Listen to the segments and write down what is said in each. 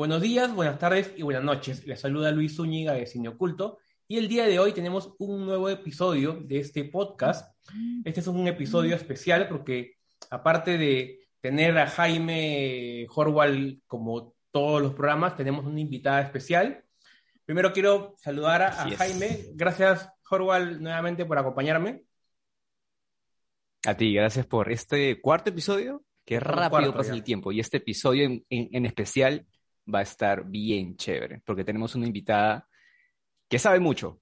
Buenos días, buenas tardes y buenas noches. Les saluda Luis Zúñiga de Cine Oculto y el día de hoy tenemos un nuevo episodio de este podcast. Este es un episodio especial porque aparte de tener a Jaime Horwal como todos los programas, tenemos una invitada especial. Primero quiero saludar a, Jaime. Gracias, Horwal, nuevamente por acompañarme. A ti, gracias por este cuarto episodio. Qué rápido pasa el tiempo. Y este episodio en especial va a estar bien chévere, porque tenemos una invitada que sabe mucho.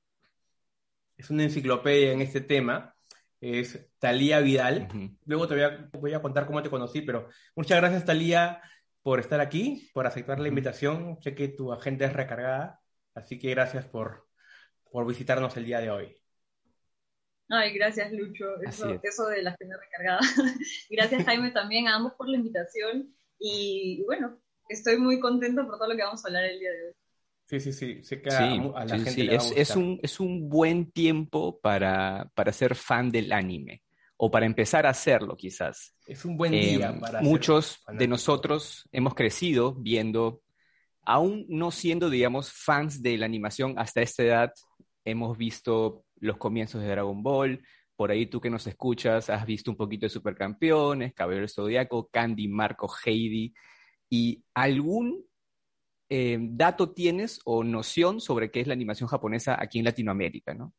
Es una enciclopedia en este tema. Es Talía Vidal. Luego te voy a, contar cómo te conocí, pero muchas gracias, Talía, por estar aquí, por aceptar la invitación. Sé que tu agenda es recargada, así que gracias por, por visitarnos el día de hoy. Ay, gracias, Lucho. Eso, eso de la agenda recargada. gracias, Jaime, también a ambos por la invitación. Y bueno, estoy muy contento por todo lo que vamos a hablar el día de hoy. Sí, sí, sí, sé que a, la gente es, es, un, es un buen tiempo para, para ser fan del anime, o para empezar a hacerlo quizás. Es un buen día em, para Muchos de nosotros hemos crecido viendo, aún no siendo, digamos, fans de la animación hasta esta edad, hemos visto los comienzos de Dragon Ball, por ahí tú que nos escuchas has visto un poquito de Supercampeones, Caballero Zodíaco, Candy, Marco, Heidi, ¿Y algún eh, dato tienes o noción sobre qué es la animación japonesa aquí en Latinoamérica, ¿no?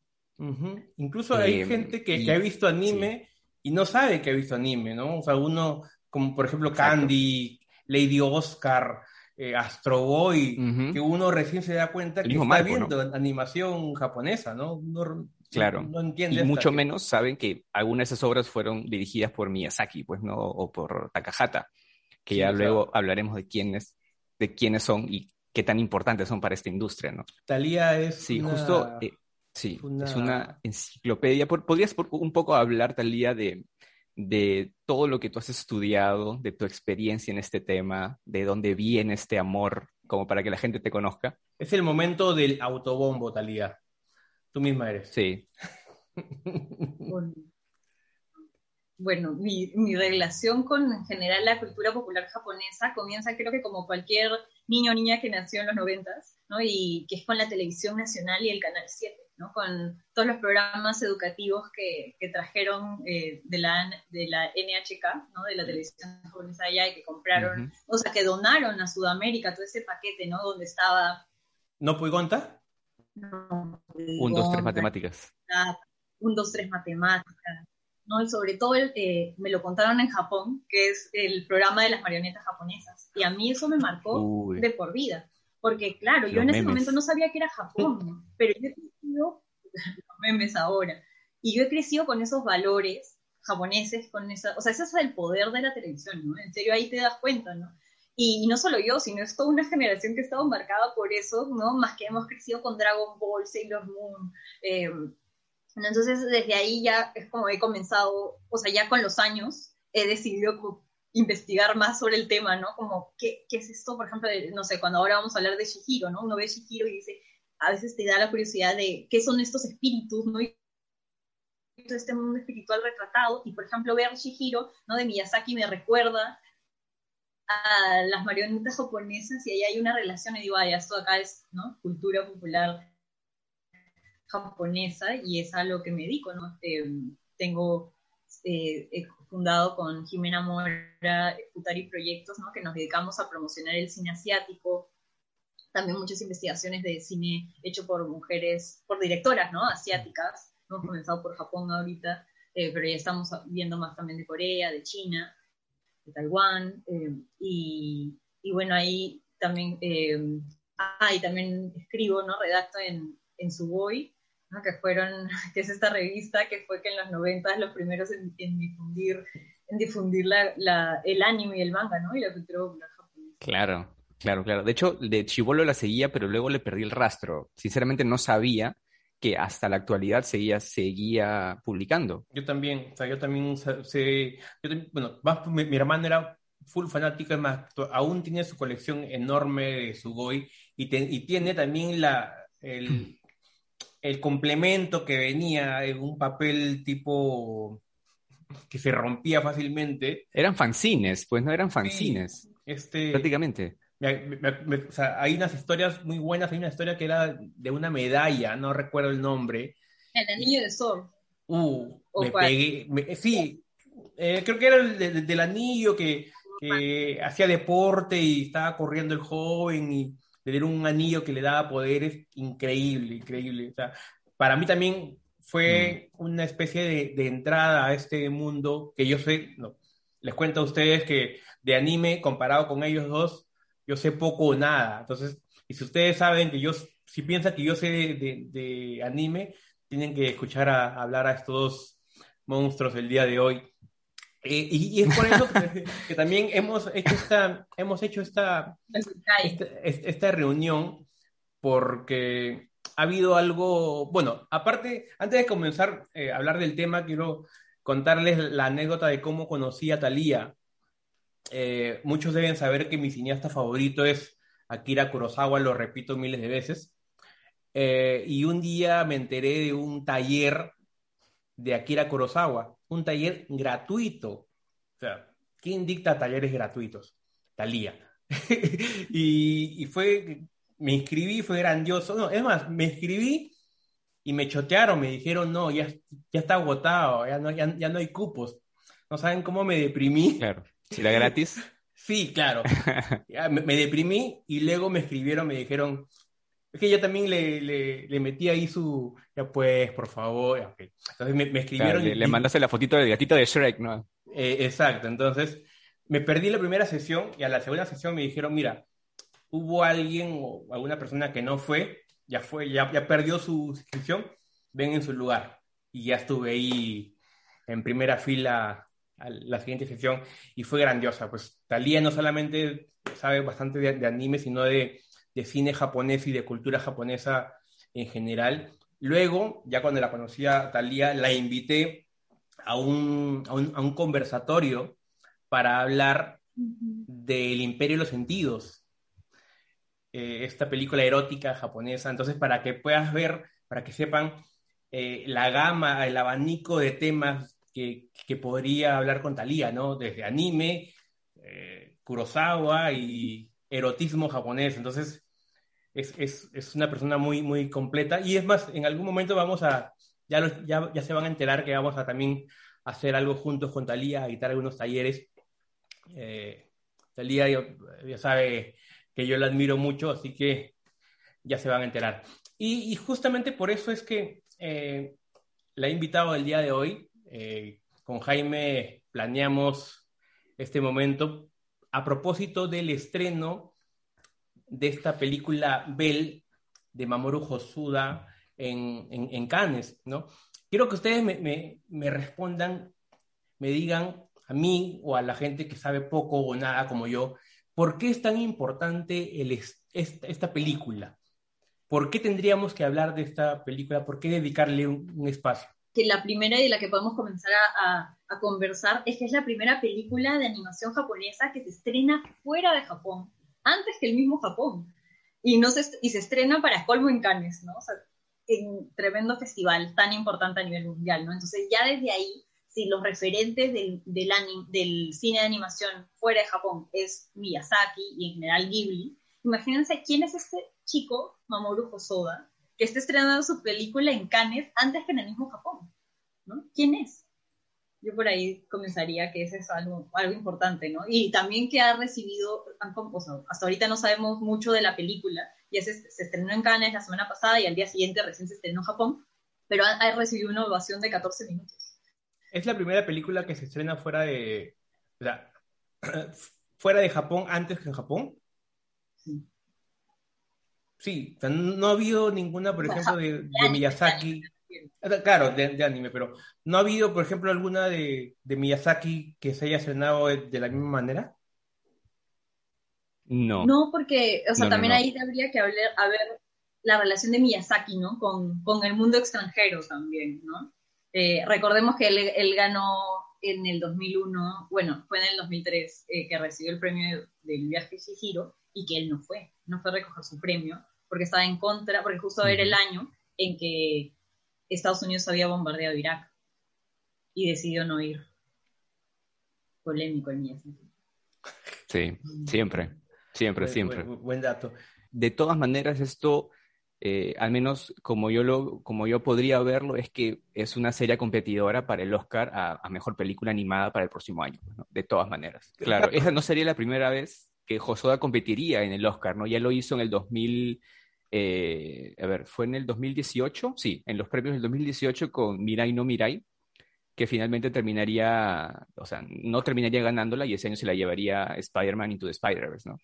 Incluso hay eh, gente que, ha visto anime y no sabe que ha visto anime, ¿no? O sea, uno, como por ejemplo Candy, Lady Oscar, eh, Astro Boy, que uno recién se da cuenta que está viendo animación japonesa, ¿no? claro. No entiende. Y mucho menos saben que algunas de esas obras fueron dirigidas por Miyazaki, pues, ¿no? O por Takahata que ya luego hablaremos de quiénes, de quiénes son y qué tan importantes son para esta industria, ¿no? Talía es Sí, justo, eh, sí, es una enciclopedia. ¿Podrías un poco hablar, Talía, de, de todo lo que tú has estudiado, de tu experiencia en este tema, de dónde viene este amor, como para que la gente te conozca? Es el momento del autobombo, Talía. Tú misma eres. Sí. bueno, mi, mi, relación con en general la cultura popular japonesa comienza creo que como cualquier niño o niña que nació en los noventas, ¿no? Y que es con la televisión nacional y el Canal 7, ¿no? Con todos los programas educativos que, que trajeron eh, de, la, de la NHK, ¿no? De la televisión japonesa allá y que compraron, o sea, que donaron a Sudamérica todo ese paquete, ¿no? Donde estaba... ¿No pude contar? No, un, dos, tres matemáticas. Un, dos, tres matemáticas ¿no? Y sobre todo eh, me lo contaron en Japón, que es el programa de las marionetas japonesas. Y a mí eso me marcó de por vida. Porque, claro, yo en ese momento no sabía que era Japón, pero yo he crecido, los memes ahora, y yo he crecido con esos valores japoneses, con esa, o sea, ese es el poder de la televisión, ¿no? En serio, ahí te das cuenta, ¿no? Y, no solo yo, sino es toda una generación que ha estado marcada por eso, ¿no? Más que hemos crecido con Dragon Ball, Sailor Moon, eh, entonces, desde ahí ya es como he comenzado, o sea, ya con los años he decidido investigar más sobre el tema, ¿no? Como, ¿qué, ¿qué, es esto? Por ejemplo, no sé, cuando ahora vamos a hablar de Shihiro, ¿no? Uno ve Shihiro y dice, a veces te da la curiosidad de qué son estos espíritus, ¿no? Y este mundo espiritual retratado, y por ejemplo, ver Shihiro, ¿no? De Miyazaki me recuerda a las marionetas japonesas y ahí hay una relación y digo, ay, esto acá es, ¿no? Cultura popular japonesa y es a lo que me dedico, ¿no? Eh, tengo eh, fundado con Jimena Mora Futari Proyectos, ¿no? Que nos dedicamos a promocionar el cine asiático, también muchas investigaciones de cine hecho por mujeres, por directoras, ¿no? Asiáticas, hemos comenzado por Japón ahorita, eh, pero ya estamos viendo más también de Corea, de China, de Taiwán, y, y, bueno, ahí también, ah, y también escribo, ¿no? Redacto en, en Suboy, que fueron, que es esta revista que fue que en los 90 los primeros en, difundir, en difundir la, el anime y el manga, ¿no? Y la cultura popular japonesa. Claro, claro, claro. De hecho, de Chibolo la seguía, pero luego le perdí el rastro. Sinceramente no sabía que hasta la actualidad seguía, seguía publicando. Yo también, o sea, yo también sé, bueno, mi, mi, hermano era full fanático, es más, aún tiene su colección enorme de Sugoi y, y tiene también la, el, el complemento que venía en un papel tipo que se rompía fácilmente. Eran fanzines, pues no eran fanzines. este, prácticamente. hay unas historias muy buenas, hay una historia que era de una medalla, no recuerdo el nombre. El anillo de sol. Uh, me pegué, sí, eh, creo que era el del anillo que, que hacía deporte y estaba corriendo el joven y le dieron un anillo que le daba poderes increíble, increíble. O sea, para mí también fue mm. una especie de, de, entrada a este mundo que yo sé, no, les cuento a ustedes que de anime comparado con ellos dos, yo sé poco o nada. Entonces, y si ustedes saben que yo, si piensan que yo sé de, de, anime, tienen que escuchar a, hablar a estos dos monstruos el día de hoy. Eh, y, es por eso que, también hemos hecho esta, hemos hecho esta, esta, reunión, porque ha habido algo, bueno, aparte, antes de comenzar eh, a hablar del tema, quiero contarles la anécdota de cómo conocí a Thalía. Eh, muchos deben saber que mi cineasta favorito es Akira Kurosawa, lo repito miles de veces. Eh, y un día me enteré de un taller de Akira Kurosawa, un taller gratuito. O sea, ¿quién dicta talleres gratuitos? Talía. y, y, fue, me inscribí, fue grandioso. No, es más, me inscribí y me chotearon, me dijeron, no, ya, ya está agotado, ya no, ya, no hay cupos. No saben cómo me deprimí. Claro. ¿Si era gratis? sí, claro. me, deprimí y luego me escribieron, me dijeron, es que yo también le, le, metí ahí su, ya pues, por favor. Entonces me, escribieron. le, mandaste la fotito del gatito de Shrek, ¿no? Eh, exacto, entonces me perdí la primera sesión y a la segunda sesión me dijeron, mira, hubo alguien o alguna persona que no fue ya fue, ya, ya perdió su inscripción, ven en su lugar. Y ya estuve ahí en primera fila a la siguiente sesión y fue grandiosa. Pues Talía no solamente sabe bastante de, anime, sino de, de, cine japonés y de cultura japonesa en general. Luego, ya cuando la conocía Talía, la invité a un, a un, a un conversatorio para hablar del imperio de los sentidos, eh, esta película erótica japonesa. Entonces, para que puedas ver, para que sepan eh, la gama, el abanico de temas que, que, podría hablar con Talía, ¿no? Desde anime, eh, Kurosawa y erotismo japonés. Entonces, es, es, es, una persona muy, muy completa. Y es más, en algún momento vamos a, ya, ya, ya se van a enterar que vamos a también hacer algo juntos con Talía, editar algunos talleres. Talía ya, ya sabe que yo la admiro mucho, así que ya se van a enterar. Y, justamente por eso es que eh, la he invitado el día de hoy. Eh, con Jaime planeamos este momento a propósito del estreno de esta película Bell de Mamoru Hosoda en, en, Cannes, ¿no? Quiero que ustedes me, me, respondan, me digan a mí o a la gente que sabe poco o nada como yo, ¿Por qué es tan importante esta, película? ¿Por qué tendríamos que hablar de esta película? ¿Por qué dedicarle un, espacio? Que la primera y la que podemos comenzar a, conversar es que es la primera película de animación japonesa que se estrena fuera de Japón, antes que el mismo Japón. Y, se, estrena para colmo en Cannes, ¿no? O tremendo festival tan importante a nivel mundial, ¿no? Entonces ya desde ahí si los referentes del, del, del, cine de animación fuera de Japón es Miyazaki y en general Ghibli, imagínense quién es este chico, Mamoru Hosoda, que está estrenando su película en Cannes antes que en el mismo Japón. ¿no? ¿Quién es? Yo por ahí comenzaría que ese es algo, algo importante, ¿no? Y también que ha recibido, hasta ahorita no sabemos mucho de la película, ya se, se, estrenó en Cannes la semana pasada y al día siguiente recién se estrenó en Japón, pero ha, recibido una ovación de 14 minutos. Es la primera película que se estrena fuera de. Fuera de Japón antes que en Japón. Sí. Sí, no ha habido ninguna, por ejemplo, de, Miyazaki. Claro, de, anime, pero ¿no ha habido, por ejemplo, alguna de, Miyazaki que se haya estrenado de, la misma manera? No. No, porque, o sea, también ahí habría que hablar, a ver la relación de Miyazaki, ¿no? Con, con el mundo extranjero también, ¿no? Eh, recordemos que él, ganó en el 2001, bueno, fue en el 2003 eh, que recibió el premio del viaje Shihiro y que él no fue, no fue a recoger su premio porque estaba en contra, porque justo era el año en que Estados Unidos había bombardeado Irak y decidió no ir. Polémico el mío. Sí, siempre. Siempre, siempre. Buen, dato. De todas maneras, esto, eh, al menos como yo, lo, como yo podría verlo, es que es una serie competidora para el Oscar a, Mejor Película Animada para el próximo año, de todas maneras. Claro, esa no sería la primera vez que Josoda competiría en el Oscar, ¿no? Ya lo hizo en el 2000, eh, a ver, ¿fue en el 2018? Sí, en los premios del 2018 con Mirai no Mirai, que finalmente terminaría, o sea, no terminaría ganándola y ese año se la llevaría Spider-Man into the Spider-Verse, ¿no?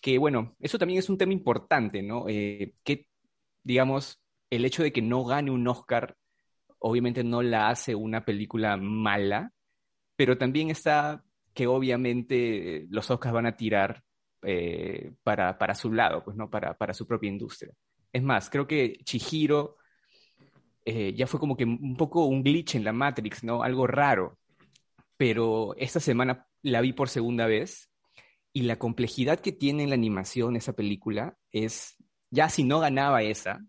Que bueno, eso también es un tema importante, ¿no? Eh, que, digamos, el hecho de que no gane un Oscar, obviamente no la hace una película mala, pero también está que obviamente los Oscars van a tirar eh, para, para, su lado, pues, ¿no? Para, para su propia industria. Es más, creo que Chihiro eh, ya fue como que un poco un glitch en la Matrix, ¿no? Algo raro. Pero esta semana la vi por segunda vez y la complejidad que tiene en la animación esa película es, ya si no ganaba esa,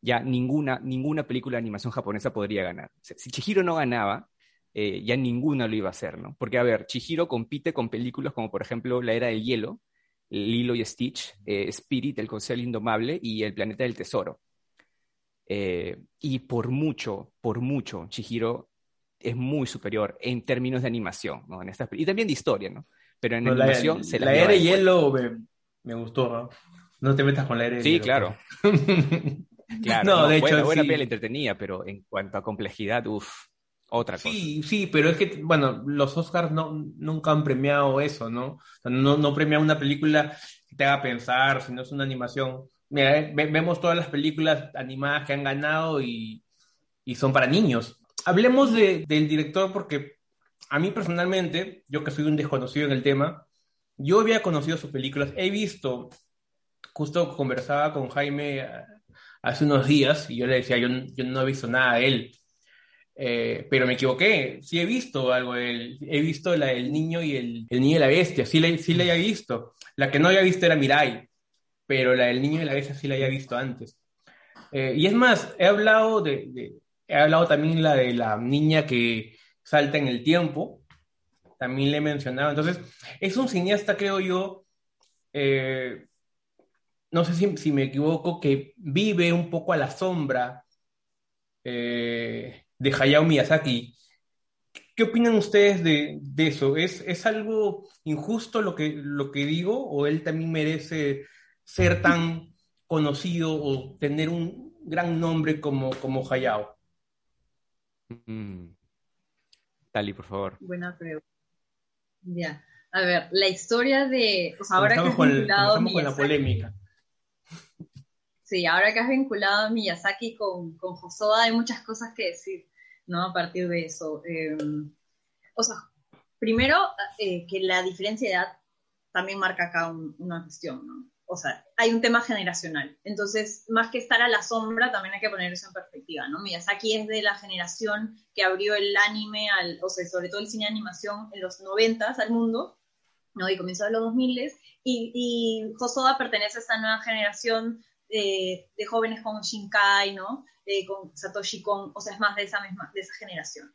ya ninguna, ninguna película de animación japonesa podría ganar. Si Chihiro no ganaba, eh, ya ninguna lo iba a hacer, ¿no? Porque, a ver, Chihiro compite con películas como, por ejemplo, La Era del Hielo, Lilo y Stitch, eh, Spirit, El Consejo Indomable y El Planeta del Tesoro. Eh, y por mucho, por mucho, Chihiro es muy superior en términos de animación, ¿no? En esta, y también de historia, ¿no? Pero en animación se la La era de hielo me, gustó, ¿no? No te metas con la era de sí, hielo. Sí, claro. claro. No, de hecho, buena, buena peli entretenida, pero en cuanto a complejidad, uff, otra. Sí, sí, pero es que, bueno, los Oscars no, nunca han premiado eso, ¿no? No, no premian una película que te haga pensar, si no es una animación vemos todas las películas animadas que han ganado y, son para niños. Hablemos del director porque a mí personalmente, yo que soy un desconocido en el tema, yo había conocido sus películas, he visto, justo conversaba con Jaime eh, hace unos días y yo le decía, yo, yo no he visto nada de él, eh, pero me equivoqué, sí he visto algo de él, he visto la del niño y el, el niño y la bestia, sí la, sí la había visto, la que no había visto era Mirai, pero la del niño y la bestia sí la había visto antes. Eh, y es más, he hablado de, he hablado también la de la niña que salta en el tiempo, también le he mencionado. Entonces, es un cineasta, creo yo, eh, no sé si, me equivoco, que vive un poco a la sombra eh, de Hayao Miyazaki. ¿Qué opinan ustedes de, eso? ¿Es, ¿Es, algo injusto lo que, lo que digo o él también merece ser tan conocido o tener un gran nombre como, como Hayao? Mm. Tali, por favor. Buena pregunta. Ya. A ver, la historia de. Pues ahora que has vinculado con la polémica. Sí, ahora que has vinculado a Miyazaki con, con Hosoda, hay muchas cosas que decir, ¿no? A partir de eso. Em, o sea, primero, eh, que la diferencia de edad también marca acá una cuestión, ¿no? o sea, hay un tema generacional. Entonces, más que estar a la sombra, también hay que poner eso en perspectiva, ¿no? Miyazaki es de la generación que abrió el anime, al, o sea, sobre todo el cine de animación en los noventas al mundo, ¿no? Y comenzó en los 2000 y, y Hosoda pertenece a esta nueva generación de, de jóvenes con Shinkai, ¿no? Eh, con Satoshi Kon, o sea, es más de esa misma, de esa generación.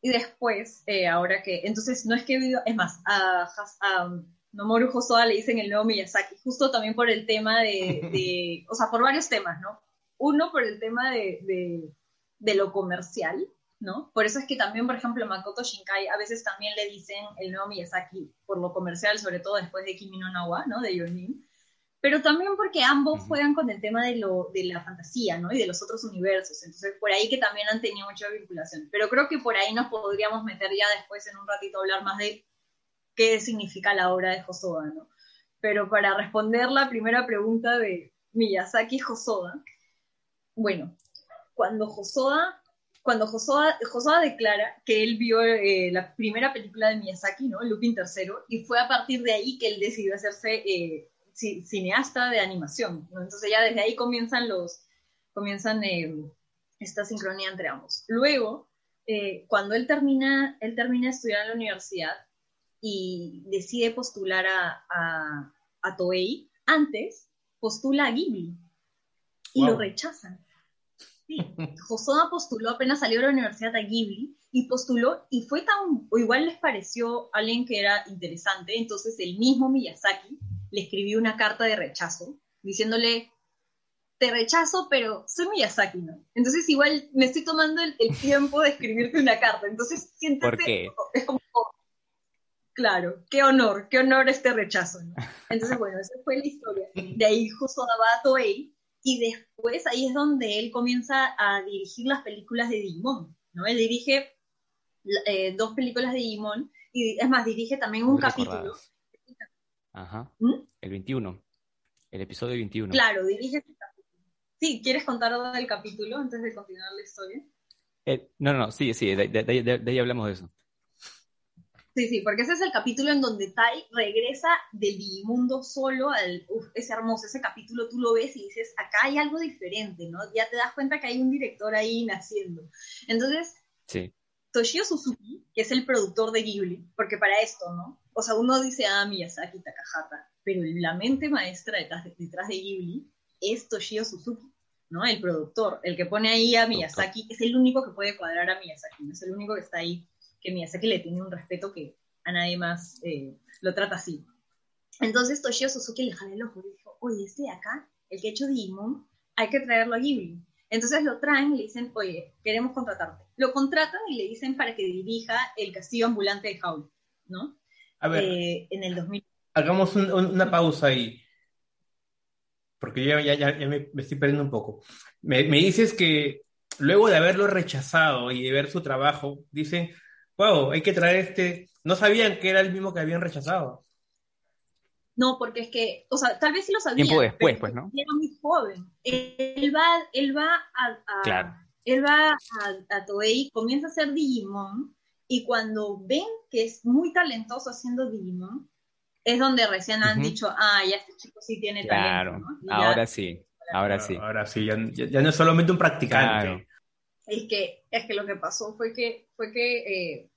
Y después, eh, ahora que, entonces, no es que vivo, es más, a, a Nomoru Hosoda le dicen el nuevo Miyazaki, justo también por el tema de, o sea, por varios temas, ¿no? Uno, por el tema de, de, lo comercial, ¿no? Por eso es que también, por ejemplo, Makoto Shinkai a veces también le dicen el nuevo Miyazaki por lo comercial, sobre todo después de Kimi no Nawa, ¿no? De Your Pero también porque ambos juegan con el tema de, lo, de la fantasía, ¿no? Y de los otros universos. Entonces, por ahí que también han tenido mucha vinculación. Pero creo que por ahí nos podríamos meter ya después en un ratito a hablar más de qué significa la obra de Hosoda, ¿no? Pero para responder la primera pregunta de Miyazaki Hosoda, bueno, cuando Hosoda, cuando Hosoda, Hosoda declara que él vio eh, la primera película de Miyazaki, ¿no? Lupin III, y fue a partir de ahí que él decidió hacerse eh, cineasta de animación, Entonces ya desde ahí comienzan los, comienzan eh, esta sincronía entre ambos. Luego, cuando él termina, él termina de estudiar en la universidad, y decide postular a, a, Toei, antes postula a Ghibli y lo rechazan. Sí, Hosoda postuló apenas salió de la universidad a Ghibli y postuló y fue tan, o igual les pareció alguien que era interesante, entonces el mismo Miyazaki le escribió una carta de rechazo diciéndole, te rechazo, pero soy Miyazaki, ¿no? Entonces igual me estoy tomando el, tiempo de escribirte una carta, entonces siéntete, ¿Por qué? es como, claro, qué honor, qué honor este rechazo, ¿no? Entonces bueno, esa fue la historia. De ahí Hosoda va a Toei y después ahí es donde él comienza a dirigir las películas de Digimon, ¿no? Él dirige eh, dos películas de Digimon y es más, dirige también un capítulo. Ajá. ¿Mm? El 21. El episodio 21. Claro, dirige este capítulo. Sí, ¿quieres contar del capítulo antes de continuar la historia? Eh, no, no, sí, sí, de, ahí hablamos de eso. Sí, sí, porque ese es el capítulo en donde Tai regresa del Digimundo solo al... Uf, es hermoso, ese capítulo tú lo ves y dices, acá hay algo diferente, ¿no? Ya te das cuenta que hay un director ahí naciendo. Entonces, sí. Toshio Suzuki, que es el productor de Ghibli, porque para esto, ¿no? O sea, uno dice, ah, Miyazaki, Takahata, pero la mente maestra detrás de, detrás de Ghibli es Toshio Suzuki, ¿no? El productor, el que pone ahí a Miyazaki, es el único que puede cuadrar a Miyazaki, ¿no? es el único que está ahí, que Miyazaki le tiene un respeto que a nadie más eh, lo trata así. Entonces Toshio Suzuki le jaló el ojo y dijo, oye, este de acá, el que ha hecho Digimon, hay que traerlo a Ghibli. Entonces lo traen y le dicen, oye, queremos contratarte. Lo contratan y le dicen para que dirija el castillo ambulante de Howl, ¿no? A ver, eh, en el 2000. Hagamos una pausa ahí, porque ya, ya, ya me, estoy perdiendo un poco. Me, me, dices que luego de haberlo rechazado y de ver su trabajo, dicen, wow, hay que traer este... No sabían que era el mismo que habían rechazado. No, porque es que, o sea, tal vez sí lo sabía. Tiempo después, pues, ¿no? Era muy joven. Él va, él va a, él va a, Toei, comienza a hacer Digimon, y cuando ven que es muy talentoso haciendo Digimon, es donde recién han dicho, ah, ya este chico sí tiene talento. ¿no? ahora sí, ahora sí. Ahora sí, ya, no es solamente un practicante. Es que, es que lo que pasó fue que, fue que eh,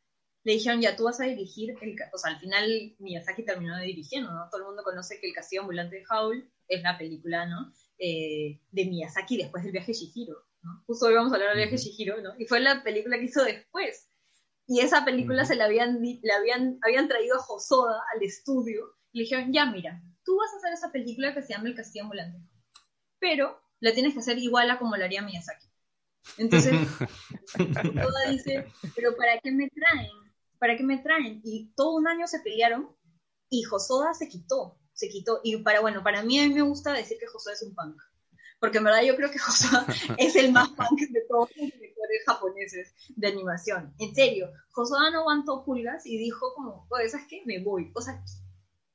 le dijeron, ya tú vas a dirigir, el, o sea, al final Miyazaki terminó de dirigiendo, ¿no? Todo el mundo conoce que El Castillo Ambulante de Howl es la película, ¿no? Eh, de Miyazaki después del viaje Shihiro, ¿no? Justo hoy vamos a hablar del viaje Shihiro, ¿no? Y fue la película que hizo después. Y esa película se la habían, le habían, habían traído a Hosoda al estudio y le dijeron, ya mira, tú vas a hacer esa película que se llama El Castillo Ambulante, pero la tienes que hacer igual a como la haría Miyazaki. Entonces, Hosoda dice, pero ¿para qué me traen? ¿para qué me traen? Y todo un año se pelearon y Josoda se quitó, se quitó. Y para, bueno, para mí a mí me gusta decir que Josoda es un punk. Porque en verdad yo creo que Josoda es el más punk de todos los directores japoneses de animación. En serio, Josoda no aguantó pulgas y dijo como, oye, ¿sabes qué? Me voy. O sea,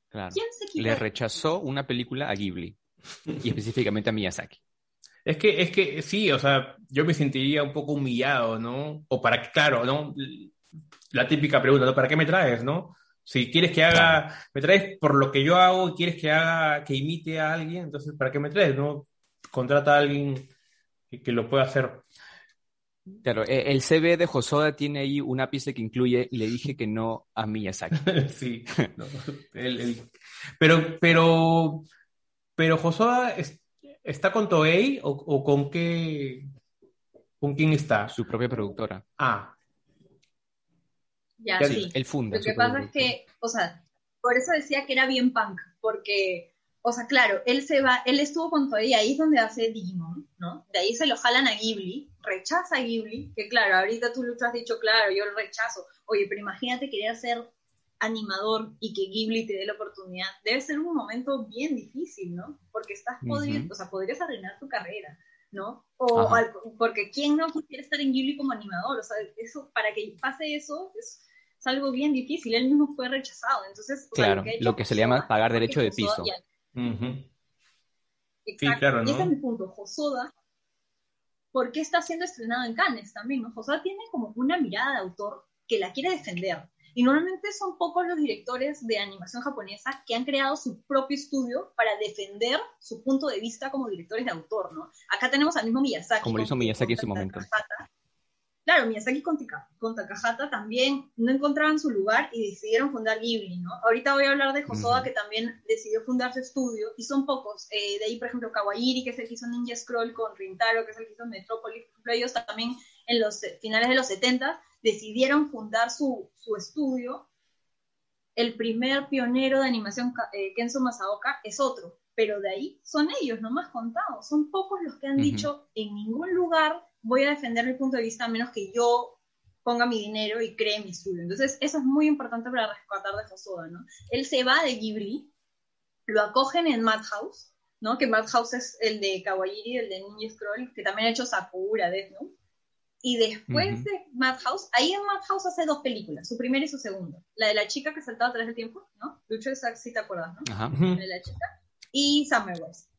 ¿quién se quitó? Le rechazó una película a Ghibli y específicamente a Miyazaki. Es que, es que sí, o sea, yo me sentiría un poco humillado, ¿no? O para, claro, ¿no? la típica pregunta, ¿no? ¿Para qué me traes, no? Si quieres que haga, me traes por lo que yo hago, quieres que haga, que imite a alguien, entonces ¿para qué me traes, no? Contrata a alguien que, lo pueda hacer. Claro, e, el CV de Josoda tiene ahí un ápice que incluye le dije que no a Miyazaki. sí, pero, pero, pero Josoda está con Toei o, o, con qué, con quién está? Su propia productora. Ah, ya, sí. El funda. Lo que pasa es que, o sea, por eso decía que era bien punk, porque, o sea, claro, él se va, él estuvo con Toei, ahí es donde hace Digimon, ¿no? De ahí se lo jalan a Ghibli, rechaza a Ghibli, que claro, ahorita tú lo has dicho, claro, yo lo rechazo. Oye, pero imagínate querer ser animador y que Ghibli te dé la oportunidad, debe ser un momento bien difícil, ¿no? Porque estás podrido, o sea, podrías arruinar tu carrera. ¿no? O porque quién no quisiera estar en Ghibli como animador, o sea, eso, para que pase eso, es, algo bien difícil, él mismo fue rechazado, entonces... Claro, lo que, se le llama pagar derecho de piso. Exacto, y ese es mi punto, Josoda, ¿por qué está siendo estrenado en Cannes también? ¿no? Josoda tiene como una mirada de autor que la quiere defender, y normalmente son pocos los directores de animación japonesa que han creado su propio estudio para defender su punto de vista como directores de autor, ¿no? Acá tenemos al mismo Miyazaki. Como lo hizo Miyazaki en su momento. Claro, Miyazaki con, con, Takahata también no encontraban su lugar y decidieron fundar Ghibli, ¿no? Ahorita voy a hablar de Hosoda, que también decidió fundar su estudio, y son pocos. Eh, de ahí, por ejemplo, Kawahiri, que es el que hizo Ninja Scroll, con Rintaro, que es el que hizo ejemplo, ellos también en los finales de los 70 decidieron fundar su, su estudio. El primer pionero de animación, eh, Kenzo Masaoka, es otro, pero de ahí son ellos, no más contados. Son pocos los que han dicho en ningún lugar voy a defender mi punto de vista a menos que yo ponga mi dinero y cree mi estudio. Entonces, eso es muy importante para rescatar de Hosoda, ¿no? Él se va de Ghibli, lo acogen en Madhouse, ¿no? Que Madhouse es el de Kawajiri, el de Ninja Scroll, que también ha hecho Sakura, Death ¿no? Y después de Madhouse, ahí en Madhouse hace dos películas, su primera y su segunda. La de la chica que saltaba atrás del tiempo, ¿no? Lucho, si te acuerdas, ¿no? Ajá. de la chica. Y Summer Wars.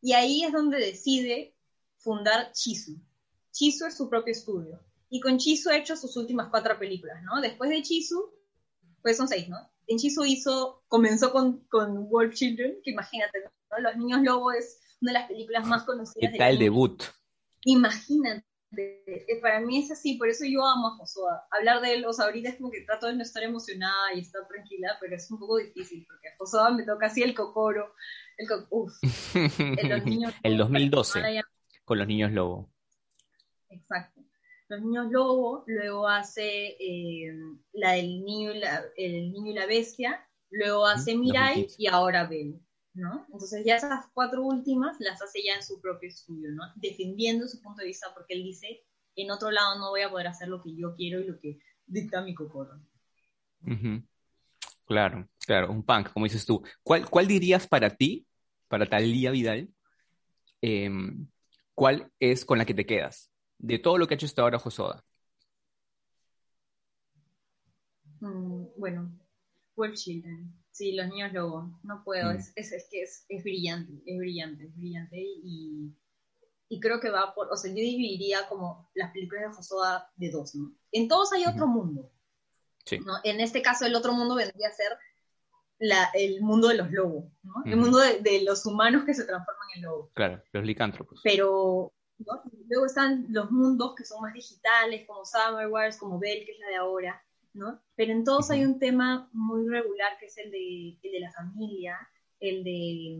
Y ahí es donde decide fundar Chisu. Chisu es su propio estudio. Y con Chisu ha hecho sus últimas cuatro películas, ¿no? Después de Chisu, pues son seis, ¿no? En Chisu hizo, comenzó con, con Wolf Children, que imagínate, ¿no? Los Niños Lobo es una de las películas más conocidas. ¿Qué tal el debut? Imagínate, eh, para mí es así, por eso yo amo a Josoa. Hablar de él, o sea, ahorita es como que trato de no estar emocionada y estar tranquila, pero es un poco difícil, porque a Josoa me toca así el cocoro, el uf, el 2012, con los niños lobo. Exacto. Los niños lobo, luego hace eh, la del niño y la, el niño y la bestia, luego hace Mirai y ahora Bell. ¿no? Entonces ya esas cuatro últimas las hace ya en su propio estudio, ¿no? Defendiendo su punto de vista porque él dice, en otro lado no voy a poder hacer lo que yo quiero y lo que dicta mi cocoro. Claro, claro, un punk, como dices tú. ¿Cuál, cuál dirías para ti, para Talía Vidal, em, cuál es con la que te quedas? De todo lo que ha hecho hasta ahora Josoda. Mm, bueno, World Children. Sí, los niños lobo, no puedo, mm. es, es, que es, es, brillante, es brillante, es brillante y, y, creo que va por, o sea, yo dividiría como las películas de Josoda de dos, ¿no? En todos hay otro mundo, sí. ¿no? En este caso el otro mundo vendría a ser la, el mundo de los lobos, ¿no? El mundo de, de, los humanos que se transforman en lobos. Claro, los licántropos. Pero ¿no? luego están los mundos que son más digitales, como Summer Wars, como Bell, que es la de ahora, ¿no? Pero en todos hay un tema muy regular que es el de, el de la familia, el de,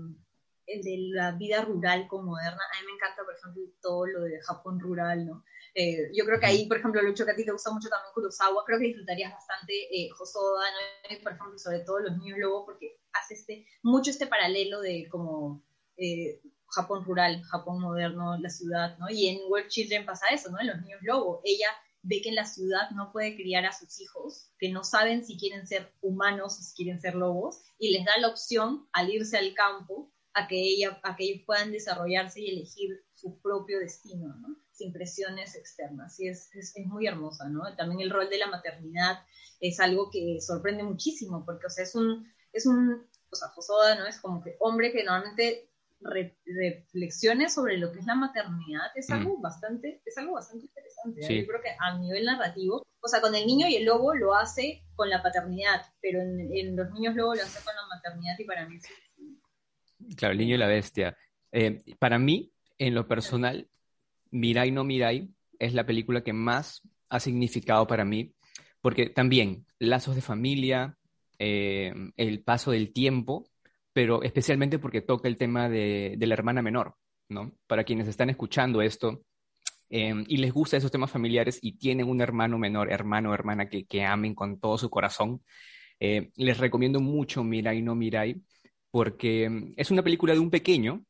el de la vida rural con moderna. A mí me encanta, por ejemplo, todo lo de Japón rural, ¿no? Eh, yo creo que ahí, por ejemplo, Lucho, que a ti te gusta mucho también Kurosawa, creo que disfrutarías bastante eh, Hosoda, ¿no? por ejemplo, sobre todo los niños lobo, porque hace este, mucho este paralelo de como eh, Japón rural, Japón moderno, la ciudad, ¿no? Y en World Children pasa eso, ¿no? En los niños lobo, ella ve que en la ciudad no puede criar a sus hijos, que no saben si quieren ser humanos o si quieren ser lobos, y les da la opción al irse al campo a que, ella, a que ellos puedan desarrollarse y elegir su propio destino, ¿no? sin presiones externas. Y es, es, muy hermosa, ¿no? También el rol de la maternidad es algo que sorprende muchísimo, porque, o sea, es un, es un, o sea, Josoda, ¿no? Es como que hombre que normalmente reflexiones sobre lo que es la maternidad es algo mm. bastante, es algo bastante interesante. ¿eh? Yo creo que a nivel narrativo, o sea, con el niño y el lobo lo hace con la paternidad, pero en, los niños lobo lo hace con la maternidad y para mí Claro, el niño y la bestia. Eh, para mí, en lo personal, Mirai no Mirai es la película que más ha significado para mí, porque también lazos de familia, eh, el paso del tiempo, pero especialmente porque toca el tema de, la hermana menor, ¿no? Para quienes están escuchando esto em, y les gusta esos temas familiares y tienen un hermano menor, hermano o hermana que, amen con todo su corazón, eh, les recomiendo mucho Mirai no Mirai, porque em, es una película de un pequeño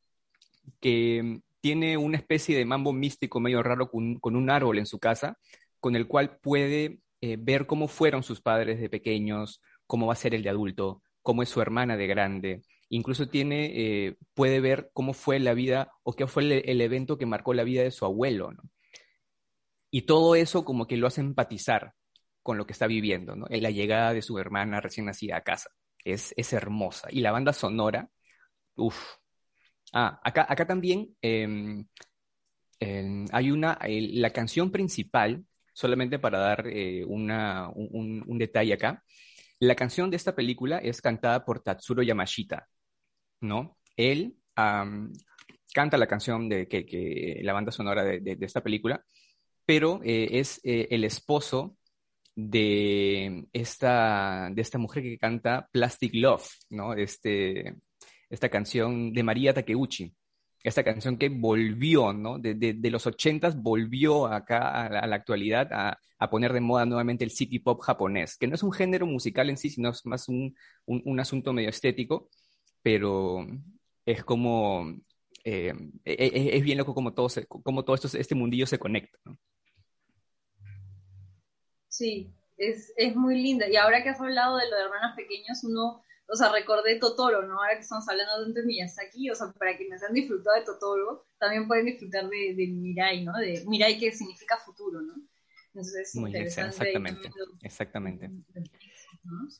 que em, tiene una especie de mambo místico medio raro con, un árbol en su casa, con el cual puede eh, ver cómo fueron sus padres de pequeños, cómo va a ser el de adulto, cómo es su hermana de grande, incluso tiene, eh, puede ver cómo fue la vida o qué fue el, evento que marcó la vida de su abuelo. Y todo eso como que lo hace empatizar con lo que está viviendo. En la llegada de su hermana recién nacida a casa. Es, es hermosa. Y la banda sonora, uff. Ah, acá, acá también em, hay una, la canción principal, solamente para dar eh, una, un, un detalle acá, la canción de esta película es cantada por Tatsuro Yamashita, ¿no? Él canta la canción de que, la banda sonora de, esta película, pero eh, es eh, el esposo de esta, de esta mujer que canta Plastic Love, ¿no? Este, esta canción de María Takeuchi, esta canción que volvió, ¿no? De, de, los ochentas volvió acá a la, actualidad a, poner de moda nuevamente el city pop japonés, que no es un género musical en sí, sino es más un, un asunto medio estético, pero es como, eh, e, e, es, bien loco como todo, como todo esto, este mundillo se conecta, ¿no? Sí, es, es muy linda. Y ahora que has hablado de lo de hermanas pequeñas, uno o sea, recordé Totoro, ¿no? Ahora que estamos hablando de Miyazaki, o sea, para quienes han disfrutado de Totoro, también pueden disfrutar de, de Mirai, ¿no? De Mirai que significa futuro, ¿no? Entonces es Muy interesante. Exactamente, exactamente.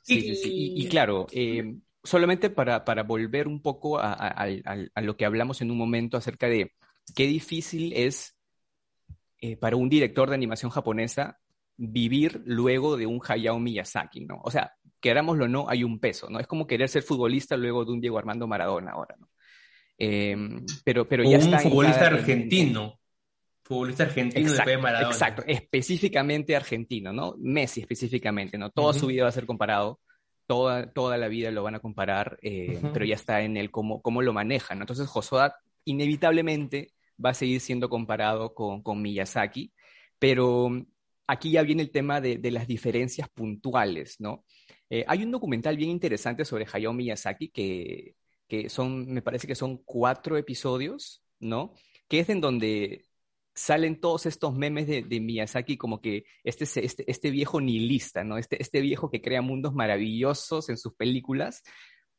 Sí, sí, sí. Y, claro, eh, solamente para, para, volver un poco a, a, a, lo que hablamos en un momento acerca de qué difícil es eh, para un director de animación japonesa vivir luego de un Hayao Miyazaki, ¿no? O sea, querámoslo o no, hay un peso, ¿no? Es como querer ser futbolista luego de un Diego Armando Maradona ahora, ¿no? Em, pero, pero ya un futbolista argentino. Futbolista argentino exacto, de Maradona. Exacto, específicamente argentino, ¿no? Messi específicamente, ¿no? Toda su vida va a ser comparado, toda, toda la vida lo van a comparar, eh, pero ya está en el cómo, cómo lo manejan. Entonces, Josoda inevitablemente va a seguir siendo comparado con, con Miyazaki, pero aquí ya viene el tema de, de las diferencias puntuales, ¿no? Eh, hay un documental bien interesante sobre Hayao Miyazaki que, que son, me parece que son cuatro episodios, ¿no? Que es en donde salen todos estos memes de, Miyazaki como que este, este, este viejo nihilista, ¿no? Este, este viejo que crea mundos maravillosos en sus películas,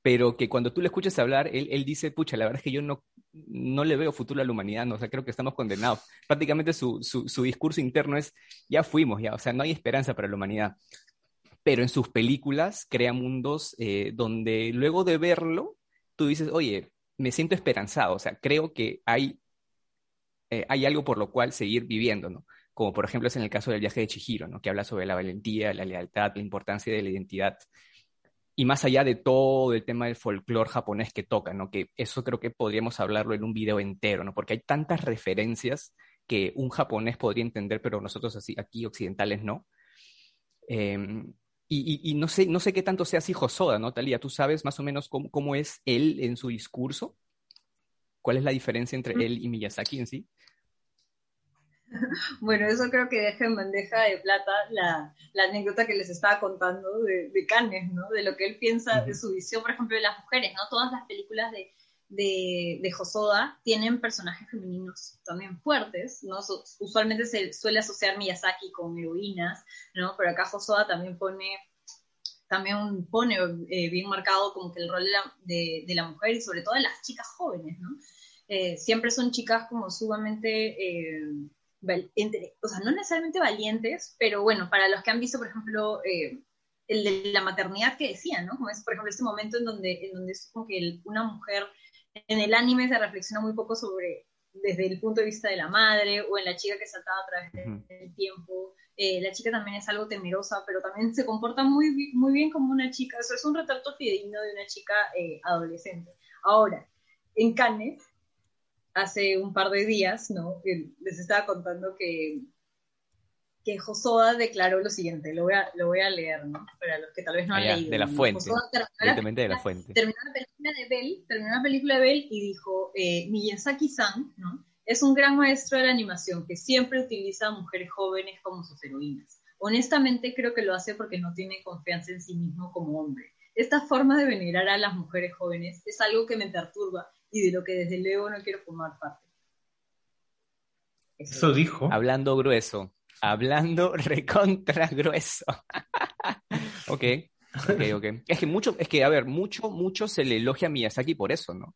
pero que cuando tú le escuchas hablar, él, él, dice, pucha, la verdad es que yo no, no le veo futuro a la humanidad, ¿no? o sea, creo que estamos condenados. Prácticamente su, su, su, discurso interno es, ya fuimos, ya, o sea, no hay esperanza para la humanidad pero en sus películas crea mundos eh, donde luego de verlo, tú dices, oye, me siento esperanzado, o sea, creo que hay, eh, hay algo por lo cual seguir viviendo, ¿no? Como por ejemplo es en el caso del viaje de Chihiro, ¿no? Que habla sobre la valentía, la lealtad, la importancia de la identidad. Y más allá de todo el tema del folclore japonés que toca, ¿no? Que eso creo que podríamos hablarlo en un video entero, ¿no? Porque hay tantas referencias que un japonés podría entender, pero nosotros así, aquí occidentales no. Em, y, no, sé, no sé qué tanto sea así Josoda, ¿no, Talía? ¿Tú sabes más o menos cómo, cómo, es él en su discurso? ¿Cuál es la diferencia entre él y Miyazaki en sí? Bueno, eso creo que deja en bandeja de plata la, la anécdota que les estaba contando de, de Cannes, ¿no? De lo que él piensa, de su visión, por ejemplo, de las mujeres, ¿no? Todas las películas de, de, de Hosoda tienen personajes femeninos también fuertes, ¿no? usualmente se suele asociar Miyazaki con heroínas, ¿no? Pero acá Hosoda también pone también pone eh, bien marcado como que el rol de la, de, la, mujer y sobre todo de las chicas jóvenes, ¿no? Eh, siempre son chicas como sumamente, eh, o sea, no necesariamente valientes, pero bueno, para los que han visto, por ejemplo, el de la maternidad que decía, ¿no? Como es, por ejemplo, este momento en donde, en donde es como que una mujer en el anime se reflexiona muy poco sobre desde el punto de vista de la madre o en la chica que saltaba a través del tiempo. Eh, la chica también es algo temerosa, pero también se comporta muy, muy bien como una chica. Eso es un retrato fidedigno de una chica eh, adolescente. Ahora, en Cannes, hace un par de días, ¿no? Les estaba contando que que Josoda declaró lo siguiente, lo voy a, lo voy a leer, ¿no? Para los que tal vez no han leído. De la fuente, directamente de la fuente. Terminó la película de Bell, terminó la película de Bell y dijo, eh, Miyazaki-san, ¿no? Es un gran maestro de la animación que siempre utiliza a mujeres jóvenes como sus heroínas. Honestamente creo que lo hace porque no tiene confianza en sí mismo como hombre. Esta forma de venerar a las mujeres jóvenes es algo que me perturba y de lo que desde luego no quiero formar parte. Eso dijo. Hablando grueso hablando recontra grueso. ok, ok, ok. Es que mucho, es que, a ver, mucho, mucho se le elogia a Miyazaki por eso, ¿no?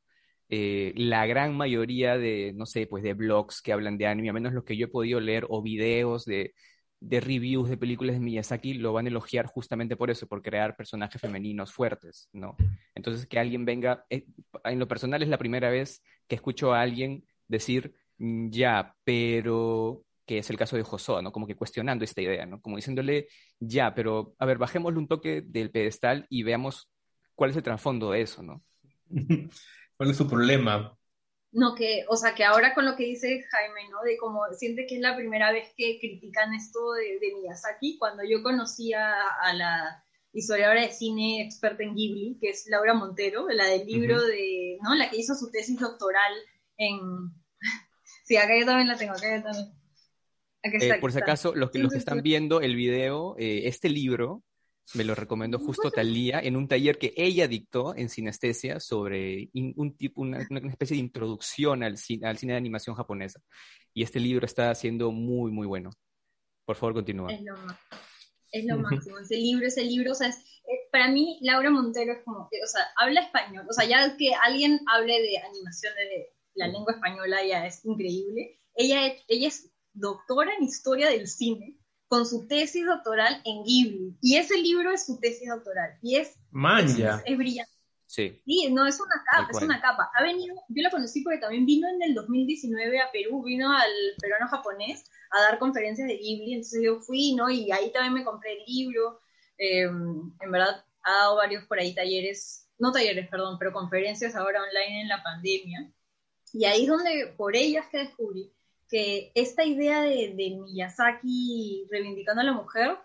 Eh, la gran mayoría de, no sé, pues de blogs que hablan de anime, a menos los que yo he podido leer, o videos de, de reviews de películas de Miyazaki, lo van a elogiar justamente por eso, por crear personajes femeninos fuertes, ¿no? Entonces, que alguien venga, eh, en lo personal es la primera vez que escucho a alguien decir, mm, ya, pero que es el caso de Josoa, ¿no? Como que cuestionando esta idea, ¿no? Como diciéndole, ya, pero a ver, bajémosle un toque del pedestal y veamos cuál es el trasfondo de eso, ¿no? ¿Cuál es su problema? No, que, o sea, que ahora con lo que dice Jaime, ¿no? De como siente que es la primera vez que critican esto de, Miyazaki, cuando yo conocía a, la historiadora de cine experta en Ghibli, que es Laura Montero, la del libro de, ¿no? La que hizo su tesis doctoral en... sí, acá yo también la tengo, acá yo también. Eh, por si acaso, los que, los que están viendo el video, eh, este libro me lo recomendó justo Talía en un taller que ella dictó en sinestesia sobre un tipo, una, especie de introducción al cine, al cine de animación japonesa. Y este libro está siendo muy, muy bueno. Por favor, continúa. Es lo, es lo máximo. Ese libro, ese libro, o sea, para mí Laura Montero es como que, o sea, habla español. O sea, ya que alguien hable de animación de la lengua española ya es increíble. Ella, ella es doctora en historia del cine con su tesis doctoral en Ghibli. Y ese libro es su tesis doctoral. Y es, es, brillante. Sí. sí. no, es una capa, es una capa. Ha venido, yo la conocí porque también vino en el 2019 a Perú, vino al peruano japonés a dar conferencias de Ghibli, entonces yo fui, ¿no? Y ahí también me compré el libro. Em, en verdad, ha dado varios por ahí talleres, no talleres, perdón, pero conferencias ahora online en la pandemia. Y ahí es donde, por ellas que descubrí, que esta idea de, Miyazaki reivindicando a la mujer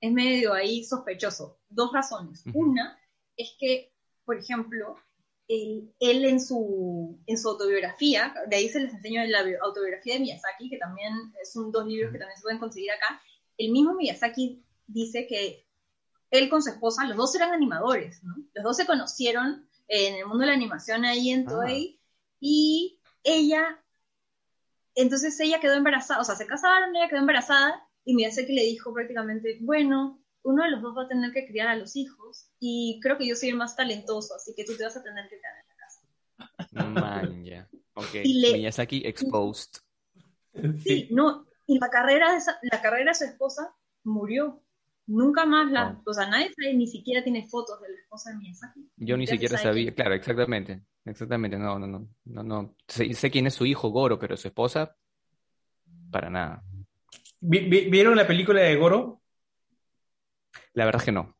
es medio ahí sospechoso. Dos razones. Una es que, por ejemplo, él, en, su, en su autobiografía, de ahí se les enseño la autobiografía de Miyazaki, que también son dos libros que también se pueden conseguir acá, el mismo Miyazaki dice que él con su esposa, los dos eran animadores, ¿no? Los dos se conocieron en el mundo de la animación ahí en ah. Toei, y ella entonces ella quedó embarazada, o sea, se casaron, ella quedó embarazada y Miyazaki le dijo prácticamente, bueno, uno de los dos va a tener que criar a los hijos y creo que yo soy el más talentoso, así que tú te vas a tener que quedar en la casa. Man, ya. Ok. Miyazaki exposed. Sí, no, y la carrera, de la carrera de su esposa murió. Nunca más la, o sea, nadie sabe, ni siquiera tiene fotos de la esposa de Miyazaki. Yo ni siquiera sabía, claro, exactamente. Exactamente, no, no, no, no, no. Sé, quién es su hijo Goro, pero su esposa, para nada. ¿Vieron la película de Goro? La verdad es que no.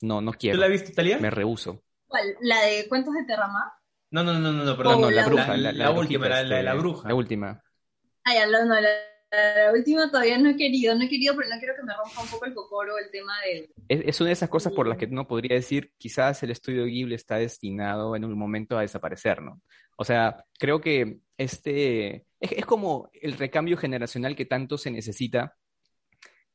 No, no quiero. ¿Tú la viste, Italia? Me rehuso. ¿Cuál? ¿La de Cuentos de Terramar? No, no, no, no, perdón. no, la, bruja. La, última, la, de la bruja. La última. Ah, ya, no, la, la última todavía no he querido, no he querido, pero no quiero que me rompa un poco el cocoro el tema de... Es, una de esas cosas por las que no podría decir, quizás el estudio Ghibli está destinado en un momento a desaparecer, ¿no? O sea, creo que este es, como el recambio generacional que tanto se necesita,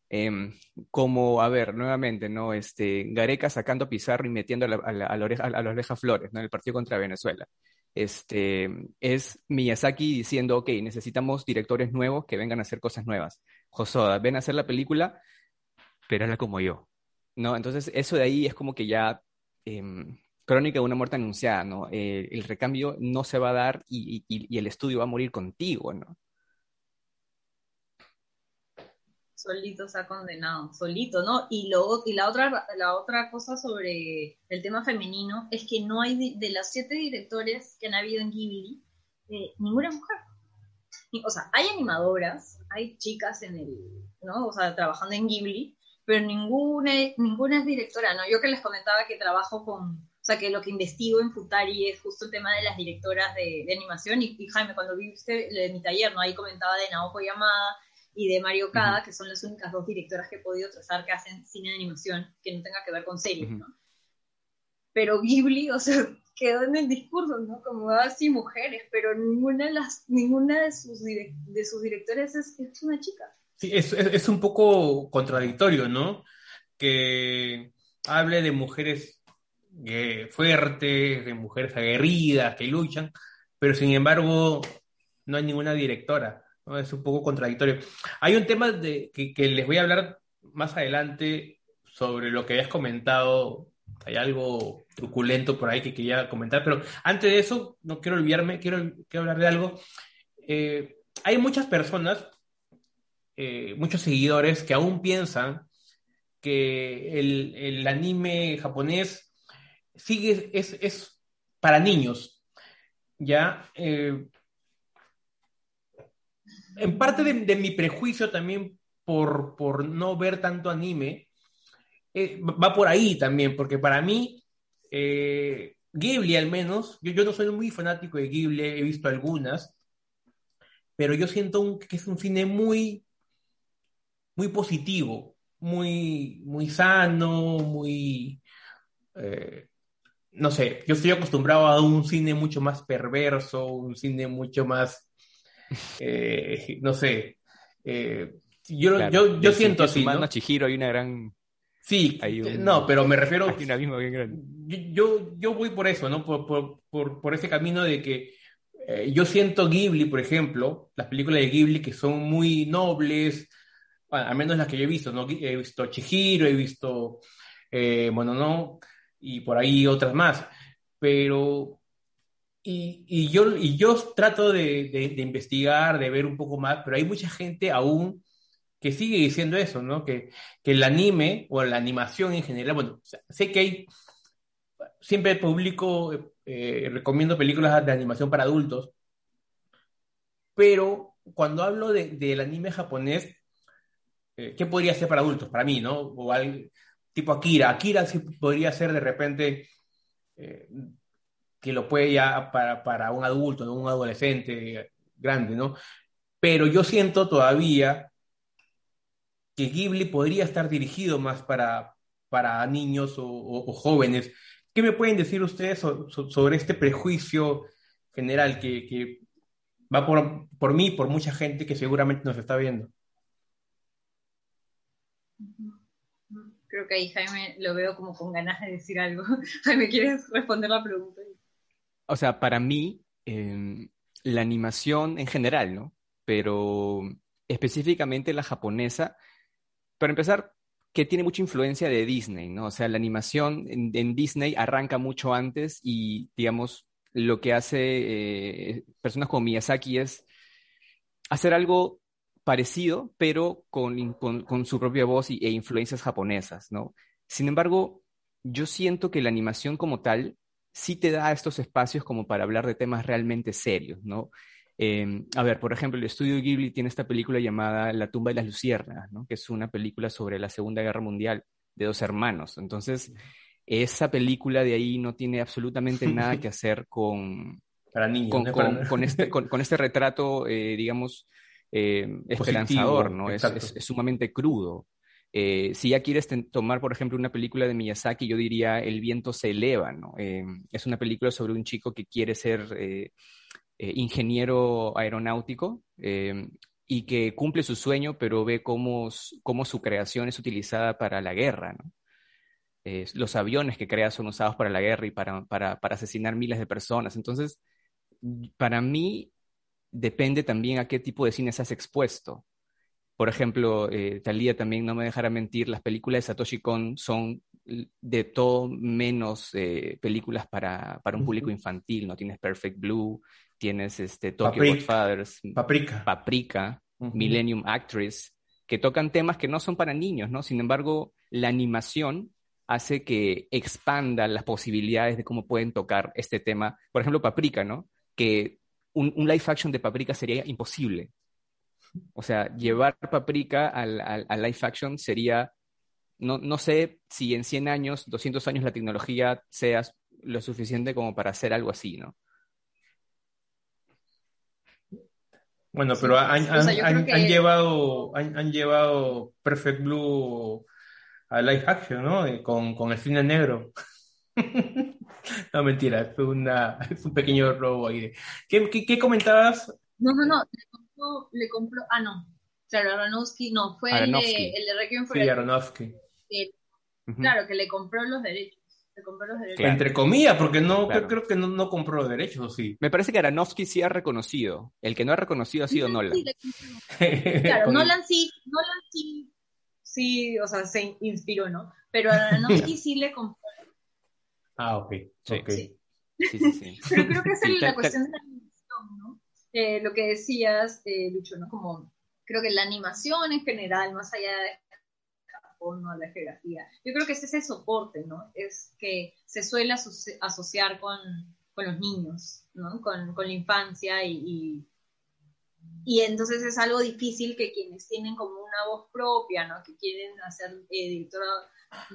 em, como, a ver, nuevamente, ¿no? Este, Gareca sacando pizarro y metiendo a la, a la, oreja, a la oreja Flores, ¿no? En el partido contra Venezuela este, es Miyazaki diciendo, ok, necesitamos directores nuevos que vengan a hacer cosas nuevas. Josoda, ven a hacer la película, pero hazla como yo. ¿No? Entonces, eso de ahí es como que ya em, crónica de una muerte anunciada, ¿no? Eh, el recambio no se va a dar y, y, el estudio va a morir contigo, ¿no? Solito se ha condenado, solito, ¿no? Y, luego y la, otra, la otra cosa sobre el tema femenino es que no hay, de, las siete directores que han habido en Ghibli, eh, ninguna mujer. O sea, hay animadoras, hay chicas en el, ¿no? O sea, trabajando en Ghibli, pero ninguna, ninguna es directora, ¿no? Yo que les comentaba que trabajo con, o sea, que lo que investigo en Futari es justo el tema de las directoras de, animación, y, y, Jaime, cuando viste mi taller, ¿no? Ahí comentaba de Naoko Yamada, y de Mario Kada, que son las únicas dos directoras que he podido trazar que hacen cine de animación que no tenga que ver con series, ¿no? Pero Ghibli, o sea, quedó en el discurso, ¿no? Como así ah, mujeres, pero ninguna de, las, ninguna de, sus, de sus directores es, es, una chica. Sí, es, es, un poco contradictorio, ¿no? Que hable de mujeres eh, fuertes, de mujeres aguerridas, que luchan, pero sin embargo no hay ninguna directora. Es un poco contradictorio. Hay un tema de, que, les voy a hablar más adelante sobre lo que habías comentado. Hay algo truculento por ahí que quería comentar, pero antes de eso, no quiero olvidarme, quiero, hablar de algo. Eh, hay muchas personas, eh, muchos seguidores que aún piensan que el, anime japonés sigue, es, es para niños. ¿ya? Eh, en parte de, mi prejuicio también por, por, no ver tanto anime, eh, va por ahí también, porque para mí, eh, Ghibli al menos, yo, yo no soy muy fanático de Ghibli, he visto algunas, pero yo siento que es un cine muy, muy positivo, muy, muy sano, muy... Eh, no sé, yo estoy acostumbrado a un cine mucho más perverso, un cine mucho más, eh, no sé, eh, yo, yo, yo siento así. ¿no? Chihiro hay una gran... Sí, no, pero me refiero... Hay bien grande. Yo, yo, voy por eso, ¿no? Por, por, por, por ese camino de que eh, yo siento Ghibli, por ejemplo, las películas de Ghibli que son muy nobles, al menos las que yo he visto, ¿no? He visto Chihiro, he visto eh, no y por ahí otras más. Pero, y, yo, trato de, investigar, de ver un poco más, pero hay mucha gente aún que sigue diciendo eso, ¿no? Que, el anime o la animación en general, bueno, sé que hay, siempre publico, eh, recomiendo películas de animación para adultos, pero cuando hablo de, del anime japonés, eh, ¿qué podría ser para adultos? Para mí, ¿no? O algo, tipo Akira. Akira sí podría ser de repente eh, que lo puede ya para, para un adulto, un adolescente grande, ¿no? Pero yo siento todavía que Ghibli podría estar dirigido más para, para niños o, jóvenes. ¿Qué me pueden decir ustedes sobre este prejuicio general que, va por, por mí, por mucha gente que seguramente nos está viendo? Creo que ahí Jaime lo veo como con ganas de decir algo. Jaime, ¿quieres responder la pregunta? O sea, para mí, em, la animación en general, ¿no? Pero específicamente la japonesa, para empezar, que tiene mucha influencia de Disney, ¿no? O sea, la animación en, Disney arranca mucho antes y, digamos, lo que hace eh, personas como Miyazaki es hacer algo parecido, pero con, con, su propia voz e influencias japonesas, ¿no? Sin embargo, yo siento que la animación como tal sí te da estos espacios como para hablar de temas realmente serios, ¿no? Em, a ver, por ejemplo, el estudio Ghibli tiene esta película llamada La tumba de las luciernas, ¿no? que es una película sobre la Segunda Guerra Mundial de dos hermanos. Entonces, esa película de ahí no tiene absolutamente nada que hacer con, para niños, con, este, con, este, retrato, eh, digamos, eh, esperanzador, ¿no? Es, sumamente crudo. Eh, si ya quieres tomar, por ejemplo, una película de Miyazaki, yo diría El viento se eleva. Eh, es una película sobre un chico que quiere ser ingeniero aeronáutico y que cumple su sueño, pero ve cómo, su creación es utilizada para la guerra, los aviones que crea son usados para la guerra y para, para, asesinar miles de personas. Entonces, para mí, depende también a qué tipo de cine has expuesto. Por ejemplo, eh, Talía también no me dejará mentir, las películas de Satoshi Kon son de todo menos eh, películas para, para un público infantil, ¿no? Tienes Perfect Blue, tienes este, Tokyo Godfathers, Paprika, Paprika Millennium Actress, que tocan temas que no son para niños, ¿no? Sin embargo, la animación hace que expanda las posibilidades de cómo pueden tocar este tema. Por ejemplo, Paprika, ¿no? Que un, live action de Paprika sería imposible. O sea, llevar Paprika al, al, live action sería, no, no, sé si en 100 años, 200 años la tecnología sea lo suficiente como para hacer algo así, ¿no? Bueno, pero han, han, llevado, han, llevado Perfect Blue a live action, ¿no? Con, con el cine negro. No, mentira, es, una, es un pequeño robo ahí. ¿Qué, qué, comentabas? No, no, no, le compró, ah, no, claro, Aronofsky, no, fue el de, el de Requiem for Sí, Aronofsky. Claro, que le compró los derechos. Le compró los derechos. Entre comillas, porque no creo, que no, no, compró los derechos, ¿o sí? Me parece que Aronofsky sí ha reconocido. El que no ha reconocido ha sido Nolan. claro, Nolan sí, Nolan sí, sí, o sea, se inspiró, ¿no? Pero Aronofsky sí le compró Ah, ok. Sí. okay. Sí. Sí, sí, Pero creo que es la cuestión de la animación, ¿no? Eh, lo que decías, eh, Lucho. Como creo que la animación en general, más allá de Japón, ¿no? la geografía, yo creo que es ese soporte, ¿no? Es que se suele asociar con, con los niños, ¿no? Con, con la infancia y, y, entonces es algo difícil que quienes tienen como una voz propia, ¿no? Que quieren hacer eh, directora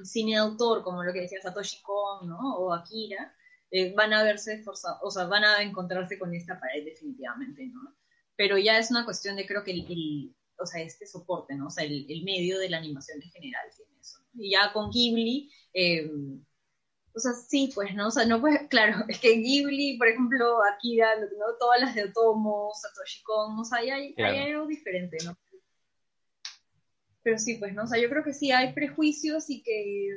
cine de autor, como lo que decía Satoshi Kon, ¿no? O Akira, eh, van a verse forzados, o sea, van a encontrarse con esta pared definitivamente, ¿no? Pero ya es una cuestión de, creo que el, o sea, este soporte, ¿no? O sea, el, medio de la animación en general tiene eso. Y ya con Ghibli, eh, o sea, sí, pues, ¿no? O sea, no pues, claro, es que Ghibli, por ejemplo, Akira, ¿no? Todas las de Otomo, Satoshi Kon, o sea, hay, hay algo diferente, ¿no? Pero sí, pues, ¿no? O sea, yo creo que sí hay prejuicios y que,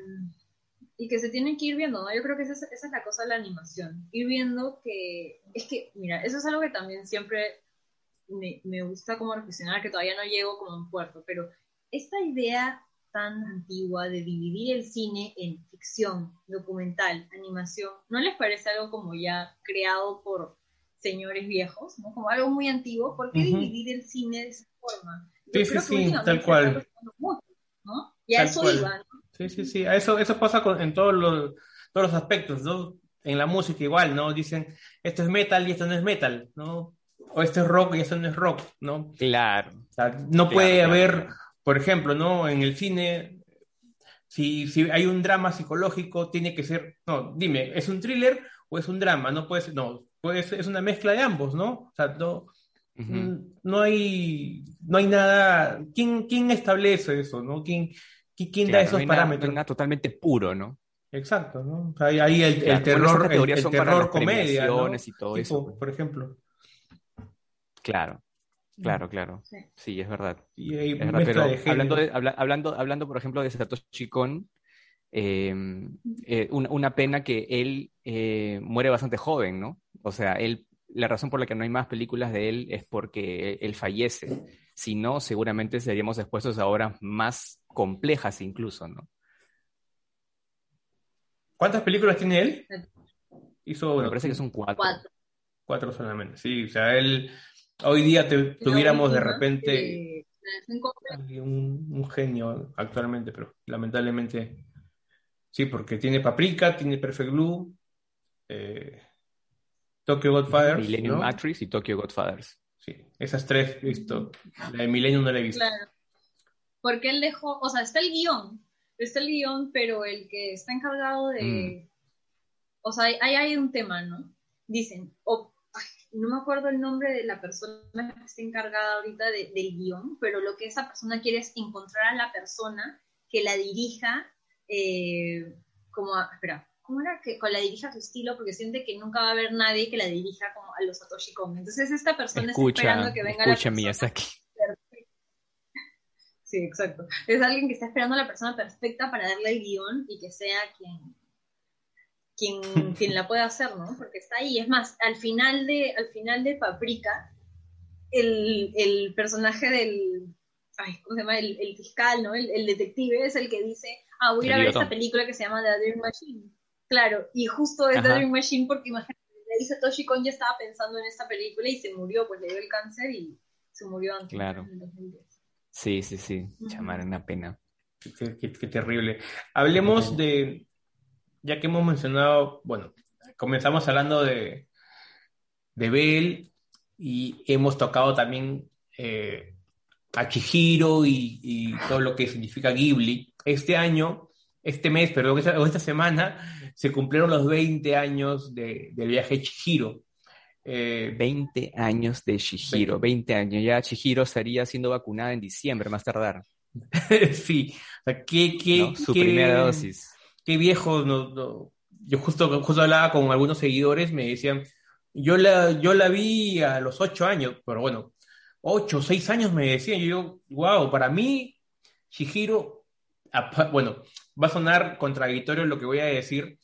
y que se tienen que ir viendo, ¿no? Yo creo que esa, esa es la cosa de la animación. Ir viendo que, es que, mira, eso es algo que también siempre me, me gusta como reflexionar, que todavía no llego como un puerto, pero esta idea tan antigua de dividir el cine en ficción, documental, animación, ¿no les parece algo como ya creado por señores viejos, ¿no? Como algo muy antiguo, ¿por qué dividir el cine de esa forma? sí, sí, sí, tal cual. ¿no? Y a eso iba, ¿no? Sí, sí, sí, eso, eso pasa en todos los, todos los aspectos, ¿no? En la música igual, ¿no? Dicen, esto es metal y esto no es metal, ¿no? O esto es rock y esto no es rock, ¿no? Claro. O sea, no puede haber por ejemplo, ¿no? En el cine, si, si hay un drama psicológico, tiene que ser, no, dime, ¿es un thriller o es un drama? No puede ser, no, pues es una mezcla de ambos, ¿no? O sea, no, no hay, no hay nada, ¿quién, quién establece eso, ¿no? ¿Quién, quién da esos parámetros? Nada, totalmente puro, ¿no? Exacto, ¿no? O sea, ahí el, el terror, el, terror comedia, ¿no? y todo eso. Por ejemplo. Claro. Claro, claro. Sí, es verdad. Pero hablando, hablando, hablando, por ejemplo, de Satoshi Kon, em, eh, una, pena que él eh, muere bastante joven, ¿no? O sea, él, la razón por la que no hay más películas de él es porque él fallece. Si no, seguramente seríamos expuestos a obras más complejas incluso, ¿no? ¿Cuántas películas tiene él? Hizo, Me parece que son cuatro. Cuatro. Cuatro solamente, sí. O sea, él hoy día tuviéramos de repente un, genio actualmente, pero lamentablemente sí, porque tiene Paprika, tiene Perfect Blue, eh, Tokyo Godfathers. Millennium Matrix y Tokyo Godfathers. Sí, esas tres he visto. La de Millennium no la he visto. Claro. Porque él dejó, o sea, está el guion, está el guion, pero el que está encargado de. Mm. O sea, ahí hay, un tema, ¿no? Dicen, o no me acuerdo el nombre de la persona que está encargada ahorita del guion, pero lo que esa persona quiere es encontrar a la persona que la dirija, eh, como, espera, ¿cómo era? Que con la dirija a su estilo, porque siente que nunca va a haber nadie que la dirija como a los Satoshi Kon. Entonces esta persona está esperando que venga escucha la persona Sí, exacto. Es alguien que está esperando a la persona perfecta para darle el guion y que sea quien, quien, quien la puede hacer, ¿no? Porque está ahí. Es más, al final de, al final de Paprika, el, el personaje del, ay, ¿cómo se llama? El, el fiscal, ¿no? El, el, detective es el que dice, ah, voy a ir a ver esta película que se llama The Dream Machine. Claro, y justo es The Dream Machine porque imagínate, le dice Toshi Kon ya estaba pensando en esta película y se murió, pues le dio el cáncer y se murió antes. Claro. Sí, sí, sí, llamar una pena. Qué, qué, qué, terrible. Hablemos de, ya que hemos mencionado, bueno, comenzamos hablando de, de Bell y hemos tocado también eh, a Chihiro y, todo lo que significa Ghibli. Este año, este mes, perdón, esta, esta semana, se cumplieron los 20 años de, del viaje Chihiro. 20 eh, años de Chihiro, 20. años. Ya Chihiro estaría siendo vacunada en diciembre, más tardar. sí, o sea, ¿qué, su primera dosis qué viejo, no, yo justo, justo hablaba con algunos seguidores, me decían, yo la, yo la vi a los ocho años, pero bueno, ocho, seis años me decían, yo, wow, para mí, Shihiro, bueno, va a sonar contradictorio lo que voy a decir,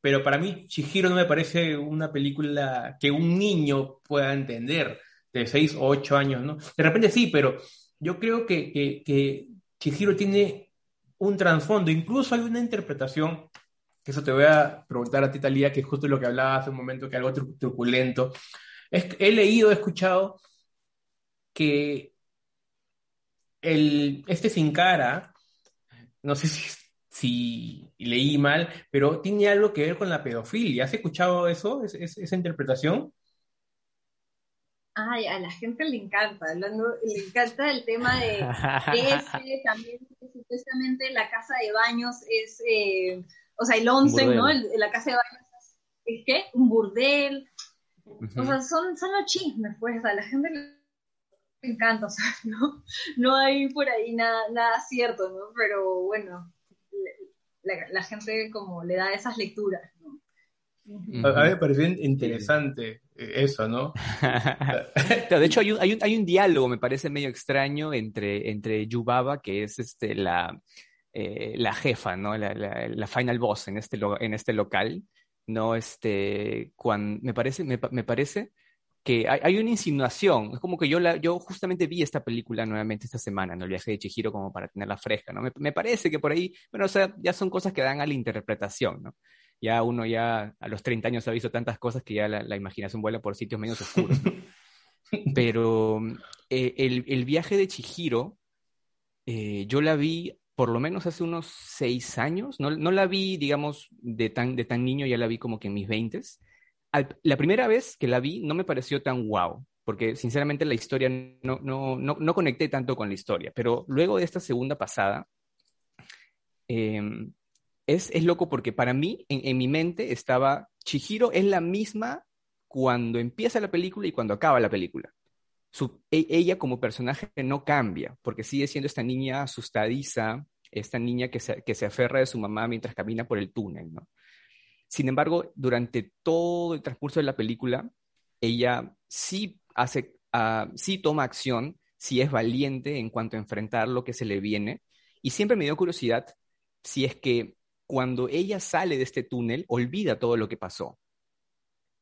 pero para mí Shihiro no me parece una película que un niño pueda entender de seis o ocho años, ¿no? De repente sí, pero yo creo que, que, Chihiro tiene un trasfondo. Incluso hay una interpretación, que eso te voy a preguntar a ti, Talía, que es justo lo que hablaba hace un momento, que algo truculento. He leído, he escuchado que el, este sin cara, no sé si, si, leí mal, pero tiene algo que ver con la pedofilia. ¿Has escuchado eso, esa interpretación? Ay, a la gente le encanta, hablando, le encanta el tema de ese, también supuestamente la casa de baños es, eh, o sea, el once, ¿no? la casa de baños es, ¿qué? Un burdel. O sea, son, son los chismes, pues, a la gente le encanta, o sea, no, no hay por ahí nada, nada cierto, ¿no? Pero bueno, la, gente como le da esas lecturas. A mí me pareció interesante eh, eso, ¿no? de hecho, hay un, hay, un, hay un, diálogo, me parece medio extraño, entre, entre Yubaba, que es este, la, eh, la jefa, ¿no? La, la, final boss en este, en este local, ¿no? Este, cuando, me, parece, me, me parece que hay, hay, una insinuación, es como que yo, la, yo justamente vi esta película nuevamente esta semana, ¿no? El viaje de Chihiro como para tenerla fresca, ¿no? Me, me parece que por ahí, bueno, o sea, ya son cosas que dan a la interpretación, ¿no? ya uno ya a los 30 años ha visto tantas cosas que ya la, imaginación vuela por sitios menos oscuros. Pero eh, el, viaje de Chihiro, eh, yo la vi por lo menos hace unos seis años, no, la vi, digamos, de tan, de tan niño, ya la vi como que en mis veintes. La primera vez que la vi no me pareció tan wow, porque sinceramente la historia no, no, no, no conecté tanto con la historia, pero luego de esta segunda pasada, eh, es, loco porque para mí, en, mi mente, estaba, Chihiro es la misma cuando empieza la película y cuando acaba la película. E, ella como personaje no cambia, porque sigue siendo esta niña asustadiza, esta niña que se, que se aferra de su mamá mientras camina por el túnel, ¿no? Sin embargo, durante todo el transcurso de la película, ella sí hace, uh, sí toma acción, sí es valiente en cuanto a enfrentar lo que se le viene, y siempre me dio curiosidad si es que cuando ella sale de este túnel, olvida todo lo que pasó.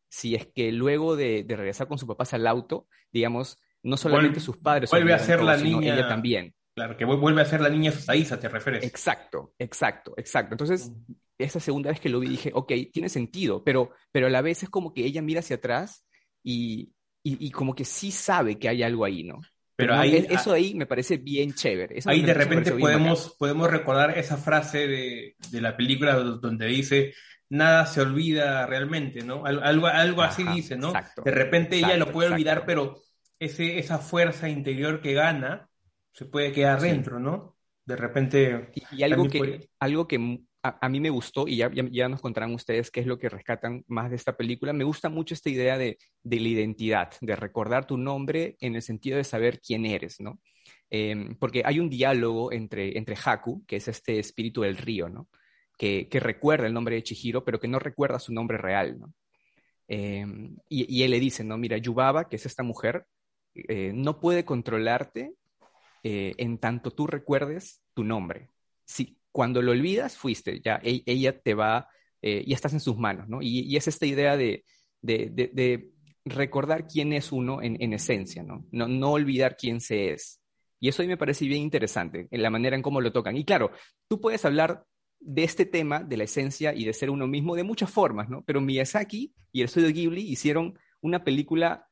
Si es que luego de, regresar con sus papás al auto, digamos, no solamente sus padres. Vuelve a ser la niña. Ella también. Claro, que vuelve a ser la niña Saiza, ¿te refieres? Exacto, exacto, exacto. Entonces, esa segunda vez que lo vi dije, ok, tiene sentido, pero, pero a la vez es como que ella mira hacia atrás y, y como que sí sabe que hay algo ahí, ¿no? Pero ahí, eso ahí me parece bien chévere. ahí de repente podemos, podemos recordar esa frase de, de, la película donde dice, nada se olvida realmente, ¿no? Algo, algo así dice, ¿no? de repente ella lo puede olvidar, pero ese, esa fuerza interior que gana se puede quedar dentro, ¿no? De repente... Y, algo, que, algo que a, mí me gustó, y ya, nos contarán ustedes qué es lo que rescatan más de esta película, me gusta mucho esta idea de, la identidad, de recordar tu nombre en el sentido de saber quién eres, ¿no? Em, porque hay un diálogo entre, entre Haku, que es este espíritu del río, ¿no? Que, recuerda el nombre de Chihiro, pero que no recuerda su nombre real, ¿no? Em, y, él le dice, ¿no? Mira, Yubaba, que es esta mujer, eh, no puede controlarte eh, en tanto tú recuerdes tu nombre. Sí, cuando lo olvidas, fuiste, ya e, ella te va, eh, ya estás en sus manos, ¿no? Y, es esta idea de, de, recordar quién es uno en, esencia, ¿no? ¿no? ¿no? olvidar quién se es. Y eso a mí me parece bien interesante, en la manera en cómo lo tocan. Y claro, tú puedes hablar de este tema, de la esencia y de ser uno mismo, de muchas formas, ¿no? Pero Miyazaki y el estudio Ghibli hicieron una película,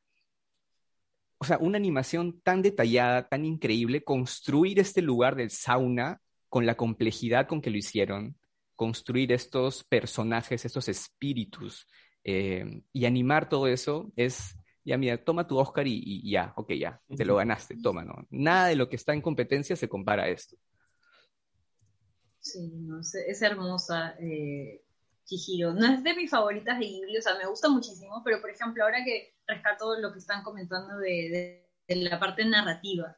o sea, una animación tan detallada, tan increíble, construir este lugar del sauna con la complejidad con que lo hicieron, construir estos personajes, estos espíritus eh, y animar todo eso es, ya mira, toma tu Oscar y, ya, ok, ya, te lo ganaste, toma, ¿no? Nada de lo que está en competencia se compara a esto. Sí, no, es, hermosa. Eh, Chihiro. No es de mis favoritas de Ghibli, o sea, me gusta muchísimo, pero por ejemplo, ahora que rescato lo que están comentando de la parte narrativa,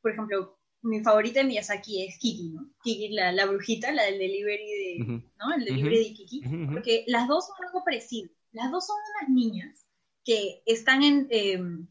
por ejemplo, mi favorita de Miyazaki es Kiki, ¿no? Kiki, la, la brujita, la del delivery de, ¿no? El delivery de Kiki, porque las dos son algo parecido. Las dos son unas niñas que están en, em,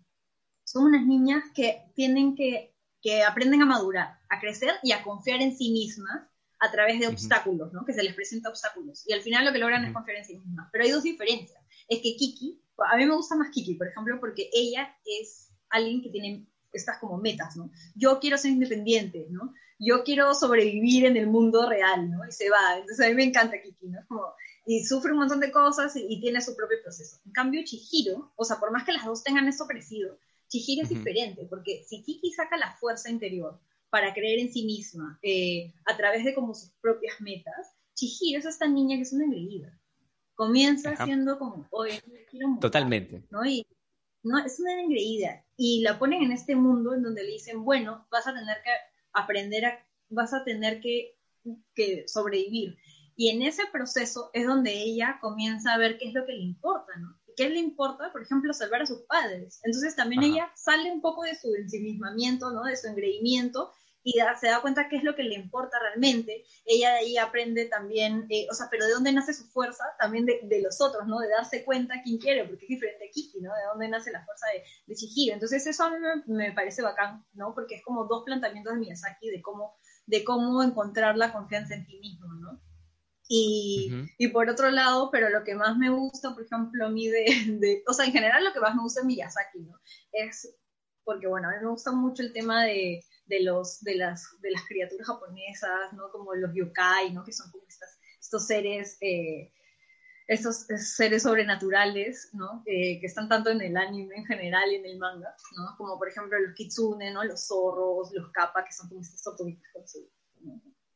son unas niñas que tienen que, que aprenden a madurar, a crecer y a confiar en sí mismas a través de obstáculos, ¿no? Que se les presenta obstáculos. Y al final lo que logran es confiar en sí mismas. Pero hay dos diferencias. Es que Kiki, a mí me gusta más Kiki, por ejemplo, porque ella es alguien que tiene estas como metas, ¿no? Yo quiero ser independiente, ¿no? Yo quiero sobrevivir en el mundo real, ¿no? Y se va. Entonces a mí me encanta Kiki, ¿no? Como, y sufre un montón de cosas y, tiene su propio proceso. En cambio, Chihiro, o sea, por más que las dos tengan eso parecido, Chihiro es diferente, porque si Kiki saca la fuerza interior para creer en sí misma eh, a través de como sus propias metas, Chihiro es esta niña que es una engreída. Comienza siendo como, oye, quiero Totalmente. ¿no? Y no, es una engreída. Y la ponen en este mundo en donde le dicen, bueno, vas a tener que aprender a, vas a tener que, sobrevivir. Y en ese proceso es donde ella comienza a ver qué es lo que le importa, ¿no? ¿Qué le importa, por ejemplo, salvar a sus padres? Entonces también ella sale un poco de su ensimismamiento, ¿no? De su engreimiento y se da cuenta qué es lo que le importa realmente. Ella de ahí aprende también, eh, o sea, pero de dónde nace su fuerza, también de, de, los otros, ¿no? De darse cuenta quién quiere, porque es diferente a Kiki, ¿no? De dónde nace la fuerza de, de Chihiro. Entonces eso a mí me, parece bacán, ¿no? Porque es como dos planteamientos de Miyazaki de cómo, de cómo encontrar la confianza en ti mismo, ¿no? Y, y, por otro lado, pero lo que más me gusta, por ejemplo, a mí de, de, o sea, en general lo que más me gusta de Miyazaki, ¿no? Es porque, bueno, a mí me gusta mucho el tema de, de, los, de, las, de las criaturas japonesas, ¿no? Como los yokai, ¿no? Que son como estas, estos seres, eh, estos seres sobrenaturales, ¿no? Eh, que están tanto en el anime en general y en el manga, ¿no? Como por ejemplo los kitsune, ¿no? Los zorros, los kappa, que son como estas tortuguitas con su,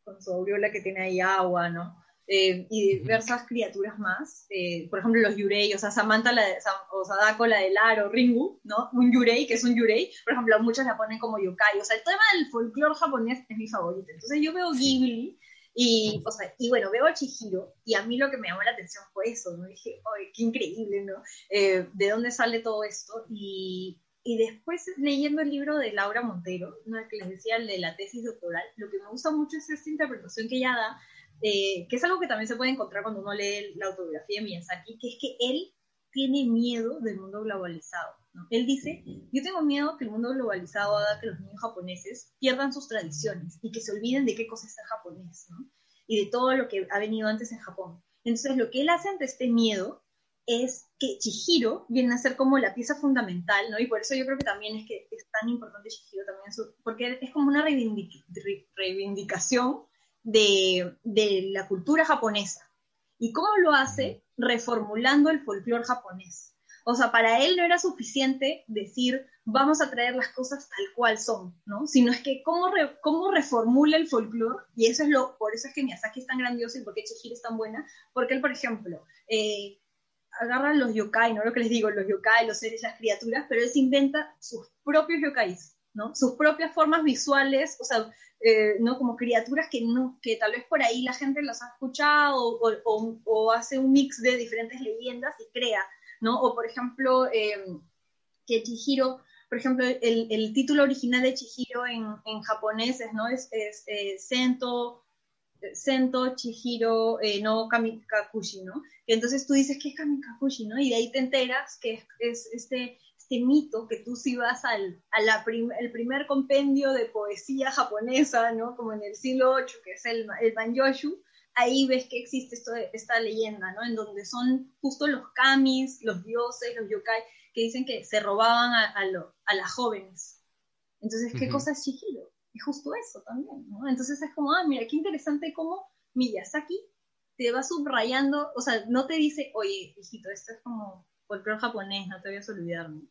con su aureola que tiene ahí agua, ¿no? Eh, y diversas criaturas más. Eh, por ejemplo, los yurei, o sea, Samantha la de, o Sadako, la del aro, Ringu, ¿no? Un yurei, que es un yurei. Por ejemplo, muchos la ponen como yokai. O sea, el tema del folclore japonés es mi favorito. Entonces yo veo Ghibli y, o sea, y bueno, veo a Chihiro y a mí lo que me llamó la atención fue eso, ¿no? Dije, ¡ay, qué increíble, ¿no? Eh, ¿De dónde sale todo esto? Y, y después leyendo el libro de Laura Montero, ¿no? que les decía, el de la tesis doctoral, lo que me gusta mucho es esta interpretación que ella da eh, que es algo que también se puede encontrar cuando uno lee la autobiografía de Miyazaki, que es que él tiene miedo del mundo globalizado. Él dice, yo tengo miedo que el mundo globalizado haga que los niños japoneses pierdan sus tradiciones y que se olviden de qué cosa es el japonés y de todo lo que ha venido antes en Japón. Entonces, lo que él hace ante este miedo es que Chihiro viene a ser como la pieza fundamental, ¿no? Y por eso yo creo que también es que es tan importante Chihiro también, porque es como una reivindicación de, la cultura japonesa. ¿Y cómo lo hace? Reformulando el folclore japonés. O sea, para él no era suficiente decir, vamos a traer las cosas tal cual son, ¿no? Sino es que cómo, cómo reformula el folclore, y eso es lo, por eso es que Miyazaki es tan grandioso y por qué Chihiro es tan buena, porque él, por ejemplo, eh, agarra los yokai, ¿no? Lo que les digo, los yokai, los seres, las criaturas, pero él se inventa sus propios yokais, Sus propias formas visuales, o sea, eh, ¿no? Como criaturas que, no, que tal vez por ahí la gente las ha escuchado o, hace un mix de diferentes leyendas y crea, ¿no? O por ejemplo, eh, que Chihiro, por ejemplo, el, título original de Chihiro en, en japonés es, ¿no? Es, es eh, Sento, Sento Chihiro no Kamikakushi, ¿no? Que entonces tú dices, ¿qué es Kamikakushi, no? Y de ahí te enteras que es este este mito que tú si vas al a la el primer compendio de poesía japonesa, ¿no? Como en el siglo VIII, que es el, el Banyoshu, ahí ves que existe esto, esta leyenda, ¿no? En donde son justo los kamis, los dioses, los yokai, que dicen que se robaban a, a, las jóvenes. Entonces, ¿qué cosa es Chihiro? Es justo eso también, ¿no? Entonces es como, ah, mira, qué interesante cómo Miyazaki te va subrayando, o sea, no te dice, oye, hijito, esto es como folclore japonés, no te voy a olvidar, ¿no?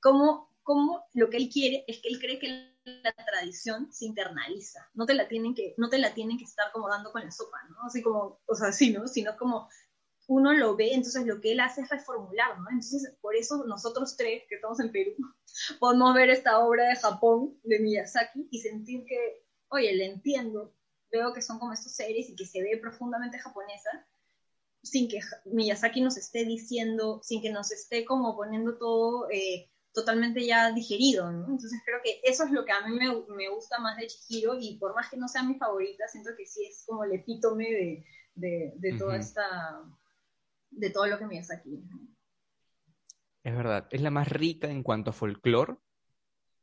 Como, como lo que él quiere es que él cree que la tradición se internaliza, no te la tienen que, no te la tienen que estar como dando con la sopa, ¿no? Así como, o sea, así, ¿no? Sino como uno lo ve, entonces lo que él hace es reformular, ¿no? Entonces, por eso nosotros tres, que estamos en Perú, podemos ver esta obra de Japón, de Miyazaki, y sentir que, oye, le entiendo, veo que son como estos seres y que se ve profundamente japonesa, sin que Miyazaki nos esté diciendo, sin que nos esté como poniendo todo eh, totalmente ya digerido, ¿no? Entonces creo que eso es lo que a mí me, gusta más de Chihiro y por más que no sea mi favorita, siento que sí es como el epítome de, de, toda esta, de todo lo que me hace aquí. Es verdad, es la más rica en cuanto a folclore,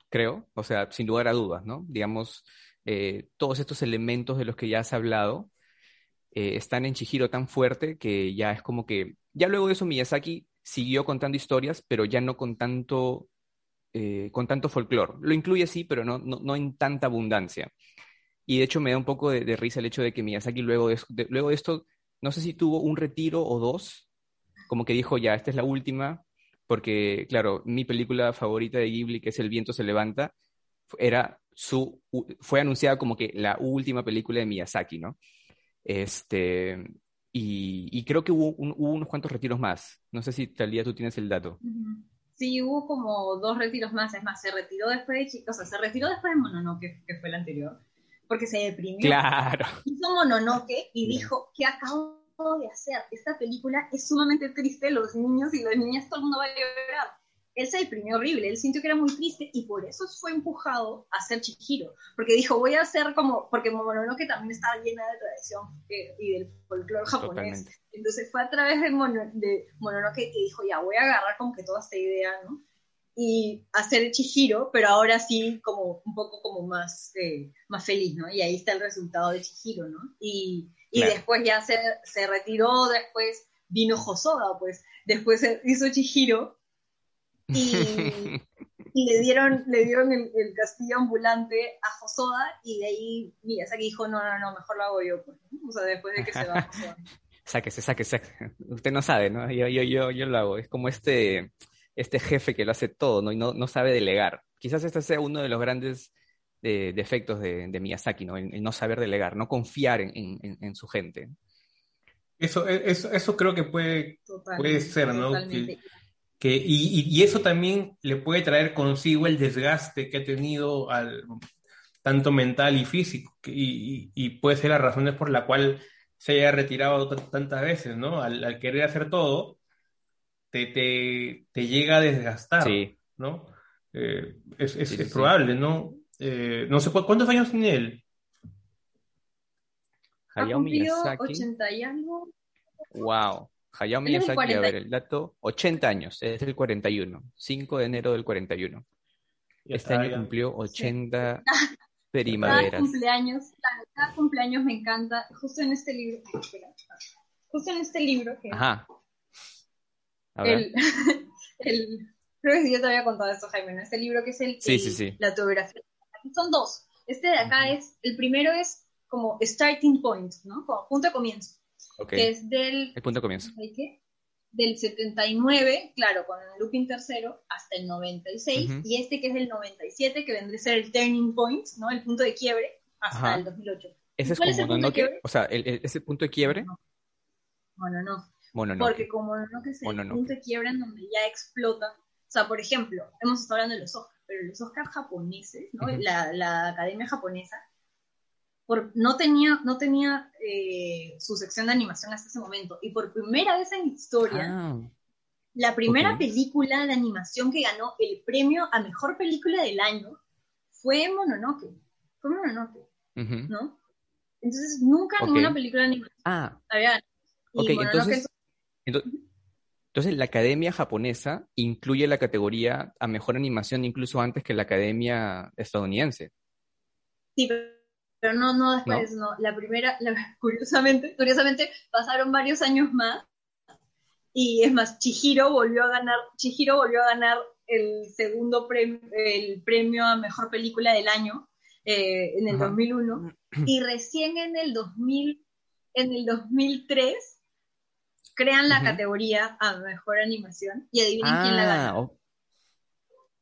creo, o sea, sin lugar a dudas, ¿no? Digamos, eh, todos estos elementos de los que ya has hablado eh, están en Chihiro tan fuerte que ya es como que, ya luego de eso Miyazaki siguió contando historias, pero ya no con tanto, eh, con tanto folclore. Lo incluye sí, pero no, no, en tanta abundancia. Y de hecho me da un poco de, risa el hecho de que Miyazaki luego de, luego esto, no sé si tuvo un retiro o dos, como que dijo, ya, esta es la última, porque, claro, mi película favorita de Ghibli, que es El viento se levanta, era su, fue anunciada como que la última película de Miyazaki, ¿no? Este, y, creo que hubo, unos cuantos retiros más. No sé si tal día tú tienes el dato. Sí, hubo como dos retiros más. Es más, se retiró después de, o sea, se retiró después de Mononoke, que fue el anterior, porque se deprimió. Claro. Hizo Mononoke y dijo, ¿qué acabo de hacer? Esta película es sumamente triste, los niños y las niñas, todo el mundo va a llorar. Él se deprimió horrible, él sintió que era muy triste y por eso fue empujado a ser Chihiro, porque dijo, voy a hacer como, porque Mononoke también estaba llena de tradición eh, y del folclore japonés, entonces fue a través de, de Mononoke que dijo, ya, voy a agarrar como que toda esta idea, ¿no? Y hacer Chihiro, pero ahora sí como un poco como más, eh, más feliz, ¿no? Y ahí está el resultado de Chihiro, ¿no? Y, y después ya se, se retiró, después vino Hosoda, pues después hizo Chihiro y, le dieron, le dieron el, castillo ambulante a Josoda y de ahí Miyazaki dijo, no, no, no, mejor lo hago yo, pues, o sea, después de que se va Josoda. sáquese, sáquese, Usted no sabe, ¿no? Yo, yo, yo, yo lo hago. Es como este, este jefe que lo hace todo, ¿no? Y no, no sabe delegar. Quizás este sea uno de los grandes eh, defectos de, de, Miyazaki, ¿no? El, no saber delegar, no confiar en, en, en su gente. Eso, eso, eso creo que puede, puede ser, ¿no? Que, y, eso también le puede traer consigo el desgaste que ha tenido al, tanto mental y físico, y, puede ser las razones por la cual se haya retirado tantas veces, ¿no? Al, querer hacer todo, te, te, llega a desgastar, ¿no? Eh, es, es, probable, ¿no? Eh, no sé, ¿cuántos años tiene él? Hayao Miyazaki. 80 y algo. Wow. Hayao Miyazaki, a ver, el dato, 80 años, es del 41, 5 de enero del 41. Este año cumplió 80 primaveras. Cada cumpleaños, cada cumpleaños me encanta, justo en este libro, justo en este libro que... Ajá. A ver. El, creo que yo te había contado esto, Jaime, ¿no? Este libro que es el, sí, sí, sí. la autobiografía. Son dos. Este de acá es, el primero es como starting point, ¿no? Como punto de comienzo que es del... El punto de comienzo. Del 79, claro, con el looping tercero, hasta el 96, y este que es el 97, que vendría a ser el turning point, ¿no? El punto de quiebre, hasta el 2008. ¿Ese es, como es el punto de quiebre? O sea, el, ¿ese punto de quiebre? Bueno, no. Porque como no que es el punto de quiebre en donde ya explota. O sea, por ejemplo, hemos estado hablando de los Oscars, pero los Oscars japoneses, ¿no? la, la academia japonesa no tenía, no tenía eh, su sección de animación hasta ese momento. Y por primera vez en historia, ah, la primera película de animación que ganó el premio a mejor película del año fue Mononoke. Fue Mononoke, ¿no? Entonces, nunca ninguna película de animación ah. había entonces, entonces, la academia japonesa incluye la categoría a mejor animación incluso antes que la academia estadounidense. Sí, pero pero no, no después, no. La primera, curiosamente, curiosamente, pasaron varios años más. Y es más, Chihiro volvió a ganar, Chihiro volvió a ganar el segundo premio, el premio a mejor película del año eh, en el 2001. Y recién en el 2000, en el 2003 crean la categoría a mejor animación y adivinen quién la ganó.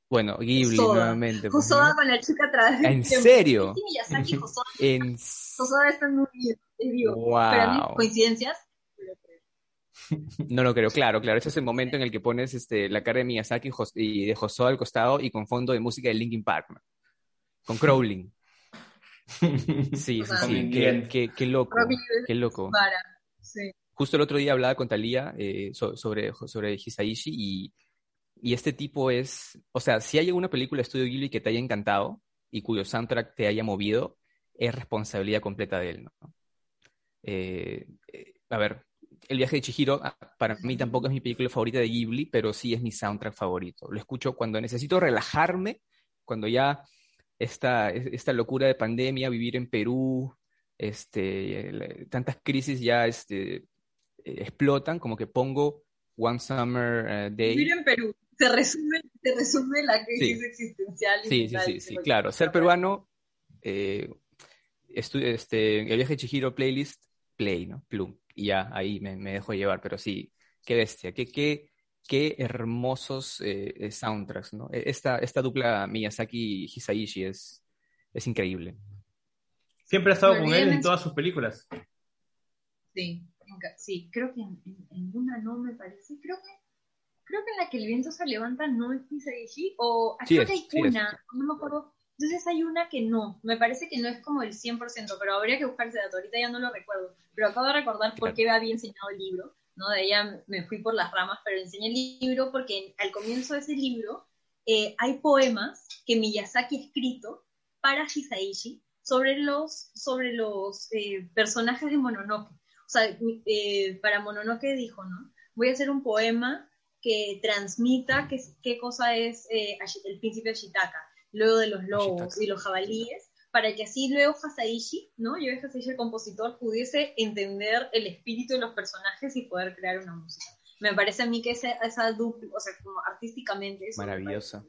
Bueno, Ghibli nuevamente. Pues, Hosoda con la chica atrás. ¿En serio? Miyazaki, Hosoda. en... Hosoda está muy bien. Wow. Pero coincidencias. No lo creo, claro, claro. Ese es el momento en el que pones este, la cara de Miyazaki y de Hosoda al costado y con fondo de música de Linkin Park, con Crowling. Sí, sí, sí. Qué, qué, loco. Qué loco. Justo el otro día hablaba con Talía eh, sobre, sobre Hisaishi y y este tipo es, o sea, si hay alguna película de Estudio Ghibli que te haya encantado y cuyo soundtrack te haya movido, es responsabilidad completa de él, ¿no? Eh, eh, a ver, El viaje de Chihiro, ah, para mí tampoco es mi película favorita de Ghibli, pero sí es mi soundtrack favorito. Lo escucho cuando necesito relajarme, cuando ya esta, esta locura de pandemia, vivir en Perú, este, tantas crisis ya este, eh, explotan, como que pongo One Summer Day. Vivir en Perú se resume, se resume la crisis existencial. sí, sí, sí, sí, claro. Ser peruano, eh, este, el viaje de Chihiro playlist, play, ¿no? Plum. Y ya, ahí me, me dejo llevar, pero sí, qué bestia, qué, qué, qué hermosos eh, soundtracks, ¿no? E, esta, esta dupla Miyazaki-Hisaishi es, es increíble. Siempre ha estado con él en todas sus películas. Sí, sí, creo que en, en, una no me parece, creo que creo que en la que el viento se levanta no es Hisaishi, o creo que hay una, no me acuerdo. Entonces hay una que no, me parece que no es como el 100%, pero habría que buscar ese dato, ahorita ya no lo recuerdo, pero acabo de recordar por qué había enseñado el libro, ¿no? De ella me fui por las ramas, pero enseñé el libro porque al comienzo de ese libro eh, hay poemas que Miyazaki ha escrito para Hisaishi sobre los, sobre los eh, personajes de Mononoke. O sea, eh, para Mononoke dijo, ¿no? Voy a hacer un poema que transmita qué, qué cosa es el príncipe Ashitaka, luego de los lobos y los jabalíes, para que así luego Hasaishi, ¿no? Yo Hasaishi, el compositor, pudiese entender el espíritu de los personajes y poder crear una música. Me parece a mí que esa, esa dupla, o sea, como artísticamente... Maravillosa.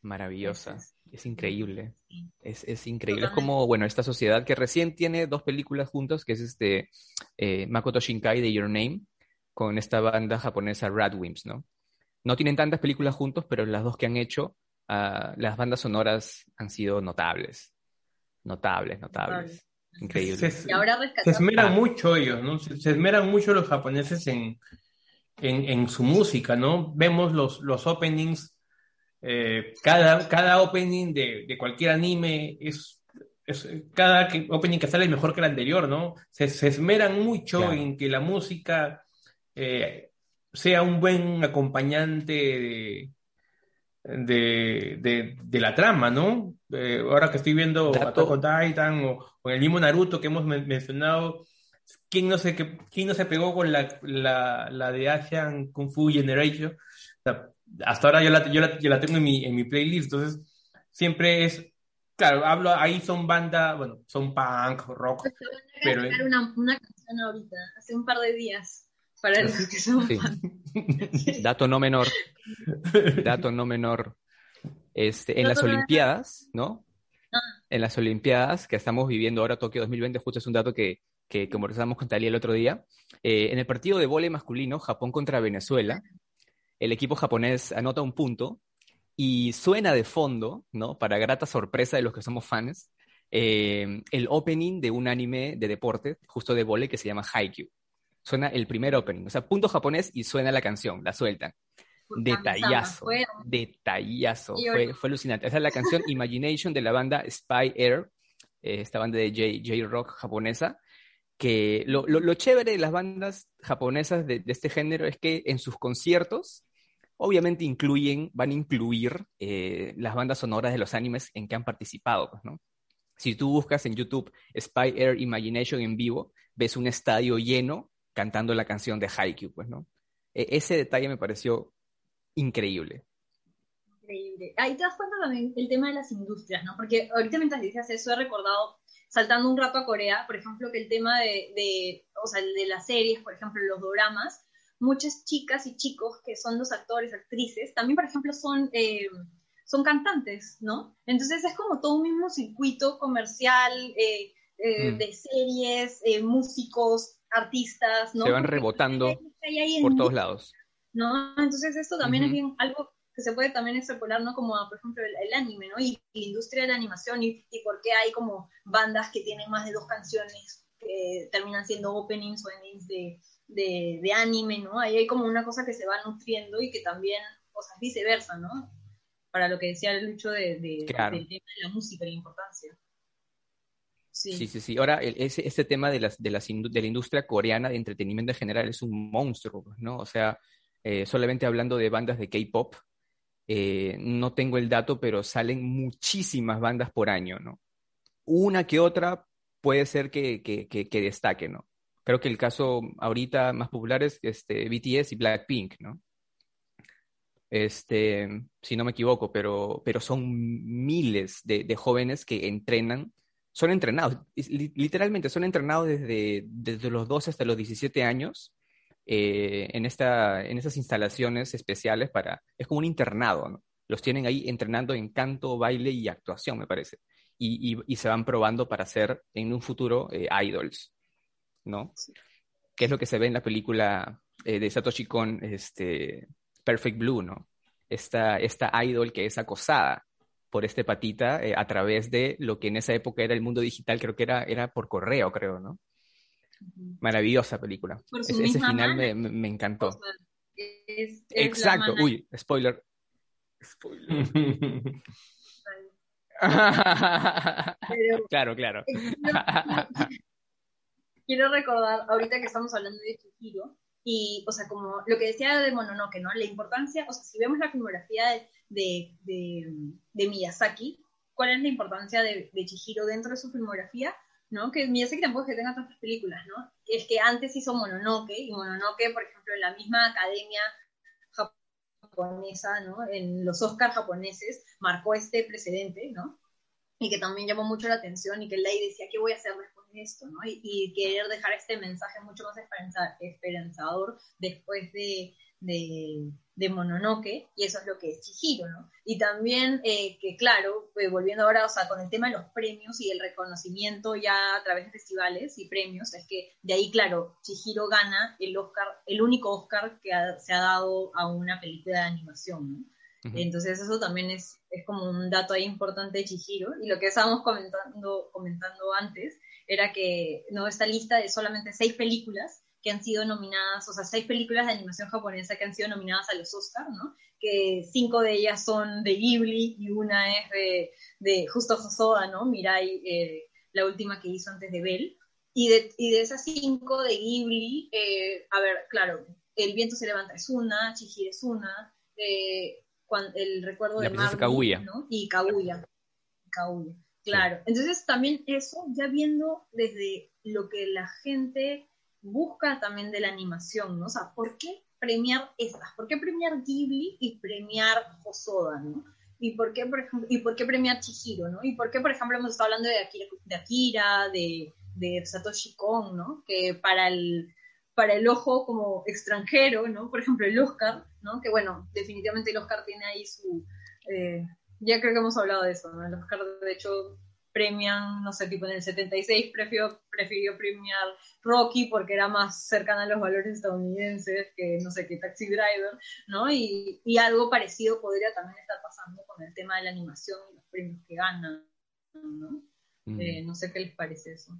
Maravillosa. Es, increíble. Es, es, increíble. Es como, bueno, esta sociedad que recién tiene dos películas juntos, que es este eh, Makoto Shinkai de Your Name, con esta banda japonesa Radwimps, ¿no? No tienen tantas películas juntos, pero las dos que han hecho Ah, las bandas sonoras han sido notables. Notables, notables. Increíble. Se, esmeran ah. mucho ellos, ¿no? Se, esmeran mucho los japoneses en, en, su música, ¿no? Vemos los, los openings, eh, cada, cada opening de, de, cualquier anime es, es cada opening que sale es mejor que el anterior, ¿no? Se, esmeran mucho en que la música eh, sea un buen acompañante de, de, de, la trama, ¿no? Eh, ahora que estoy viendo Attack on Titan o, el mismo Naruto que hemos mencionado, ¿quién no, se, ¿quién no se pegó con la, la, la de Asian Kung Fu Generation? hasta ahora yo la, yo la, yo la tengo en mi, en mi playlist, entonces siempre es claro, hablo, ahí son banda, bueno, son punk, rock. pero una, una canción ahorita, hace un par de días para los que son Dato no menor. Dato no menor. Este, en las Olimpiadas, ¿no? En las Olimpiadas que estamos viviendo ahora, Tokio 2020, justo es un dato que, que conversamos con Talía el otro día. Eh, en el partido de vóley masculino, Japón contra Venezuela, el equipo japonés anota un punto y suena de fondo, ¿no? Para grata sorpresa de los que somos fans, eh, el opening de un anime de deporte, justo de vóley, que se llama Haikyuu suena el primer opening, o sea, punto japonés y suena la canción, la sueltan. Detallazo, detallazo, fue, fue, alucinante. Esa es la canción Imagination de la banda Spy Air, eh, esta banda de J-Rock japonesa, que lo, lo, chévere de las bandas japonesas de, este género es que en sus conciertos, obviamente incluyen, van a incluir eh, las bandas sonoras de los animes en que han participado, pues, ¿no? Si tú buscas en YouTube Spy Air Imagination en vivo, ves un estadio lleno cantando la canción de Haikyuu, pues, ¿no? E, ese detalle me pareció increíble. Increíble. Ahí te das cuenta también el tema de las industrias, ¿no? Porque ahorita mientras decías eso he recordado, saltando un rato a Corea, por ejemplo, que el tema de, de o sea, de las series, por ejemplo, los doramas, muchas chicas y chicos que son los actores, actrices, también, por ejemplo, son, eh, son cantantes, ¿no? Entonces es como todo un mismo circuito comercial eh, eh, mm. de series, músicos, artistas, ¿no? Se van rebotando por todos lados. ¿No? Entonces esto también es bien algo que se puede también extrapolar, ¿no? Como, por ejemplo, el, anime, ¿no? Y, la industria de la animación y, por qué hay como bandas que tienen más de dos canciones que terminan siendo openings o endings de, de, anime, ¿no? Ahí hay como una cosa que se va nutriendo y que también, o sea, viceversa, ¿no? Para lo que decía el Lucho de, de, claro. del tema de la música, la importancia. Sí, sí, sí. Ahora, ese, este tema de, las, de, las, de la industria coreana de entretenimiento en general es un monstruo, ¿no? O sea, eh, solamente hablando de bandas de K-pop, eh, no tengo el dato, pero salen muchísimas bandas por año, ¿no? Una que otra puede ser que, que, que, destaque, ¿no? Creo que el caso ahorita más popular es este, BTS y Blackpink, ¿no? Este, si no me equivoco, pero, pero son miles de, de jóvenes que entrenan son entrenados, literalmente son entrenados desde, desde los 12 hasta los 17 años eh, en, esta, en esas instalaciones especiales para, es como un internado, ¿no? Los tienen ahí entrenando en canto, baile y actuación, me parece. Y, y, se van probando para ser en un futuro eh, idols, ¿no? Que es lo que se ve en la película eh, de Satoshi Kon, este, Perfect Blue, ¿no? Esta, esta idol que es acosada por este patita eh, a través de lo que en esa época era el mundo digital, creo que era, era por correo, creo, ¿no? Maravillosa película. ese final me, me, encantó. Exacto, uy, spoiler. Spoiler. claro, claro. Quiero, recordar, ahorita que estamos hablando de Chihiro, Y, o sea, como lo que decía de Mononoke, ¿no? La importancia, o sea, si vemos la filmografía de, de, Miyazaki, ¿cuál es la importancia de, de, Chihiro dentro de su filmografía? ¿no? Que Miyazaki tampoco es que tenga tantas películas, ¿no? Es que antes hizo Mononoke, y Mononoke, por ejemplo, en la misma academia japonesa, ¿no? En los Oscars japoneses, marcó este precedente, ¿no? Y que también llamó mucho la atención y que Ley decía, ¿qué voy a hacer de esto, ¿no? Y, querer dejar este mensaje mucho más esperanzador después de, de Mononoke, y eso es lo que es Chihiro, ¿no? Y también eh, que, claro, pues, volviendo ahora, o sea, con el tema de los premios y el reconocimiento ya a través de festivales y premios, es que de ahí, claro, Chihiro gana el Oscar, el único Oscar que se ha dado a una película de animación, ¿no? Entonces eso también es, es como un dato ahí importante de Chihiro. Y lo que estábamos comentando, comentando antes era que, ¿no? Esta lista de solamente seis películas que han sido nominadas, o sea, seis películas de animación japonesa que han sido nominadas a los Oscars, ¿no? Que cinco de ellas son de Ghibli y una es de, de Justo Hosoda, ¿no? Mirai, eh, la última que hizo antes de Bell. Y de, y de esas cinco de Ghibli, eh, a ver, claro, El viento se levanta es una, Chihiro es una, eh, el recuerdo de Marley, ¿no? Y Kaguya. Kaguya. Claro. Entonces también eso, ya viendo desde lo que la gente busca también de la animación, ¿no? O sea, ¿por qué premiar estas? ¿Por qué premiar Ghibli y premiar Hosoda, ¿no? ¿Y por qué, por ejemplo, y por qué premiar Chihiro, ¿no? ¿Y por qué, por ejemplo, hemos estado hablando de Akira, de, Akira, de, Satoshi Kon, ¿no? Que para el, para el ojo como extranjero, ¿no? Por ejemplo, el Oscar, ¿no? Que bueno, definitivamente el Oscar tiene ahí su... Eh, ya creo que hemos hablado de eso, ¿no? El Oscar, de hecho, premian, no sé, tipo en el 76 prefirió, prefirió premiar Rocky porque era más cercana a los valores estadounidenses que, no sé, que Taxi Driver, ¿no? Y, y algo parecido podría también estar pasando con el tema de la animación y los premios que ganan, ¿no? Mm. Eh, no sé qué les parece eso.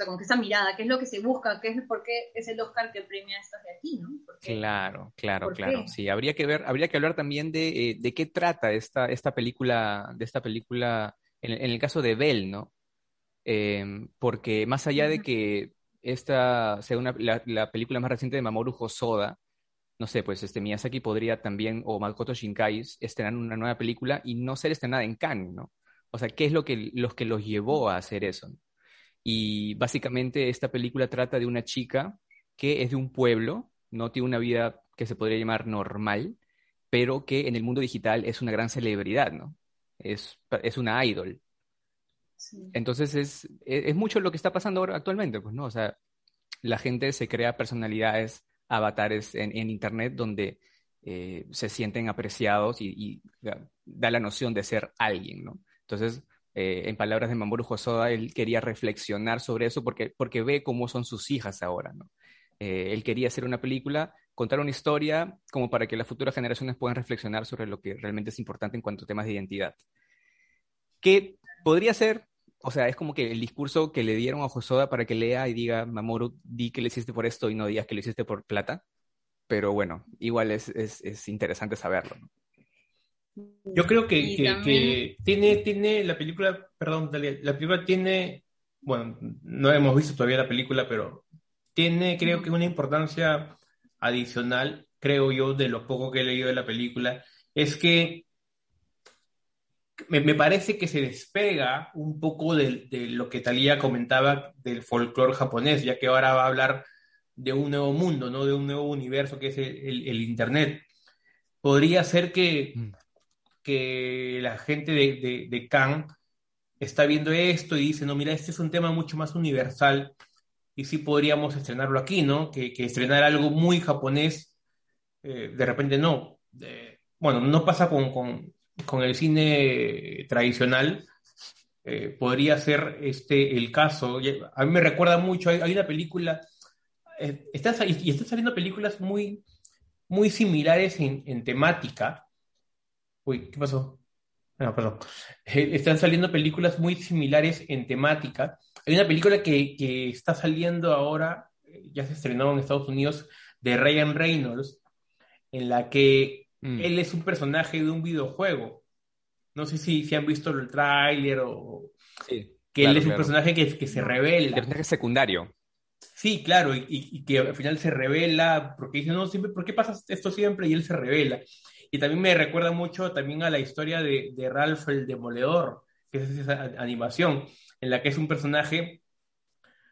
Sea, con que esa mirada, qué es lo que se busca, qué es por qué es el Oscar que premia estas de aquí, ¿no? Claro, claro, claro. Sí, habría que ver, habría que hablar también de, eh, de qué trata esta, esta película, de esta película en, el caso de Bell, ¿no? Em, porque más allá de que esta sea una, la, película más reciente de Mamoru Hosoda, no sé, pues este Miyazaki podría también, o Makoto Shinkai, estrenar una nueva película y no ser estrenada en Cannes, ¿no? O sea, ¿qué es lo que, los que los llevó a hacer eso? Y básicamente esta película trata de una chica que es de un pueblo, no tiene una vida que se podría llamar normal, pero que en el mundo digital es una gran celebridad, ¿no? es, es una idol. Entonces es, es, mucho lo que está pasando ahora actualmente, pues, ¿no? O sea, la gente se crea personalidades, avatares en, en Internet donde eh, se sienten apreciados y, da la noción de ser alguien, ¿no? Entonces, eh, en palabras de Mamoru Hosoda, él quería reflexionar sobre eso porque, porque ve cómo son sus hijas ahora, ¿no? Eh, él quería hacer una película, contar una historia como para que las futuras generaciones puedan reflexionar sobre lo que realmente es importante en cuanto a temas de identidad. Que podría ser, o sea, es como que el discurso que le dieron a Josoda para que lea y diga, Mamoru, di que le hiciste por esto y no digas que le hiciste por plata. Pero bueno, igual es, es, interesante saberlo. Yo creo que, que, tiene, tiene la película, perdón, la película tiene, bueno, no hemos visto todavía la película, pero tiene, creo que, una importancia adicional, creo yo, de lo poco que he leído de la película, es que me, parece que se despega un poco de, lo que Talía comentaba del folclore japonés, ya que ahora va a hablar de un nuevo mundo, ¿no? De un nuevo universo que es el, Internet. Podría ser que, mm. Que la gente de, de, de Khan está viendo esto y dice, no, mira, este es un tema mucho más universal y sí podríamos estrenarlo aquí, ¿no? Que, estrenar algo muy japonés, eh, de repente no. bueno, no pasa con, el cine tradicional, eh, podría ser este el caso. A mí me recuerda mucho, hay, una película, eh, está, y están saliendo películas muy, muy similares en, temática. Uy, ¿qué pasó? No, perdón. están saliendo películas muy similares en temática hay una película que, está saliendo ahora, eh, ya se estrenó en Estados Unidos, de Ryan Reynolds, en la que mm. él es un personaje de un videojuego. No sé si, si han visto el tráiler o... que él es un personaje que, que se revela. personaje secundario. Sí, claro, y, que al final se revela, porque dice, no, siempre, ¿por qué pasa esto siempre? Y él se revela. Y también me recuerda mucho también a la historia de, de Ralph el Demoledor, que es esa animación, en la que es un personaje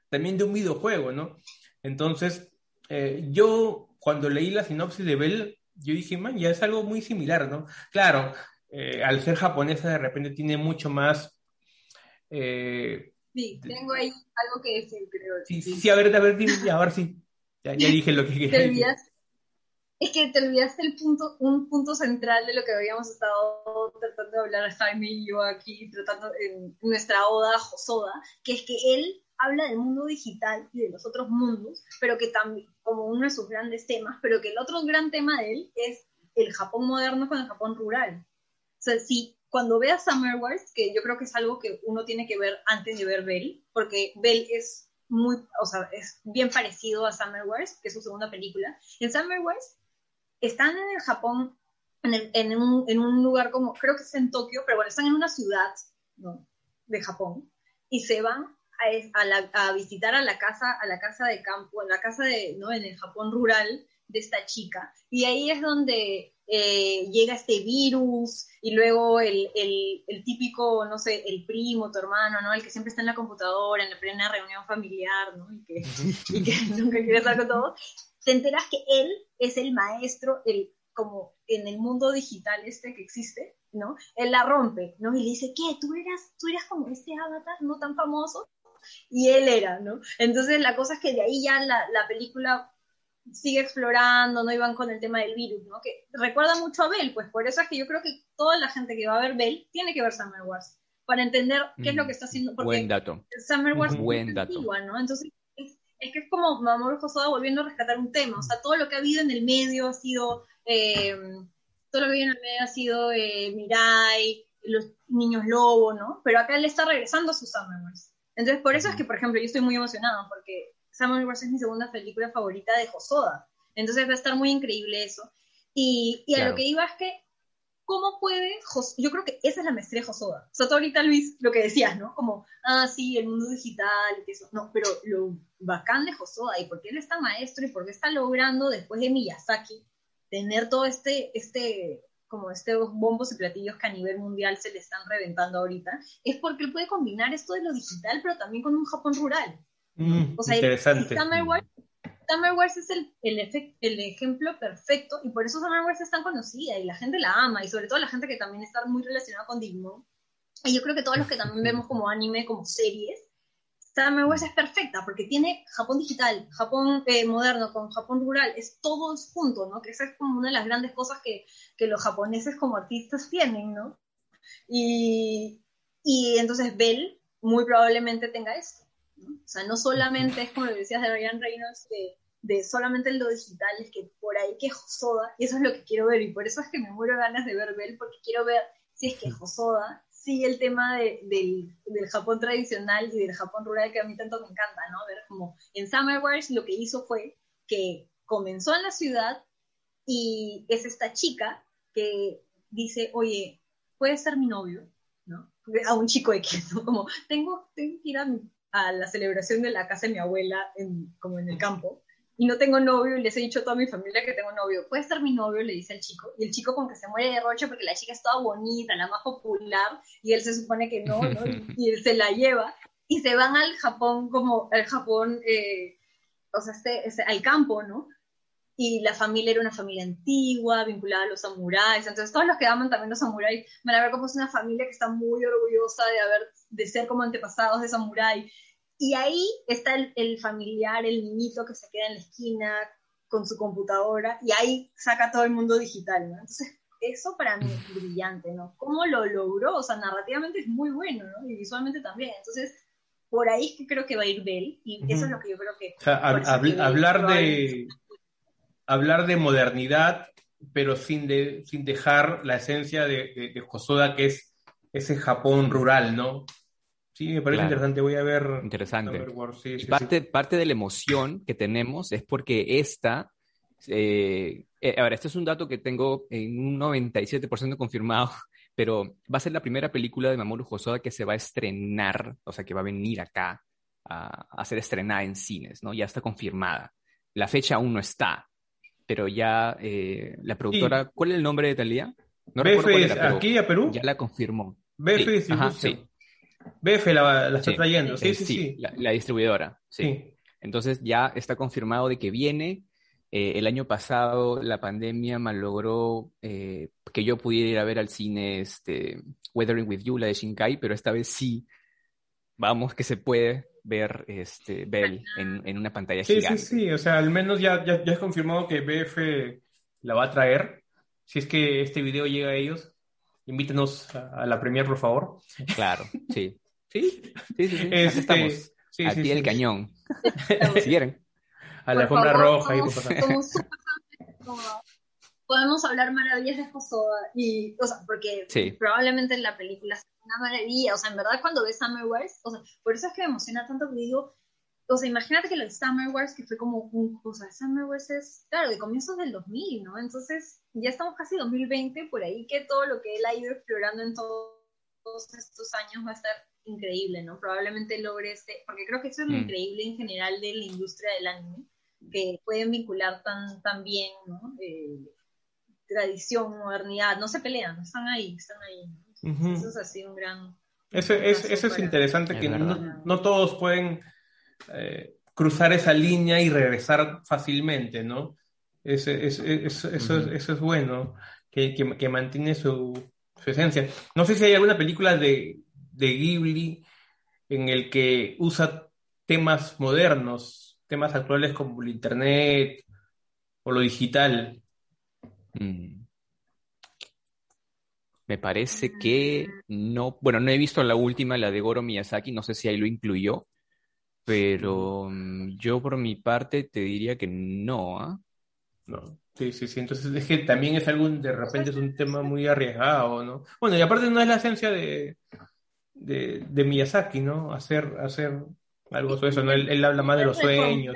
también de un videojuego, ¿no? Entonces, eh, yo cuando leí la sinopsis de Bell, yo dije, man, ya es algo muy similar, ¿no? Claro, eh, al ser japonesa de repente tiene mucho más... Eh, sí, tengo ahí algo que decir, creo. Sí, sí, sí a ver, a ver, a ver si... Ya, ya, dije lo que quería decir es que te olvidaste el punto, un punto central de lo que habíamos estado tratando de hablar Jaime y yo aquí, tratando en nuestra oda Josoda, que es que él habla del mundo digital y de los otros mundos, pero que también, como uno de sus grandes temas, pero que el otro gran tema de él es el Japón moderno con el Japón rural. O sea, si cuando veas Summer Wars, que yo creo que es algo que uno tiene que ver antes de ver Bell, porque Bell es muy, o sea, es bien parecido a Summer Wars, que es su segunda película. En Summer Wars están en el Japón, en, un, lugar como, creo que es en Tokio, pero bueno, están en una ciudad de Japón y se van a, visitar a la casa, a la casa de campo, a la casa de, ¿no? En el Japón rural de esta chica. Y ahí es donde eh, llega este virus y luego el, típico, no sé, el primo, tu hermano, ¿no? El que siempre está en la computadora, en la plena reunión familiar, ¿no? Y que, y que nunca quiere estar con todo te enteras que él es el maestro, el, como en el mundo digital este que existe, ¿no? Él la rompe, ¿no? Y le dice, ¿qué? ¿Tú eras, tú eras como este avatar no tan famoso? Y él era, ¿no? Entonces la cosa es que de ahí ya la, la película sigue explorando, no iban con el tema del virus, ¿no? Que recuerda mucho a Bell, pues por eso es que yo creo que toda la gente que va a ver Bell tiene que ver Summer Wars para entender qué es lo que está haciendo. Porque Buen dato. Summer Wars Buen dato. ¿no? Entonces es que es como Mamoru Hosoda volviendo a rescatar un tema, o sea, todo lo que ha habido en el medio ha sido, eh, todo lo que ha habido en el medio ha sido eh, Mirai, los niños lobo, ¿no? Pero acá él está regresando a su Summerverse. Entonces, por eso es que, por ejemplo, yo estoy muy emocionado, porque Summerverse es mi segunda película favorita de Hosoda. Entonces va a estar muy increíble eso. Y, y a lo que iba es que ¿cómo puede, yo creo que esa es la maestría de Josoda. O sea, tú ahorita, Luis, lo que decías, ¿no? Como, ah, sí, el mundo digital, y eso. No, pero lo bacán de Josoda y por qué él está maestro y por qué está logrando, después de Miyazaki, tener todo este, este, como estos bombos y platillos que a nivel mundial se le están reventando ahorita, es porque él puede combinar esto de lo digital, pero también con un Japón rural. Mm, o sea, interesante. Summer Wars es el, el, el, ejemplo perfecto y por eso Summer Wars es tan conocida y la gente la ama y sobre todo la gente que también está muy relacionada con Digimon. Y yo creo que todos los que también vemos como anime, como series, Summer Wars es perfecta porque tiene Japón digital, Japón eh, moderno con Japón rural, es todo junto, ¿no? Que esa es como una de las grandes cosas que, que los japoneses como artistas tienen, ¿no? Y, y entonces Bell muy probablemente tenga esto. O sea, no solamente es como lo decías de Ryan Reynolds, de, de solamente lo digital, es que por ahí que Josoda, y eso es lo que quiero ver, y por eso es que me muero ganas de ver Bell, porque quiero ver si es que Josoda sigue el tema de, del, del, Japón tradicional y del Japón rural que a mí tanto me encanta, ¿no? Ver como en Summer Wars lo que hizo fue que comenzó en la ciudad y es esta chica que dice, oye, puedes ser mi novio, ¿no? A un chico X, ¿no? Como, tengo, tengo que ir a mi a la celebración de la casa de mi abuela, en, como en el campo, y no tengo novio, y les he dicho a toda mi familia que tengo novio. Puede ser mi novio, le dice al chico, y el chico como que se muere de roche porque la chica es toda bonita, la más popular, y él se supone que no, ¿no? Y, él se la lleva, y se van al Japón como, al Japón, eh, o sea, este, este, al campo, ¿no? Y la familia era una familia antigua, vinculada a los samuráis. Entonces, todos los que aman también los samuráis van a ver como es una familia que está muy orgullosa de haber, de ser como antepasados de samurái. Y ahí está el, familiar, el niñito que se queda en la esquina con su computadora y ahí saca todo el mundo digital, ¿no? Entonces, eso para mí es brillante, ¿no? ¿Cómo lo logró? O sea, narrativamente es muy bueno, ¿no? Y visualmente también. Entonces, por ahí es que creo que va a ir Bell y eso es lo que yo creo que... O sea, hablar de hablar de modernidad, pero sin, de, sin dejar la esencia de, de, de que es ese Japón rural, ¿no? Sí, me parece interesante. Voy a ver. Interesante. parte, parte de la emoción que tenemos es porque esta. Eh, eh, a ver, este es un dato que tengo en un 97% confirmado, pero va a ser la primera película de Mamoru Hosoda que se va a estrenar, o sea, que va a venir acá a, ser estrenada en cines, ¿no? Ya está confirmada. La fecha aún no está, pero ya eh, la productora, ¿cuál es el nombre de Talía? No BF aquí a Perú. Ya la confirmó. BF sí, BF la, está trayendo, sí, sí, sí. La, distribuidora, sí. Entonces ya está confirmado de que viene. Eh, el año pasado la pandemia malogró eh, que yo pudiera ir a ver al cine este, Weathering with You, la de Shinkai, pero esta vez sí, vamos que se puede ver este Bell en, en una pantalla gigante. Sí, sí, sí, o sea, al menos ya, ya, ya es confirmado que BF la va a traer. Si es que este video llega a ellos, invítenos a, la premier, por favor. Claro, sí. Sí, sí, sí, sí. Este, estamos. Sí, a sí, el cañón. si quieren. A la alfombra roja y cosas podemos hablar maravillas de Josoda y, o sea, porque probablemente en la película es una maravilla, o sea, en verdad cuando ves Summer Wars, o sea, por eso es que me emociona tanto que digo, o sea, imagínate que de Summer Wars, que fue como un, o sea, Summer Wars es, claro, de comienzos del 2000, ¿no? Entonces, ya estamos casi 2020, por ahí que todo lo que él ha ido explorando en todos estos años va a estar increíble, ¿no? Probablemente logre este, porque creo que eso es lo mm. increíble en general de la industria del anime, que pueden vincular tan, tan bien, ¿no? Eh, tradición, modernidad, no se pelean, están ahí, están ahí. Eso es así un gran... Eso es, eso es interesante, que no, todos pueden eh, cruzar esa línea y regresar fácilmente, ¿no? eso, es, eso es bueno, que, que, mantiene su, su, esencia. No sé si hay alguna película de, de Ghibli en el que usa temas modernos, temas actuales como el Internet o lo digital. Mm. Me parece que no, bueno, no he visto la última, la de Goro Miyazaki, no sé si ahí lo incluyó, pero mm, yo por mi parte te diría que no. ¿ah? No, sí, sí, sí, entonces es que también es algo, de repente es un tema muy arriesgado, ¿no? Bueno, y aparte no es la esencia de, de, Miyazaki, ¿no? Hacer, hacer algo sobre eso, ¿no? Él, habla más de los sueños.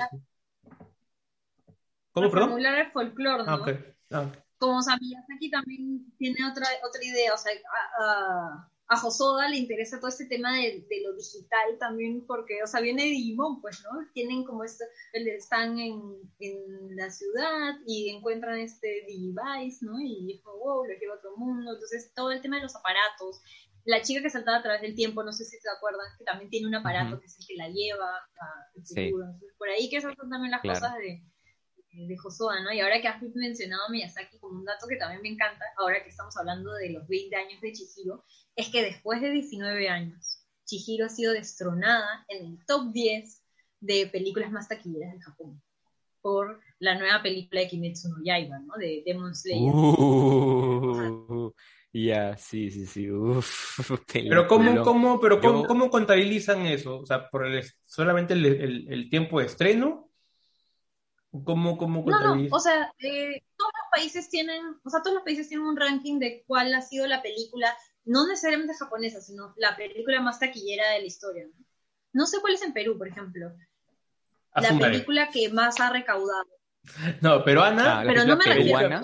¿Cómo, perdón? el folclore, ¿no? Ah, ah como Miyazaki también tiene otra, otra idea, o sea, a, a, Josoda le interesa todo este tema de, de, lo digital también, porque, o sea, viene de Digimon, pues, ¿no? Tienen como esto, están en, en la ciudad y encuentran este Digivice, ¿no? Y dijo, wow, lo lleva a otro mundo, entonces todo el tema de los aparatos, la chica que saltaba a través del tiempo, no sé si te acuerdan, que también tiene un aparato que es el que la lleva al futuro, entonces, por ahí que esas son también las cosas de de Josoa, ¿no? Y ahora que has mencionado a Miyazaki como un dato que también me encanta, ahora que estamos hablando de los 20 años de Chihiro, es que después de 19 años, Chihiro ha sido destronada en el top 10 de películas más taquilleras de Japón por la nueva película de Kimetsu no Yaiba, ¿no? De Demon Slayer. Uh, ya, sí, sí, sí. pero cómo, cómo, pero cómo, cómo, contabilizan eso? O sea, por el, solamente el, el tiempo de estreno ¿Cómo, cómo no, no, o sea, eh, todos los países tienen, o sea, todos los países tienen un ranking de cuál ha sido la película, no necesariamente japonesa, sino la película más taquillera de la historia. No, sé cuál es en Perú, por ejemplo. La película que más ha recaudado. No, peruana, ah, pero no me peruana,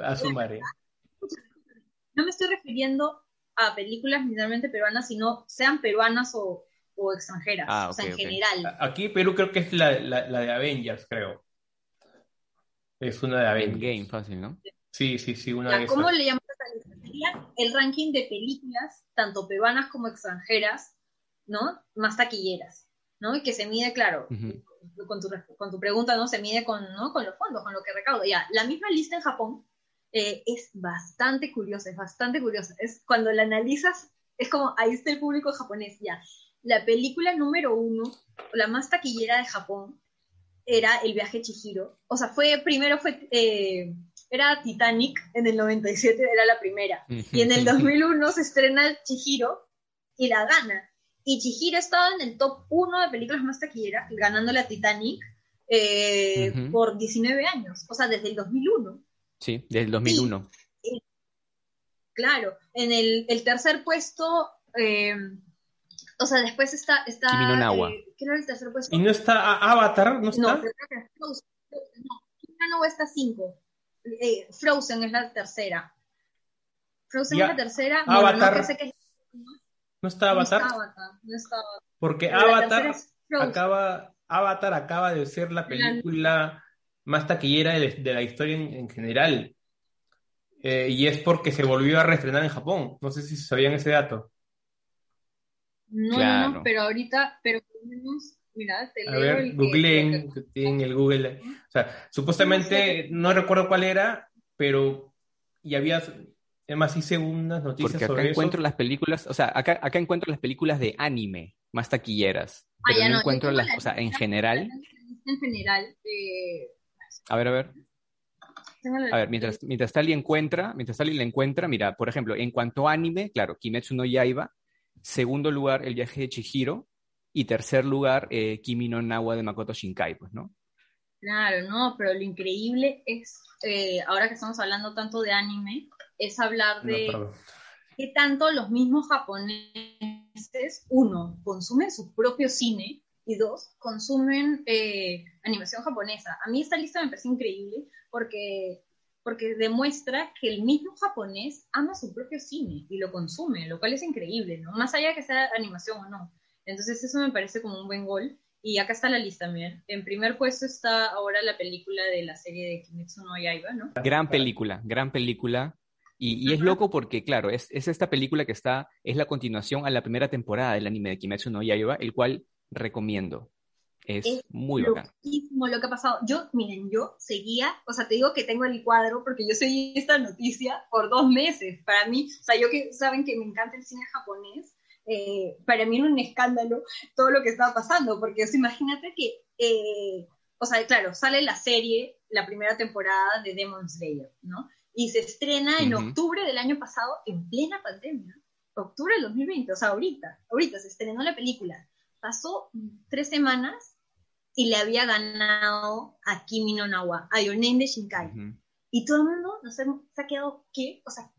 No me estoy refiriendo a películas literalmente peruanas, sino sean peruanas o, o extranjeras, ah, o sea, en general. Aquí Perú creo que es la, la, la de Avengers, creo. Es una de Avengers. Game, fácil, ¿no? Sí, sí, sí, una de ¿Cómo le llamamos a esa Sería el ranking de películas, tanto peruanas como extranjeras, ¿no? Más taquilleras, ¿no? Y que se mide, claro, con, tu, con tu pregunta, ¿no? Se mide con, ¿no? con los fondos, con lo que recaudo. Ya, la misma lista en Japón eh, es bastante curiosa, es bastante curiosa. Es cuando la analizas, es como, ahí está el público japonés, ya. La película número uno, la más taquillera de Japón, era El viaje Chihiro. O sea, fue, primero fue, eh, era Titanic, en el 97 era la primera. Y en el 2001 se estrena Chihiro y la gana. Y Chihiro estaba en el top 1 de películas más taquilleras, ganándole a Titanic eh, por 19 años. O sea, desde el 2001. Sí, desde el 2001. claro, en el, el tercer puesto... Eh, o sea, después está. está eh, ¿Qué era el tercer puesto? ¿Y no está Avatar? ¿No está? No, Frozen. No, está 5. Eh, Frozen es la tercera. Frozen es la tercera. Avatar. no, sé qué... ¿No está Avatar? No está Avatar. No está Porque Avatar, acaba, Avatar acaba de ser la película más taquillera de, la historia en, general. Eh, y es porque se volvió a reestrenar en Japón. No sé si sabían ese dato. No, no, pero ahorita, pero mira, te A ver, el googleen, tienen el Google. O sea, supuestamente, no recuerdo cuál era, pero ya había, además hice unas noticias Porque acá encuentro las películas, o sea, acá, acá encuentro las películas de anime más taquilleras. Ah, pero no, encuentro las, o sea, en general. En general, eh, a ver, a ver. A ver, mientras, mientras Tali encuentra, mientras Tali le encuentra, mira, por ejemplo, en cuanto a anime, claro, Kimetsu no Yaiba, segundo lugar, El viaje de Chihiro, y tercer lugar, eh, Kimi no Nawa de Makoto Shinkai, pues, ¿no? Claro, no, pero lo increíble es, eh, ahora que estamos hablando tanto de anime, es hablar de qué tanto los mismos japoneses, uno, consumen su propio cine y dos, consumen eh, animación japonesa. A mí esta lista me parece increíble porque, porque demuestra que el mismo japonés ama su propio cine y lo consume, lo cual es increíble, ¿no? Más allá de que sea animación o no. Entonces eso me parece como un buen gol. Y acá está la lista también. En primer puesto está ahora la película de la serie de Kimetsu no Yaiba, ¿no? Gran película, gran película. Y, es loco porque, claro, es, es, esta película que está, es la continuación a la primera temporada del anime de Kimetsu no Yaiba, el cual recomiendo. Es, muy bacán. lo que ha pasado. Yo, miren, yo seguía, o sea, te digo que tengo el cuadro porque yo seguí esta noticia por dos meses. Para mí, o sea, yo que saben que me encanta el cine japonés, eh, para mí era un escándalo todo lo que estaba pasando, porque o imagínate que, eh, o sea, claro, sale la serie, la primera temporada de Demon Slayer, ¿no? Y se estrena en octubre del año pasado, en plena pandemia, octubre del 2020, o sea, ahorita, ahorita se estrenó la película pasó tres semanas y le había ganado a Kimi no Nawa, a Your Name de Shinkai. Y todo el mundo no sé, se ha quedado, ¿qué? O sea,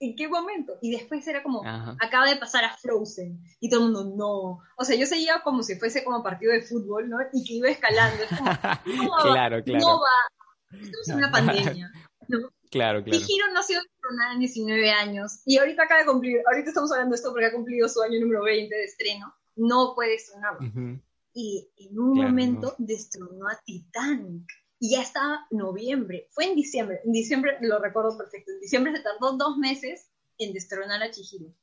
¿en qué momento? Y después era como, acaba de pasar a Frozen. Y todo el mundo, no. O sea, yo seguía como si fuese como partido de fútbol, ¿no? Y que iba escalando. Es como, no, claro, claro. No va. Estamos en una pandemia. ¿no? Claro, claro. Hiro no ha sido nada en 19 años. Y ahorita acaba de cumplir, ahorita estamos hablando de esto porque ha cumplido su año número 20 de estreno no puede estrenar. Y en un momento destronó a Titanic. Y ya estaba noviembre, fue en diciembre, en diciembre lo recuerdo perfecto, en diciembre se tardó dos meses en destronar a Chihiro.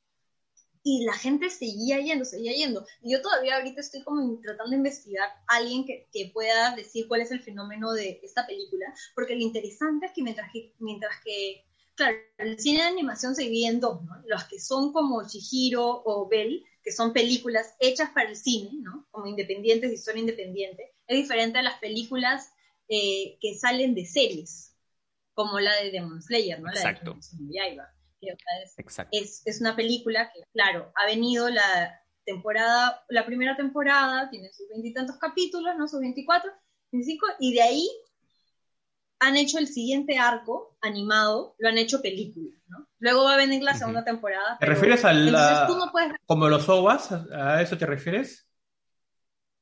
Y la gente seguía yendo, seguía yendo. Y yo todavía ahorita estoy como tratando de investigar a alguien que, que, pueda decir cuál es el fenómeno de esta película, porque lo interesante es que mientras que, mientras que claro, el cine de animación se divide en dos, ¿no? Los que son como Chihiro o Bell, que son películas hechas para el cine, ¿no? Como independientes, de historia independiente, es diferente a las películas eh, que salen de series, como la de Demon Slayer, ¿no? La Exacto. de Yaiba, es, es, una película que, claro, ha venido la temporada, la primera temporada, tiene sus veintitantos capítulos, ¿no? Sus 24, 25, y de ahí han hecho el siguiente arco animado, lo han hecho película, ¿no? Luego va a venir la segunda temporada. ¿Te refieres a la... como los OVAs? ¿A eso te refieres?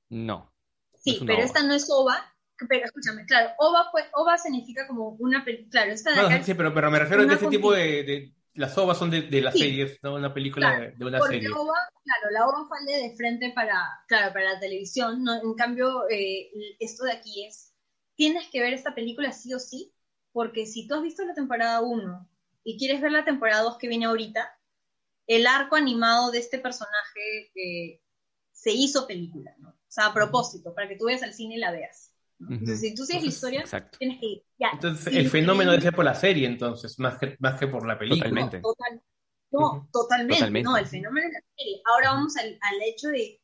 No. Sí, pero esta no es OVA. Pero escúchame, claro, OVA, pues, OVA significa como una película. Claro, esta de acá sí, pero, pero me refiero a este tipo de, Las OVAs son de, las series, ¿no? Una película de, una serie. OVA, claro, la OVA sale de frente para, claro, para la televisión, ¿no? En cambio, eh, esto de aquí es tienes que ver esta película sí o sí, porque si tú has visto la temporada 1 y quieres ver la temporada 2 que viene ahorita, el arco animado de este personaje eh, se hizo película, ¿no? O sea, a propósito, para que tú vayas al cine y la veas. Entonces, si tú sigues la historia, tienes que ir. Entonces, el fenómeno debe ser por la serie, entonces, más que, más que por la película. Totalmente. No, totalmente. No, el fenómeno de la serie. Ahora vamos al, al hecho de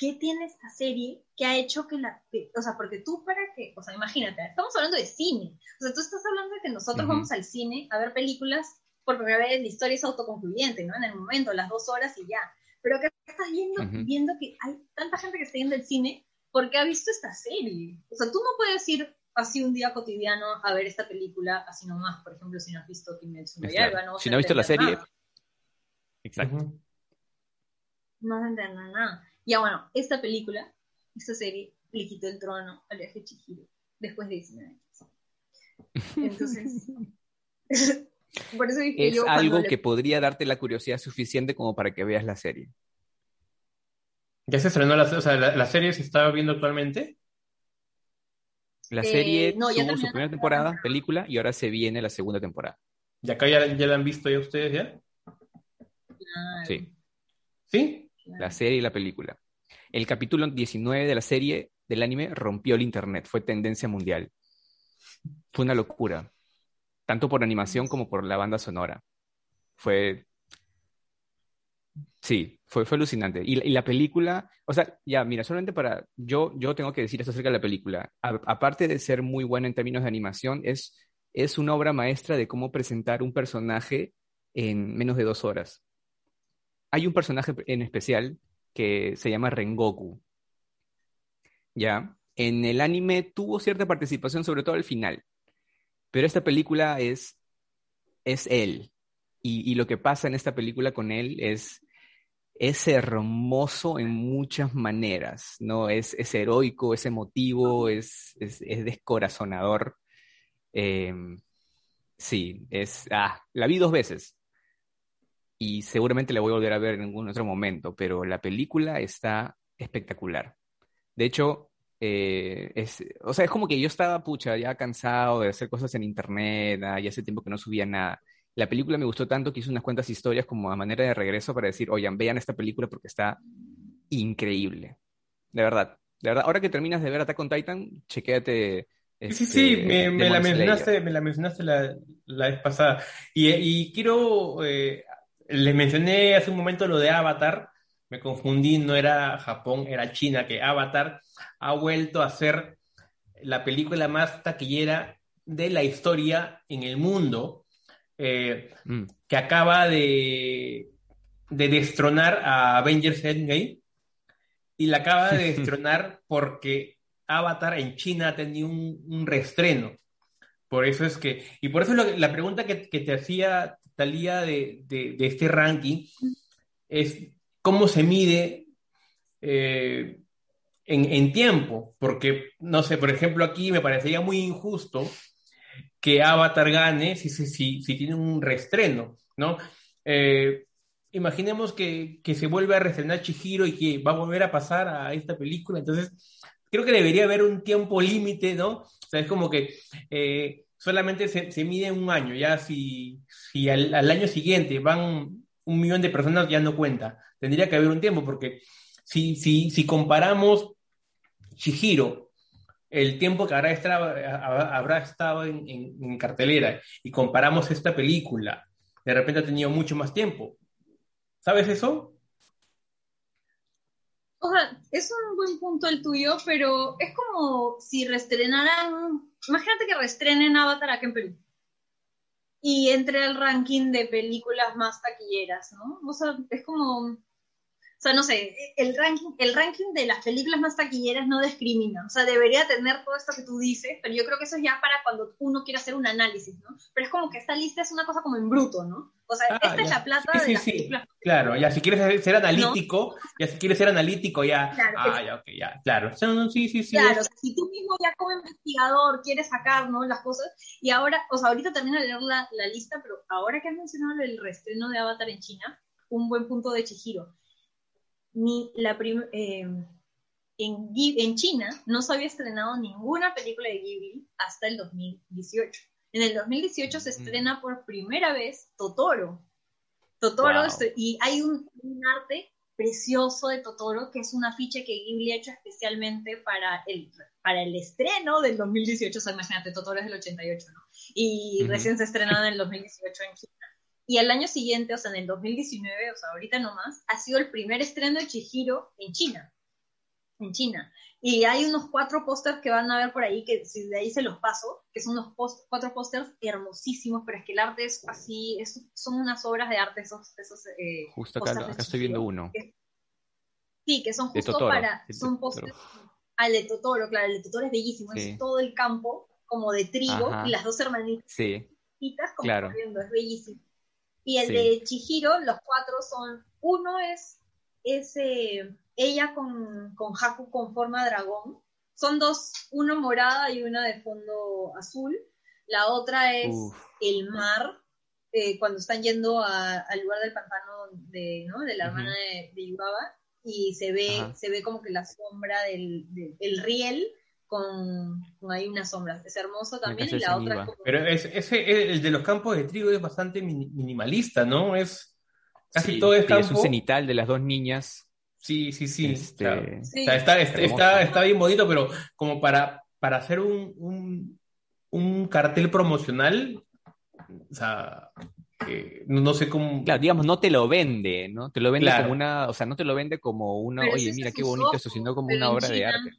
¿qué tiene esta serie que ha hecho que la... o sea, porque tú para que, o sea, imagínate, estamos hablando de cine, o sea, tú estás hablando de que nosotros vamos al cine a ver películas, por primera vez la historia es autoconcluyente, ¿no? En el momento, las dos horas y ya. Pero que estás viendo, viendo que hay tanta gente que está yendo al cine porque ha visto esta serie. O sea, tú no puedes ir así un día cotidiano a ver esta película así nomás, por ejemplo, si no has visto Kimetsu no Yaiba, ¿no? Si no has visto la serie. Exacto. No se entiende nada. Ya bueno, esta película, esta serie, le quitó el trono al viaje Chihiro después de 19 años. Entonces, por eso dije es algo que podría darte la curiosidad suficiente como para que veas la serie. ¿Ya se estrenó la, o sea, la, serie se está viendo actualmente? La serie eh, tuvo su primera temporada, película, y ahora se viene la segunda temporada. ¿Y acá ya, ya la han visto ya ustedes ya? Sí. ¿Sí? La serie y la película. El capítulo 19 de la serie del anime rompió el internet, fue tendencia mundial. Fue una locura, tanto por animación como por la banda sonora. Fue Sí, fue, fue alucinante. Y, la película, o sea, ya, mira, solamente para, yo, yo tengo que decir esto acerca de la película. aparte de ser muy buena en términos de animación, es, es una obra maestra de cómo presentar un personaje en menos de dos horas. Hay un personaje en especial que se llama Rengoku. ¿Ya? En el anime tuvo cierta participación, sobre todo al final. Pero esta película es, es él. Y, lo que pasa en esta película con él es, es hermoso en muchas maneras, ¿no? Es, es heroico, es emotivo, es, es, descorazonador. Em, sí, es... Ah, la vi dos veces y seguramente la voy a volver a ver en algún otro momento, pero la película está espectacular. De hecho, eh, es, o sea, es como que yo estaba, pucha, ya cansado de hacer cosas en internet, ah, ya hace tiempo que no subía nada la película me gustó tanto que hice unas cuantas historias como a manera de regreso para decir, oigan, vean esta película porque está increíble. De verdad. De verdad. Ahora que terminas de ver Attack on Titan, chequéate. sí, sí, este, me, la mencionaste, me la mencionaste la, vez pasada. Y, quiero, eh, les mencioné hace un momento lo de Avatar, me confundí, no era Japón, era China, que Avatar ha vuelto a ser la película más taquillera de la historia en el mundo eh, mm. que acaba de, de destronar a Avengers Endgame y la acaba de destronar porque Avatar en China ha tenido un, un reestreno. Por eso es que, y por eso la pregunta que, te hacía Talía de, de, este ranking es cómo se mide eh, en, tiempo, porque, no sé, por ejemplo, aquí me parecería muy injusto que Avatar gane si, si, si tiene un reestreno, ¿no? Eh, imaginemos que, se vuelve a reestrenar Chihiro y que va a volver a pasar a esta película, entonces creo que debería haber un tiempo límite, ¿no? O sea, es como que eh, solamente se, mide un año, ya si, si al, año siguiente van un millón de personas ya no cuenta, tendría que haber un tiempo, porque si, si, si comparamos Chihiro el tiempo que habrá estado, habrá estado en, cartelera y comparamos esta película, de repente ha tenido mucho más tiempo. ¿Sabes eso? O sea, es un buen punto el tuyo, pero es como si reestrenaran, imagínate que reestrenen Avatar aquí en Perú y entre el ranking de películas más taquilleras, ¿no? O sea, es como, sea, no sé, el ranking, el ranking de las películas más taquilleras no discrimina. O sea, debería tener todo esto que tú dices, pero yo creo que eso es ya para cuando uno quiere hacer un análisis, ¿no? Pero es como que esta lista es una cosa como en bruto, ¿no? O sea, ah, esta es la plata de las películas. Claro, ya si quieres ser analítico, ya si quieres ser analítico, ya. Claro, ah, ya, ok, ya, claro. Sí, sí, sí. Claro, si tú mismo ya como investigador quieres sacar, ¿no? Las cosas, y ahora, o sea, ahorita termino de leer la, la lista, pero ahora que has mencionado el reestreno de Avatar en China, un buen punto de Chihiro ni la eh, en, en, China no se había estrenado ninguna película de Ghibli hasta el 2018. En el 2018 se estrena por primera vez Totoro. Totoro, y hay un, arte precioso de Totoro, que es un afiche que Ghibli ha hecho especialmente para el, para el estreno del 2018. O sea, imagínate, Totoro es del 88, ¿no? Y recién se estrenó en el 2018 en China. Y al año siguiente, o sea, en el 2019, o sea, ahorita nomás, ha sido el primer estreno de Chihiro en China. En China. Y hay unos cuatro pósters que van a ver por ahí, que si de ahí se los paso, que son unos cuatro pósters hermosísimos, pero es que el arte es así, son unas obras de arte esos... esos eh, justo acá, acá estoy viendo uno. sí, que son justo para... Son pósters... Al de Totoro, claro, el de Totoro es bellísimo, es todo el campo como de trigo y las dos hermanitas sí. como claro. corriendo, es bellísimo. Y el de Chihiro, los cuatro son, uno es, es eh, ella con, con Haku con forma de dragón. Son dos, uno morada y una de fondo azul. La otra es el mar, eh, cuando están yendo al lugar del pantano de, ¿no? de la hermana de, Yubaba. y se ve, se ve como que la sombra del, el riel con, con, ahí unas sombras. Es hermoso también y la otra Pero ese, el de los campos de trigo es bastante minimalista, ¿no? Es casi todo es campo. Es un cenital de las dos niñas. Sí, sí, sí. Este, está, está, está, bien bonito, pero como para, para hacer un, un, un cartel promocional, o sea, no sé cómo. Claro, digamos, no te lo vende, ¿no? Te lo vende como una, o sea, no te lo vende como una, oye, mira qué bonito eso, sino como una obra de arte.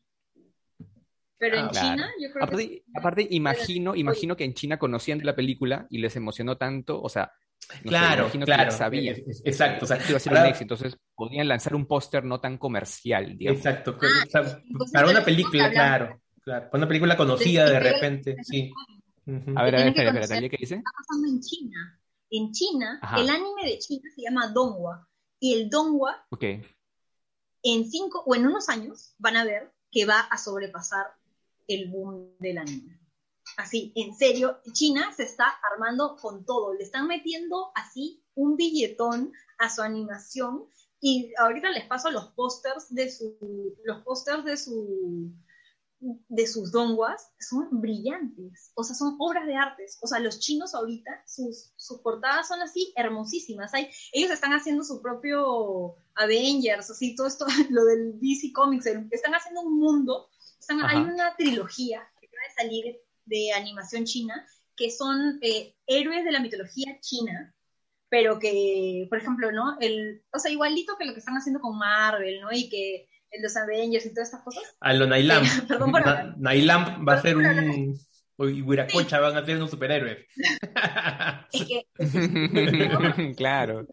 Pero en ah, China, yo creo aparte, que. Aparte, imagino, imagino que en China conocían la película y les emocionó tanto, o sea. claro, claro. Que sabía. Exacto. O sea, iba a ser un éxito, entonces podían lanzar un póster no tan comercial, digamos. Exacto. Ah, para una película, claro, claro. Para una película conocida de repente, sí. A ver, a ver, espera, espera, ¿qué dice? Está pasando en China. En China, el anime de China se llama Donghua. Y el Donghua, en cinco o en unos años, van a ver que va a sobrepasar el boom del anime. Así, en serio, China se está armando con todo. Le están metiendo así un billetón a su animación. Y ahorita les paso los pósters de su, los pósters de su de sus donguas son brillantes, o sea, son obras de artes. O sea, los chinos ahorita, sus, sus portadas son así hermosísimas. Hay, ellos están haciendo su propio Avengers, así, todo esto, lo del DC Comics, están haciendo un mundo. Hay una trilogía que acaba de salir de animación china, que son eh, héroes de la mitología china, pero que, por ejemplo, ¿no? El, o sea, igualito que lo que están haciendo con Marvel, ¿no? Y que en los Avengers y todas estas cosas. A lo Nailam. Perdón por Nailam va a ser un. Y Huiracocha van a ser unos superhéroes. es que. claro.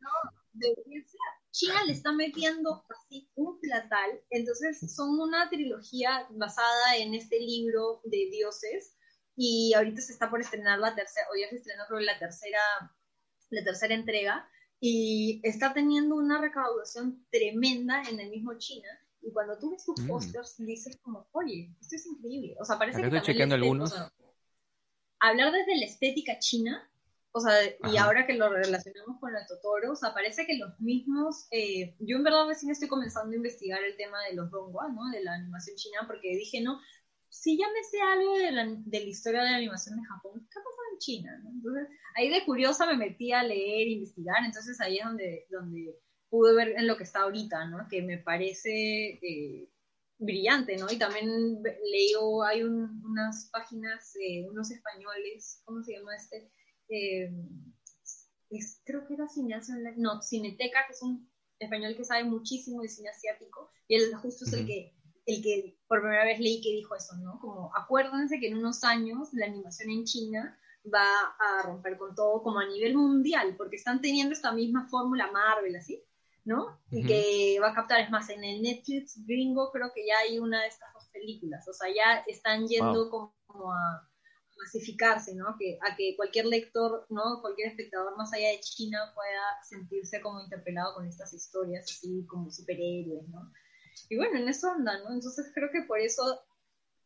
China le está metiendo así un platal, entonces son una trilogía basada en este libro de dioses y ahorita se está por estrenar la tercera, o ya se estrenó creo la tercera, la tercera entrega y está teniendo una recaudación tremenda en el mismo China y cuando tú ves tus mm. pósters, dices como, oye, esto es increíble. O sea, parece que estoy chequeando algunos. hablar desde la estética china, o sea, y ahora que lo relacionamos con el Totoro, o sea, parece que los mismos, eh, yo en verdad recién estoy comenzando a investigar el tema de los donghua, ¿no? De la animación china, porque dije, no, si ya me sé algo de la, de la historia de la animación de Japón, ¿qué pasado en China? Entonces, ahí de curiosa me metí a leer, investigar, entonces ahí es donde, donde pude ver en lo que está ahorita, ¿no? Que me parece eh, brillante, ¿no? Y también leo, hay unas páginas, de unos españoles, ¿cómo se llama este? Eh, creo que era Cineasa, no, Cineteca, que es un español que sabe muchísimo de cine asiático, y él justo es el que el que por primera vez leí que dijo eso, ¿no? Como acuérdense que en unos años la animación en China va a romper con todo como a nivel mundial, porque están teniendo esta misma fórmula Marvel, así, ¿no? Y que va a captar, es más, en el Netflix gringo creo que ya hay una de estas dos películas, o sea, ya están yendo como, a masificarse, ¿no? Que, a que cualquier lector, ¿no? Cualquier espectador más allá de China pueda sentirse como interpelado con estas historias, así como superhéroes, ¿no? Y bueno, en eso anda, ¿no? Entonces creo que por eso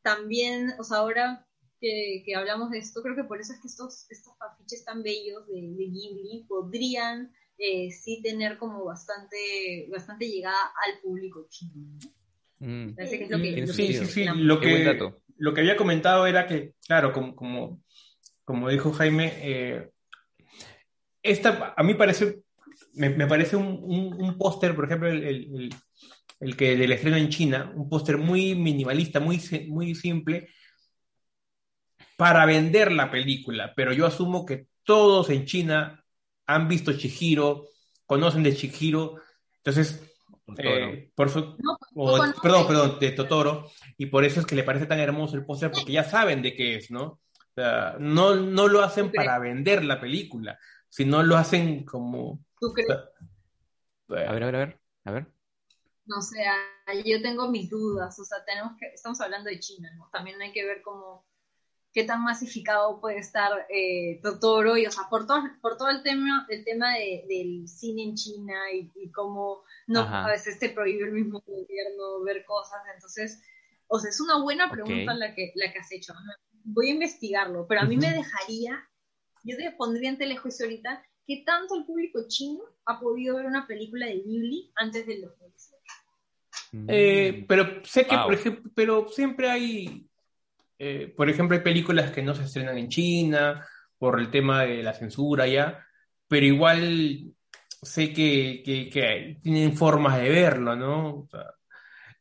también, o sea, ahora que, que hablamos de esto, creo que por eso es que estos, estos afiches tan bellos de, de Ghibli podrían eh, sí tener como bastante, bastante llegada al público chino. Mm. sí, sí, sí. Lo que, lo que había comentado era que, claro, como, como, como dijo Jaime, eh, esta a mí parece, me, parece un, un, póster, por ejemplo, el, el, el, que del estreno en China, un póster muy minimalista, muy, muy simple, para vender la película, pero yo asumo que todos en China han visto Chihiro, conocen de Chihiro, entonces, eh, por eso, perdón, perdón, de Totoro, y por eso es que le parece tan hermoso el póster, porque ya saben de qué es, ¿no? no, no lo hacen para vender la película, sino lo hacen como... ¿Tú crees? a ver, a ver, a ver, a ver. No sé, yo tengo mis dudas, o sea, tenemos que, estamos hablando de China, ¿no? También hay que ver cómo qué tan masificado puede estar eh, Totoro y, o sea, por todo, por todo el tema, el tema del cine en China y, cómo no, a veces te prohíbe el mismo gobierno ver cosas, entonces, o sea, es una buena pregunta la, que, la que has hecho. Voy a investigarlo, pero a mí me dejaría, yo te pondría en telejuicio ahorita, ¿qué tanto el público chino ha podido ver una película de Ghibli antes del 2018? Eh, pero sé que, por ejemplo, pero siempre hay, eh, por ejemplo, hay películas que no se estrenan en China por el tema de la censura ya, pero igual sé que, que, tienen formas de verlo, ¿no?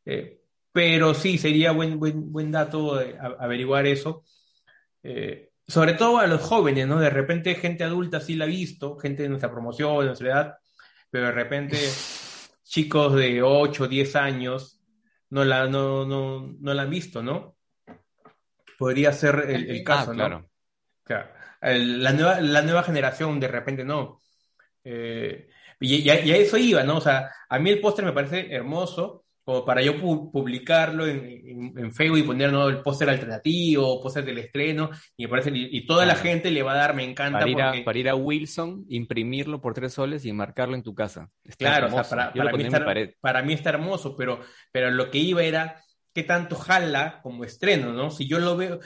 Eh, pero sí, sería buen, buen, buen dato averiguar eso. sobre todo a los jóvenes, ¿no? De repente gente adulta sí la ha visto, gente de nuestra promoción, de nuestra edad, pero de repente chicos de 8 o 10 años no la, no, no, no la han visto, ¿no? Podría ser el, ah, caso, ¿no? Claro. la, nueva, la nueva generación de repente no. Eh, y, a eso iba, ¿no? O sea, a mí el póster me parece hermoso, como para yo publicarlo en, Facebook y poner ¿no? el póster alternativo, póster del estreno, y, me parece, y, toda la gente le va a dar, me encanta. Para ir, a, para ir a Wilson, imprimirlo por tres soles y marcarlo en tu casa. claro, o sea, para, para, mí está, para, mí está, hermoso, pero, pero lo que iba era qué tanto jala como estreno, ¿no? Si yo lo veo,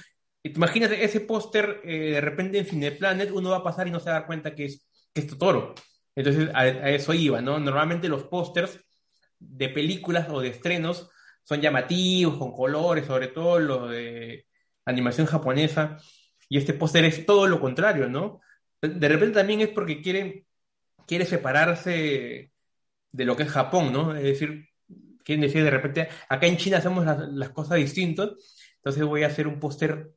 imagínate ese póster eh, de repente en Cineplanet, uno va a pasar y no se va a dar cuenta que es, que es Totoro. Entonces a, a eso iba, ¿no? Normalmente los pósters de películas o de estrenos son llamativos, con colores, sobre todo los de animación japonesa, y este póster es todo lo contrario, ¿no? De repente también es porque quiere, quiere separarse de lo que es Japón, ¿no? Es decir, quieren decir de repente, acá en China hacemos las, cosas distintas, entonces voy a hacer un póster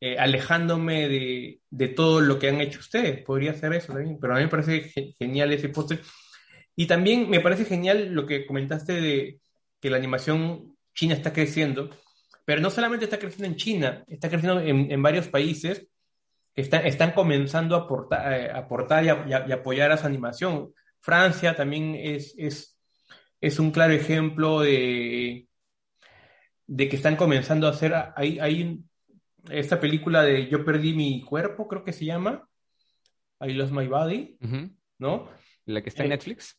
eh, alejándome de, de, todo lo que han hecho ustedes. Podría ser eso también, pero a mí me parece genial ese póster y también me parece genial lo que comentaste de que la animación china está creciendo, pero no solamente está creciendo en China, está creciendo en, varios países que están comenzando a aportar, eh, aportar y, apoyar a su animación. Francia también es, es, es un claro ejemplo de, de que están comenzando a hacer, hay, hay esta película de Yo perdí mi cuerpo, creo que se llama, I Lost My Body, ¿no? La que está en eh, Netflix.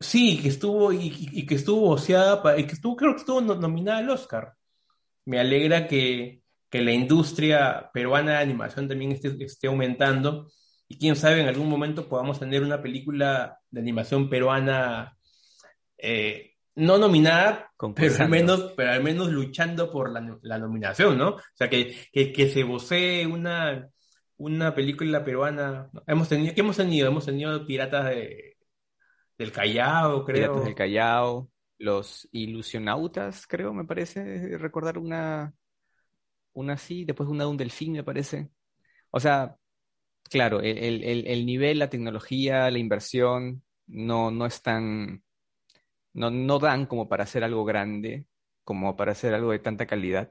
Sí, que estuvo y, que estuvo voceada, y que estuvo, creo que estuvo nominada al Oscar. Me alegra que, la industria peruana de animación también esté, aumentando y quién sabe en algún momento podamos tener una película de animación peruana eh, no nominada, pero al, menos, pero al menos luchando por la, nominación, ¿no? O sea, que, que, se vocee una, una película peruana. Hemos tenido, ¿Qué hemos tenido? Hemos tenido Piratas de del Callao, creo. Piratas del Callao, los ilusionautas, creo, me parece, recordar una, una así, después una de un delfín, me parece. O sea, claro, el, el, nivel, la tecnología, la inversión, no, no están, no, no dan como para hacer algo grande, como para hacer algo de tanta calidad.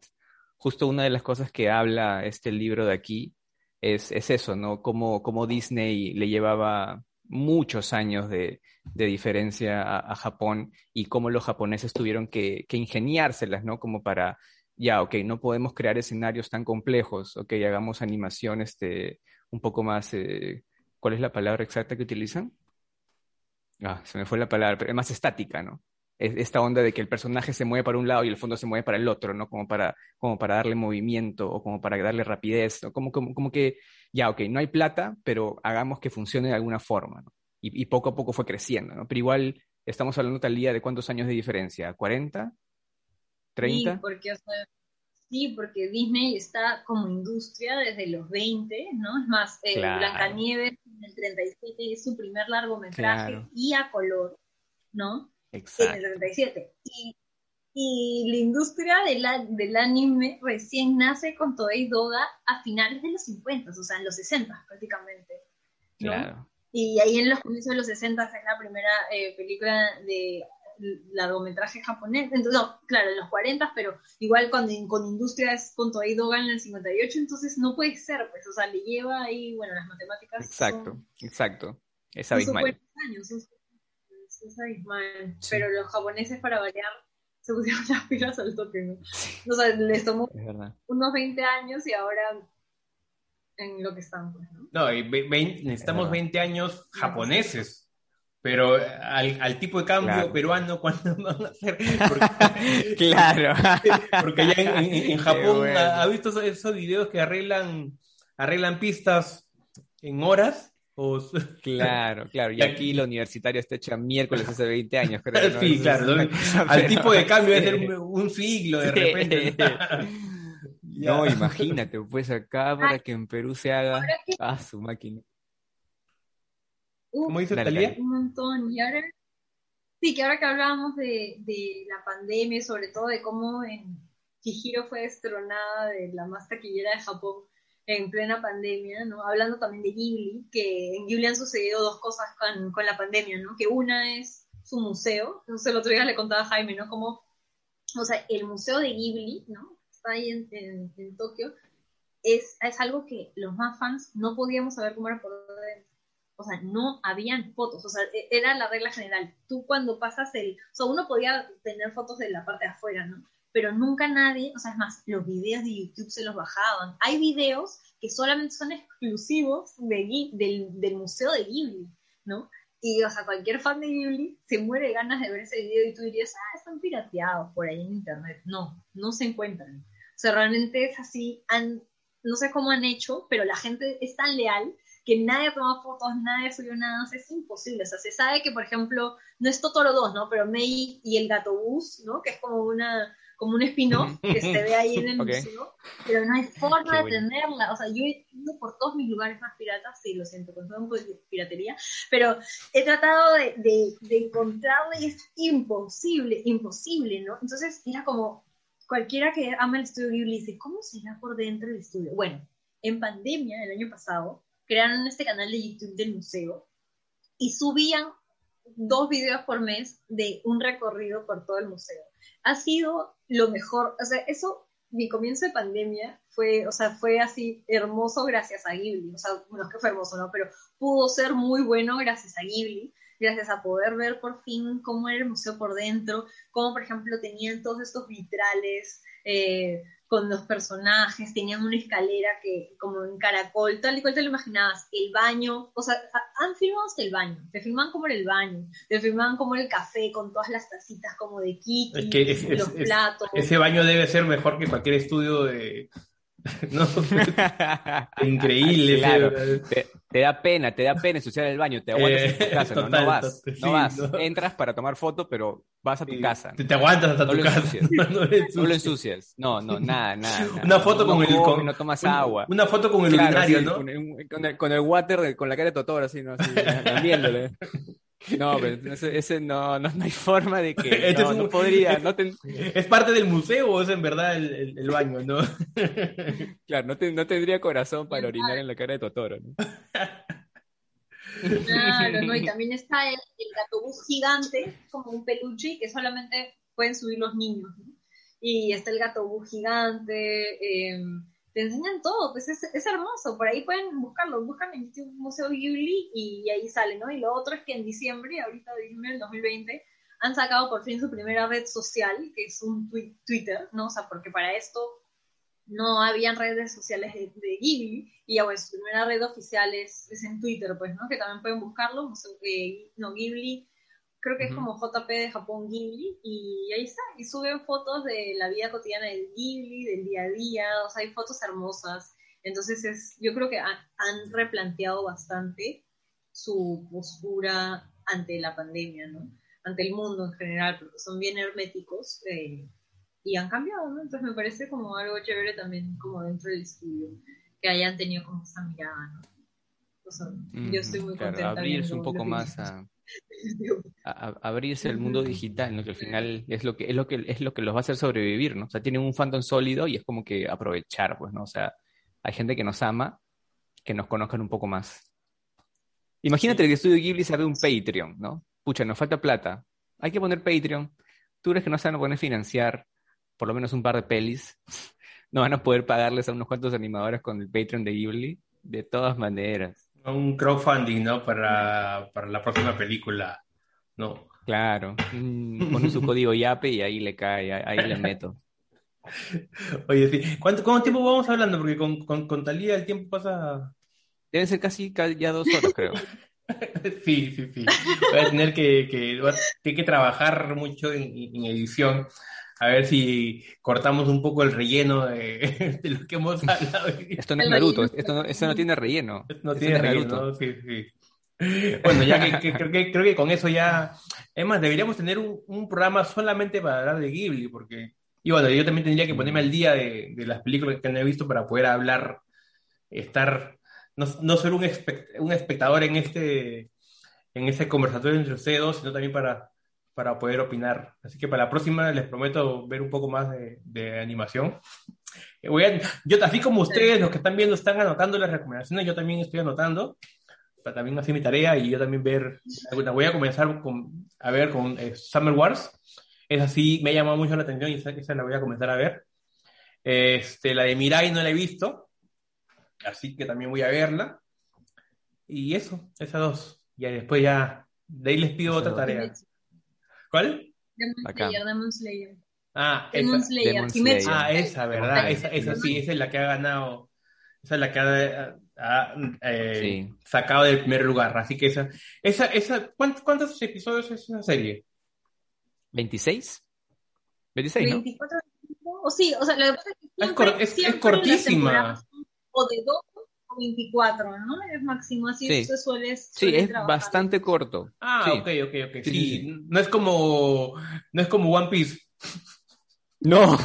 Justo una de las cosas que habla este libro de aquí es, es eso, ¿no? Como, como Disney le llevaba muchos años de, diferencia a, Japón y cómo los japoneses tuvieron que, ingeniárselas, ¿no? Como para, ya, ok, no podemos crear escenarios tan complejos, ok, hagamos animación este, un poco más, eh, ¿cuál es la palabra exacta que utilizan? Ah, se me fue la palabra, pero es más estática, ¿no? esta onda de que el personaje se mueve para un lado y el fondo se mueve para el otro, ¿no? Como para, como para darle movimiento o como para darle rapidez, ¿no? Como, como, como que, ya, ok, no hay plata, pero hagamos que funcione de alguna forma, ¿no? Y, poco a poco fue creciendo, ¿no? Pero igual estamos hablando tal día de cuántos años de diferencia, ¿40? ¿30? Sí, porque, sí, porque Disney está como industria desde los 20, ¿no? Es más, eh, Blancanieves en el 37 es su primer largometraje y a color, ¿no? en el 37. Y, y la industria del, del anime recién nace con Toei Doga a finales de los 50, o sea, en los 60 prácticamente. Y ahí en los comienzos de los 60 es la primera eh, película de largometraje japonés. Entonces, no, claro, en los 40, pero igual cuando con industria es con Toei Doga en el 58, entonces no puede ser, pues, o sea, le lleva ahí, bueno, las matemáticas. Exacto, exacto. Es abismal. años, pero los japoneses para variar se pusieron las pilas al toque, ¿no? O sea, les tomó unos 20 años y ahora en lo que están, pues, ¿no? No, necesitamos 20 años japoneses. Pero al, tipo de cambio peruano, ¿cuándo van a hacer? claro. Porque allá en, Japón, ¿ha, visto esos, videos que arreglan, arreglan pistas en horas? Claro, claro. Y aquí la universitaria está hecha miércoles hace 20 años, creo. Sí, claro. Al tipo de cambio es un, siglo de repente. no, imagínate, pues acá para que en Perú se haga a ah, su máquina. ¿Cómo dice Talía? Un montón. Y ahora, sí, que ahora que hablábamos de, de la pandemia, sobre todo de cómo en Chihiro fue destronada de la más taquillera de Japón, en plena pandemia, ¿no? Hablando también de Ghibli, que en Ghibli han sucedido dos cosas con, con la pandemia, ¿no? Que una es su museo, entonces el otro día le contaba a Jaime, ¿no? Como, o sea, el museo de Ghibli, ¿no? Está ahí en, en, Tokio, es, es, algo que los más fans no podíamos saber cómo era por dentro. O sea, no habían fotos, o sea, e, era la regla general. Tú cuando pasas el, o sea, uno podía tener fotos de la parte de afuera, ¿no? pero nunca nadie, o sea, es más, los videos de YouTube se los bajaban. Hay videos que solamente son exclusivos de, del, del Museo de Ghibli, ¿no? Y, o sea, cualquier fan de Ghibli se muere de ganas de ver ese video y tú dirías, ah, están pirateados por ahí en internet. No, no se encuentran. O sea, realmente es así, han, no sé cómo han hecho, pero la gente es tan leal que nadie ha tomado fotos, nadie subió nada, es imposible. O sea, se sabe que, por ejemplo, no es Totoro 2, ¿no? Pero Mei y el gato bus, ¿no? Que es como una, como un spin-off que se ve ahí en el museo, pero no hay forma de tenerla. O sea, yo he ido por todos mis lugares más piratas, sí, lo siento, con todo piratería, pero he tratado de, de, de encontrarla y es imposible, imposible, ¿no? Entonces era como cualquiera que ama el estudio Ghibli dice, ¿cómo será por dentro el estudio? Bueno, en pandemia, el año pasado, crearon este canal de YouTube del museo y subían dos videos por mes de un recorrido por todo el museo. Ha sido lo mejor, o sea, eso, mi comienzo de pandemia fue, o sea, fue así hermoso gracias a Ghibli, o sea, no es que fue hermoso, ¿no? Pero pudo ser muy bueno gracias a Ghibli, gracias a poder ver por fin cómo era el museo por dentro, cómo, por ejemplo, tenían todos estos vitrales, eh, con los personajes, tenían una escalera que, como en caracol, tal y cual te lo imaginabas, el baño, o sea, han filmado hasta el baño, te filman como era el baño, te filman como el café con todas las tacitas como de Kitty, los platos. ese baño debe ser mejor que cualquier estudio de... no, increíble. Claro. Te da pena, te da pena ensuciar el baño, te aguantas en tu eh, casa, ¿no? no vas, no vas, entras para tomar foto, pero vas a tu casa. Te, aguantas hasta tu casa. no, lo ensucias. No, no, nada, nada. Una foto con el... Con, no tomas agua. Una foto con el urinario, ¿no? Con el, con el, water, con la cara de Totoro, así, ¿no? Así. No, pero ese, no, no, hay forma de que no, no podría. No ¿Es parte del museo o es en verdad el, el, baño, no? Claro, no, no, tendría corazón para orinar en la cara de Totoro, ¿no? Claro, ¿no? Y también está el, el gatobús gigante, como un peluche, que solamente pueden subir los niños, ¿no? Y está el gatobús gigante, eh, te enseñan todo, pues es, es, hermoso, por ahí pueden buscarlo, buscan en el Museo Ghibli y ahí sale, ¿no? Y lo otro es que en diciembre, ahorita de diciembre del 2020, han sacado por fin su primera red social, que es un Twitter, ¿no? O sea, porque para esto no habían redes sociales de, Ghibli, y ya pues su primera red oficial es, es, en Twitter, pues, ¿no? Que también pueden buscarlo, Museo, eh, no, Ghibli creo que es como JP de Japón Ghibli, y ahí está, y suben fotos de la vida cotidiana del Ghibli, del día a día, o sea, hay fotos hermosas. Entonces es, yo creo que han, replanteado bastante su postura ante la pandemia, ¿no? Ante el mundo en general, porque son bien herméticos eh, y han cambiado, ¿no? Entonces me parece como algo chévere también como dentro del estudio, que hayan tenido como esa mirada, ¿no? O sea, yo estoy muy contenta. Abrirse un poco más a, abrirse al mundo digital, ¿no? que al final es lo que, es lo que es lo que los va a hacer sobrevivir, ¿no? O sea, tienen un fandom sólido y es como que aprovechar, pues, ¿no? O sea, hay gente que nos ama, que nos conozcan un poco más. Imagínate que el estudio Ghibli se abre un Patreon, ¿no? Pucha, nos falta plata. Hay que poner Patreon. ¿Tú crees que no se van a poder financiar por lo menos un par de pelis? ¿No van a poder pagarles a unos cuantos animadores con el Patreon de Ghibli? De todas maneras. Un crowdfunding, ¿no? Para, para la próxima película, ¿no? Claro. Pone su código YAPE y ahí le cae, ahí le meto. Oye, sí. ¿Cuánto, ¿Cuánto tiempo vamos hablando? Porque con, con, con Talía el tiempo pasa. Deben ser casi ya dos horas, creo. sí, sí, sí. Voy a tener que, que, que trabajar mucho en, en edición. A ver si cortamos un poco el relleno de, lo que hemos hablado. Esto no es Naruto, esto no, esto no tiene relleno. No tiene relleno, sí, sí. Bueno, ya que, creo, que, creo que con eso ya... Es más, deberíamos tener un, programa solamente para hablar de Ghibli, porque... Y bueno, yo también tendría que ponerme al día de, las películas que no he visto para poder hablar, estar, no, no ser un, un espectador en este, en ese conversatorio entre ustedes dos, sino también para para poder opinar. Así que para la próxima les prometo ver un poco más de, animación. Eh, voy yo, así como ustedes, los que están viendo, están anotando las recomendaciones, yo también estoy anotando, para también hacer mi tarea y yo también ver, voy a comenzar con, a ver con eh, Summer Wars. Es así, me ha llamado mucho la atención y esa, esa la voy a comenzar a ver. Este, la de Mirai no la he visto, así que también voy a verla. Y eso, esas dos. Y después ya, de ahí les pido otra tarea. ¿Cuál? Demon Slayer, Demon Slayer. Ah, Demon Slayer. Ah, esa, ¿verdad? Esa, esa sí, esa es la que ha ganado, esa es la que ha, eh, sacado del primer lugar. Así que esa, esa, esa ¿cuántos, episodios es esa serie? 26. 26, 24, O sí, o sea, la verdad es, que es, cortísima. O de dos 24, ¿no? Es máximo, así sí. se suele, Sí, es bastante corto. Ah, ok, ok, ok. Sí. no es como, no es como One Piece. No,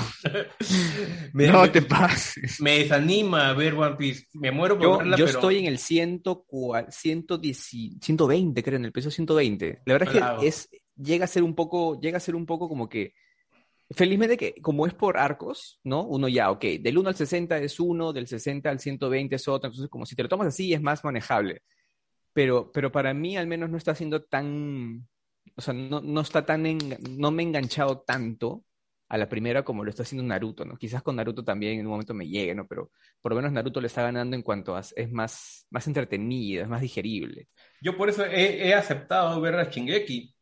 no te pases. Me desanima ver One Piece. Me muero por yo, verla, Yo estoy en el 100, 120, creo, en el peso 120. La verdad es que es, llega a ser un poco, llega a ser un poco como que Felizmente que como es por arcos, ¿no? Uno ya, ok, del 1 al 60 es uno, del 60 al 120 es otro, entonces como si te lo tomas así es más manejable. Pero, pero para mí al menos no está siendo tan, o sea, no, no está tan, no me he enganchado tanto a la primera como lo está haciendo Naruto, ¿no? Quizás con Naruto también en un momento me llegue, ¿no? Pero por lo menos Naruto le está ganando en cuanto a, es más, más entretenida, es más digerible. Yo por eso he, he aceptado ver a Shingeki,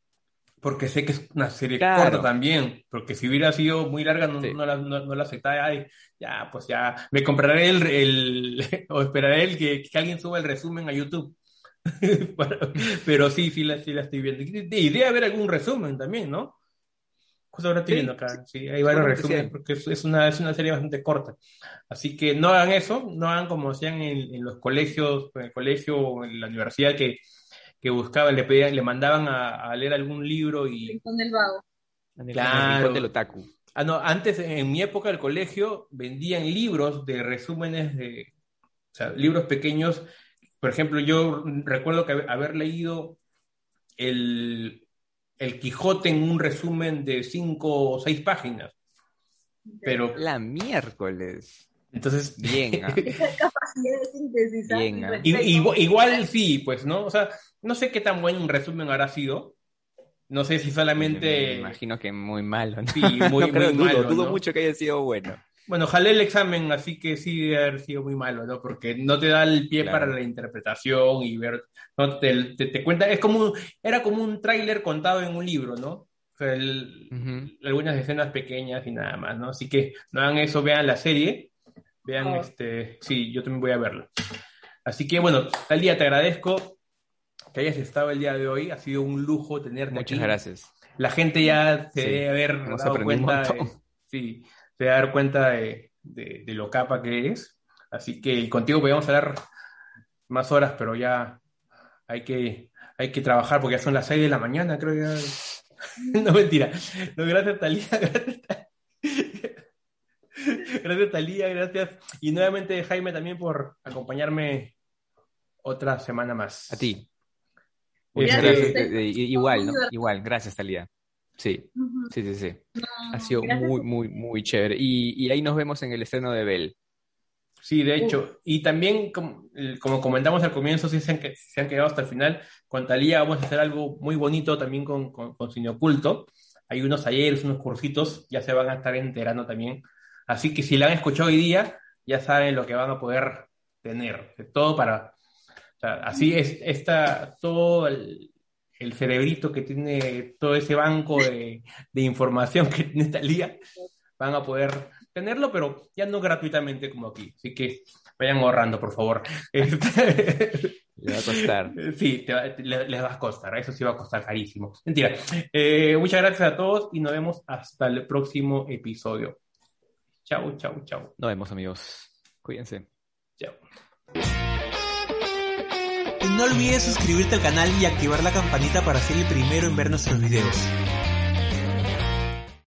porque sé que es una serie corta también, porque si hubiera sido muy larga no, no, la, no, la aceptaba, ya, pues ya, me compraré el, el o esperaré el que, que, alguien suba el resumen a YouTube. Pero sí, sí la, sí la estoy viendo. Y debe haber algún resumen también, ¿no? Justo ahora estoy viendo acá, sí, hay varios resúmenes, porque es una, es una serie bastante corta. Así que no hagan eso, no hagan como hacían en, en los colegios, en el colegio o en la universidad, que que buscaban, le pedían, le mandaban a, leer algún libro y... Rincón del vago. Claro. del otaku. Ah, no, antes, en mi época del colegio, vendían libros de resúmenes de, o sea, libros pequeños. Por ejemplo, yo recuerdo que haber leído el, el Quijote en un resumen de cinco o seis páginas. Pero... La miércoles. Entonces, bien. ¿ah? capacidad de sintetizar. Bien, ¿ah? igual, sí, pues, ¿no? O sea, no sé qué tan buen un resumen habrá sido. No sé si solamente. Me imagino que muy malo, ¿no? Sí, muy, muy malo. Dudo mucho que haya sido bueno. Bueno, jalé el examen, así que sí debe haber sido muy malo, ¿no? Porque no te da el pie para la interpretación y ver. No te, te, cuenta. Es como era como un tráiler contado en un libro, ¿no? O sea, algunas escenas pequeñas y nada más, ¿no? Así que no hagan eso, vean la serie. Vean, oh. este. Sí, yo también voy a verla. Así que bueno, día te agradezco que hayas estado el día de hoy. Ha sido un lujo tenerte Muchas gracias. La gente ya se debe haber dado cuenta, de, sí, se debe dar cuenta de, lo capa que eres. Así que contigo podemos hablar más horas, pero ya hay que, hay que trabajar porque ya son las 6 de la mañana, creo que. no, mentira. No, gracias, Talía. Gracias, gracias Talía. Gracias. Y nuevamente, Jaime, también por acompañarme otra semana más. A ti. Este, igual, ¿no? Igual, gracias, Talía. Sí, sí, sí, sí. ha sido muy, muy, muy chévere. Y, ahí nos vemos en el estreno de Bell. Sí, de hecho. Y también, como, comentamos al comienzo, si se han, se han quedado hasta el final, con Talía vamos a hacer algo muy bonito también con, con, con Cine Oculto. Hay unos talleres, unos cursitos, ya se van a estar enterando también. Así que si la han escuchado hoy día, ya saben lo que van a poder tener. Todo para así es, está todo el, cerebrito que tiene todo ese banco de, información que tiene esta liga, van a poder tenerlo, pero ya no gratuitamente como aquí. Así que vayan ahorrando, por favor. Le va a costar. Sí, les va a costar, eso sí va a costar carísimo. Mentira. Eh, muchas gracias a todos y nos vemos hasta el próximo episodio. Chau, chau, chau. Nos vemos amigos. Cuídense. Chao. No olvides suscribirte al canal y activar la campanita para ser el primero en ver nuestros videos.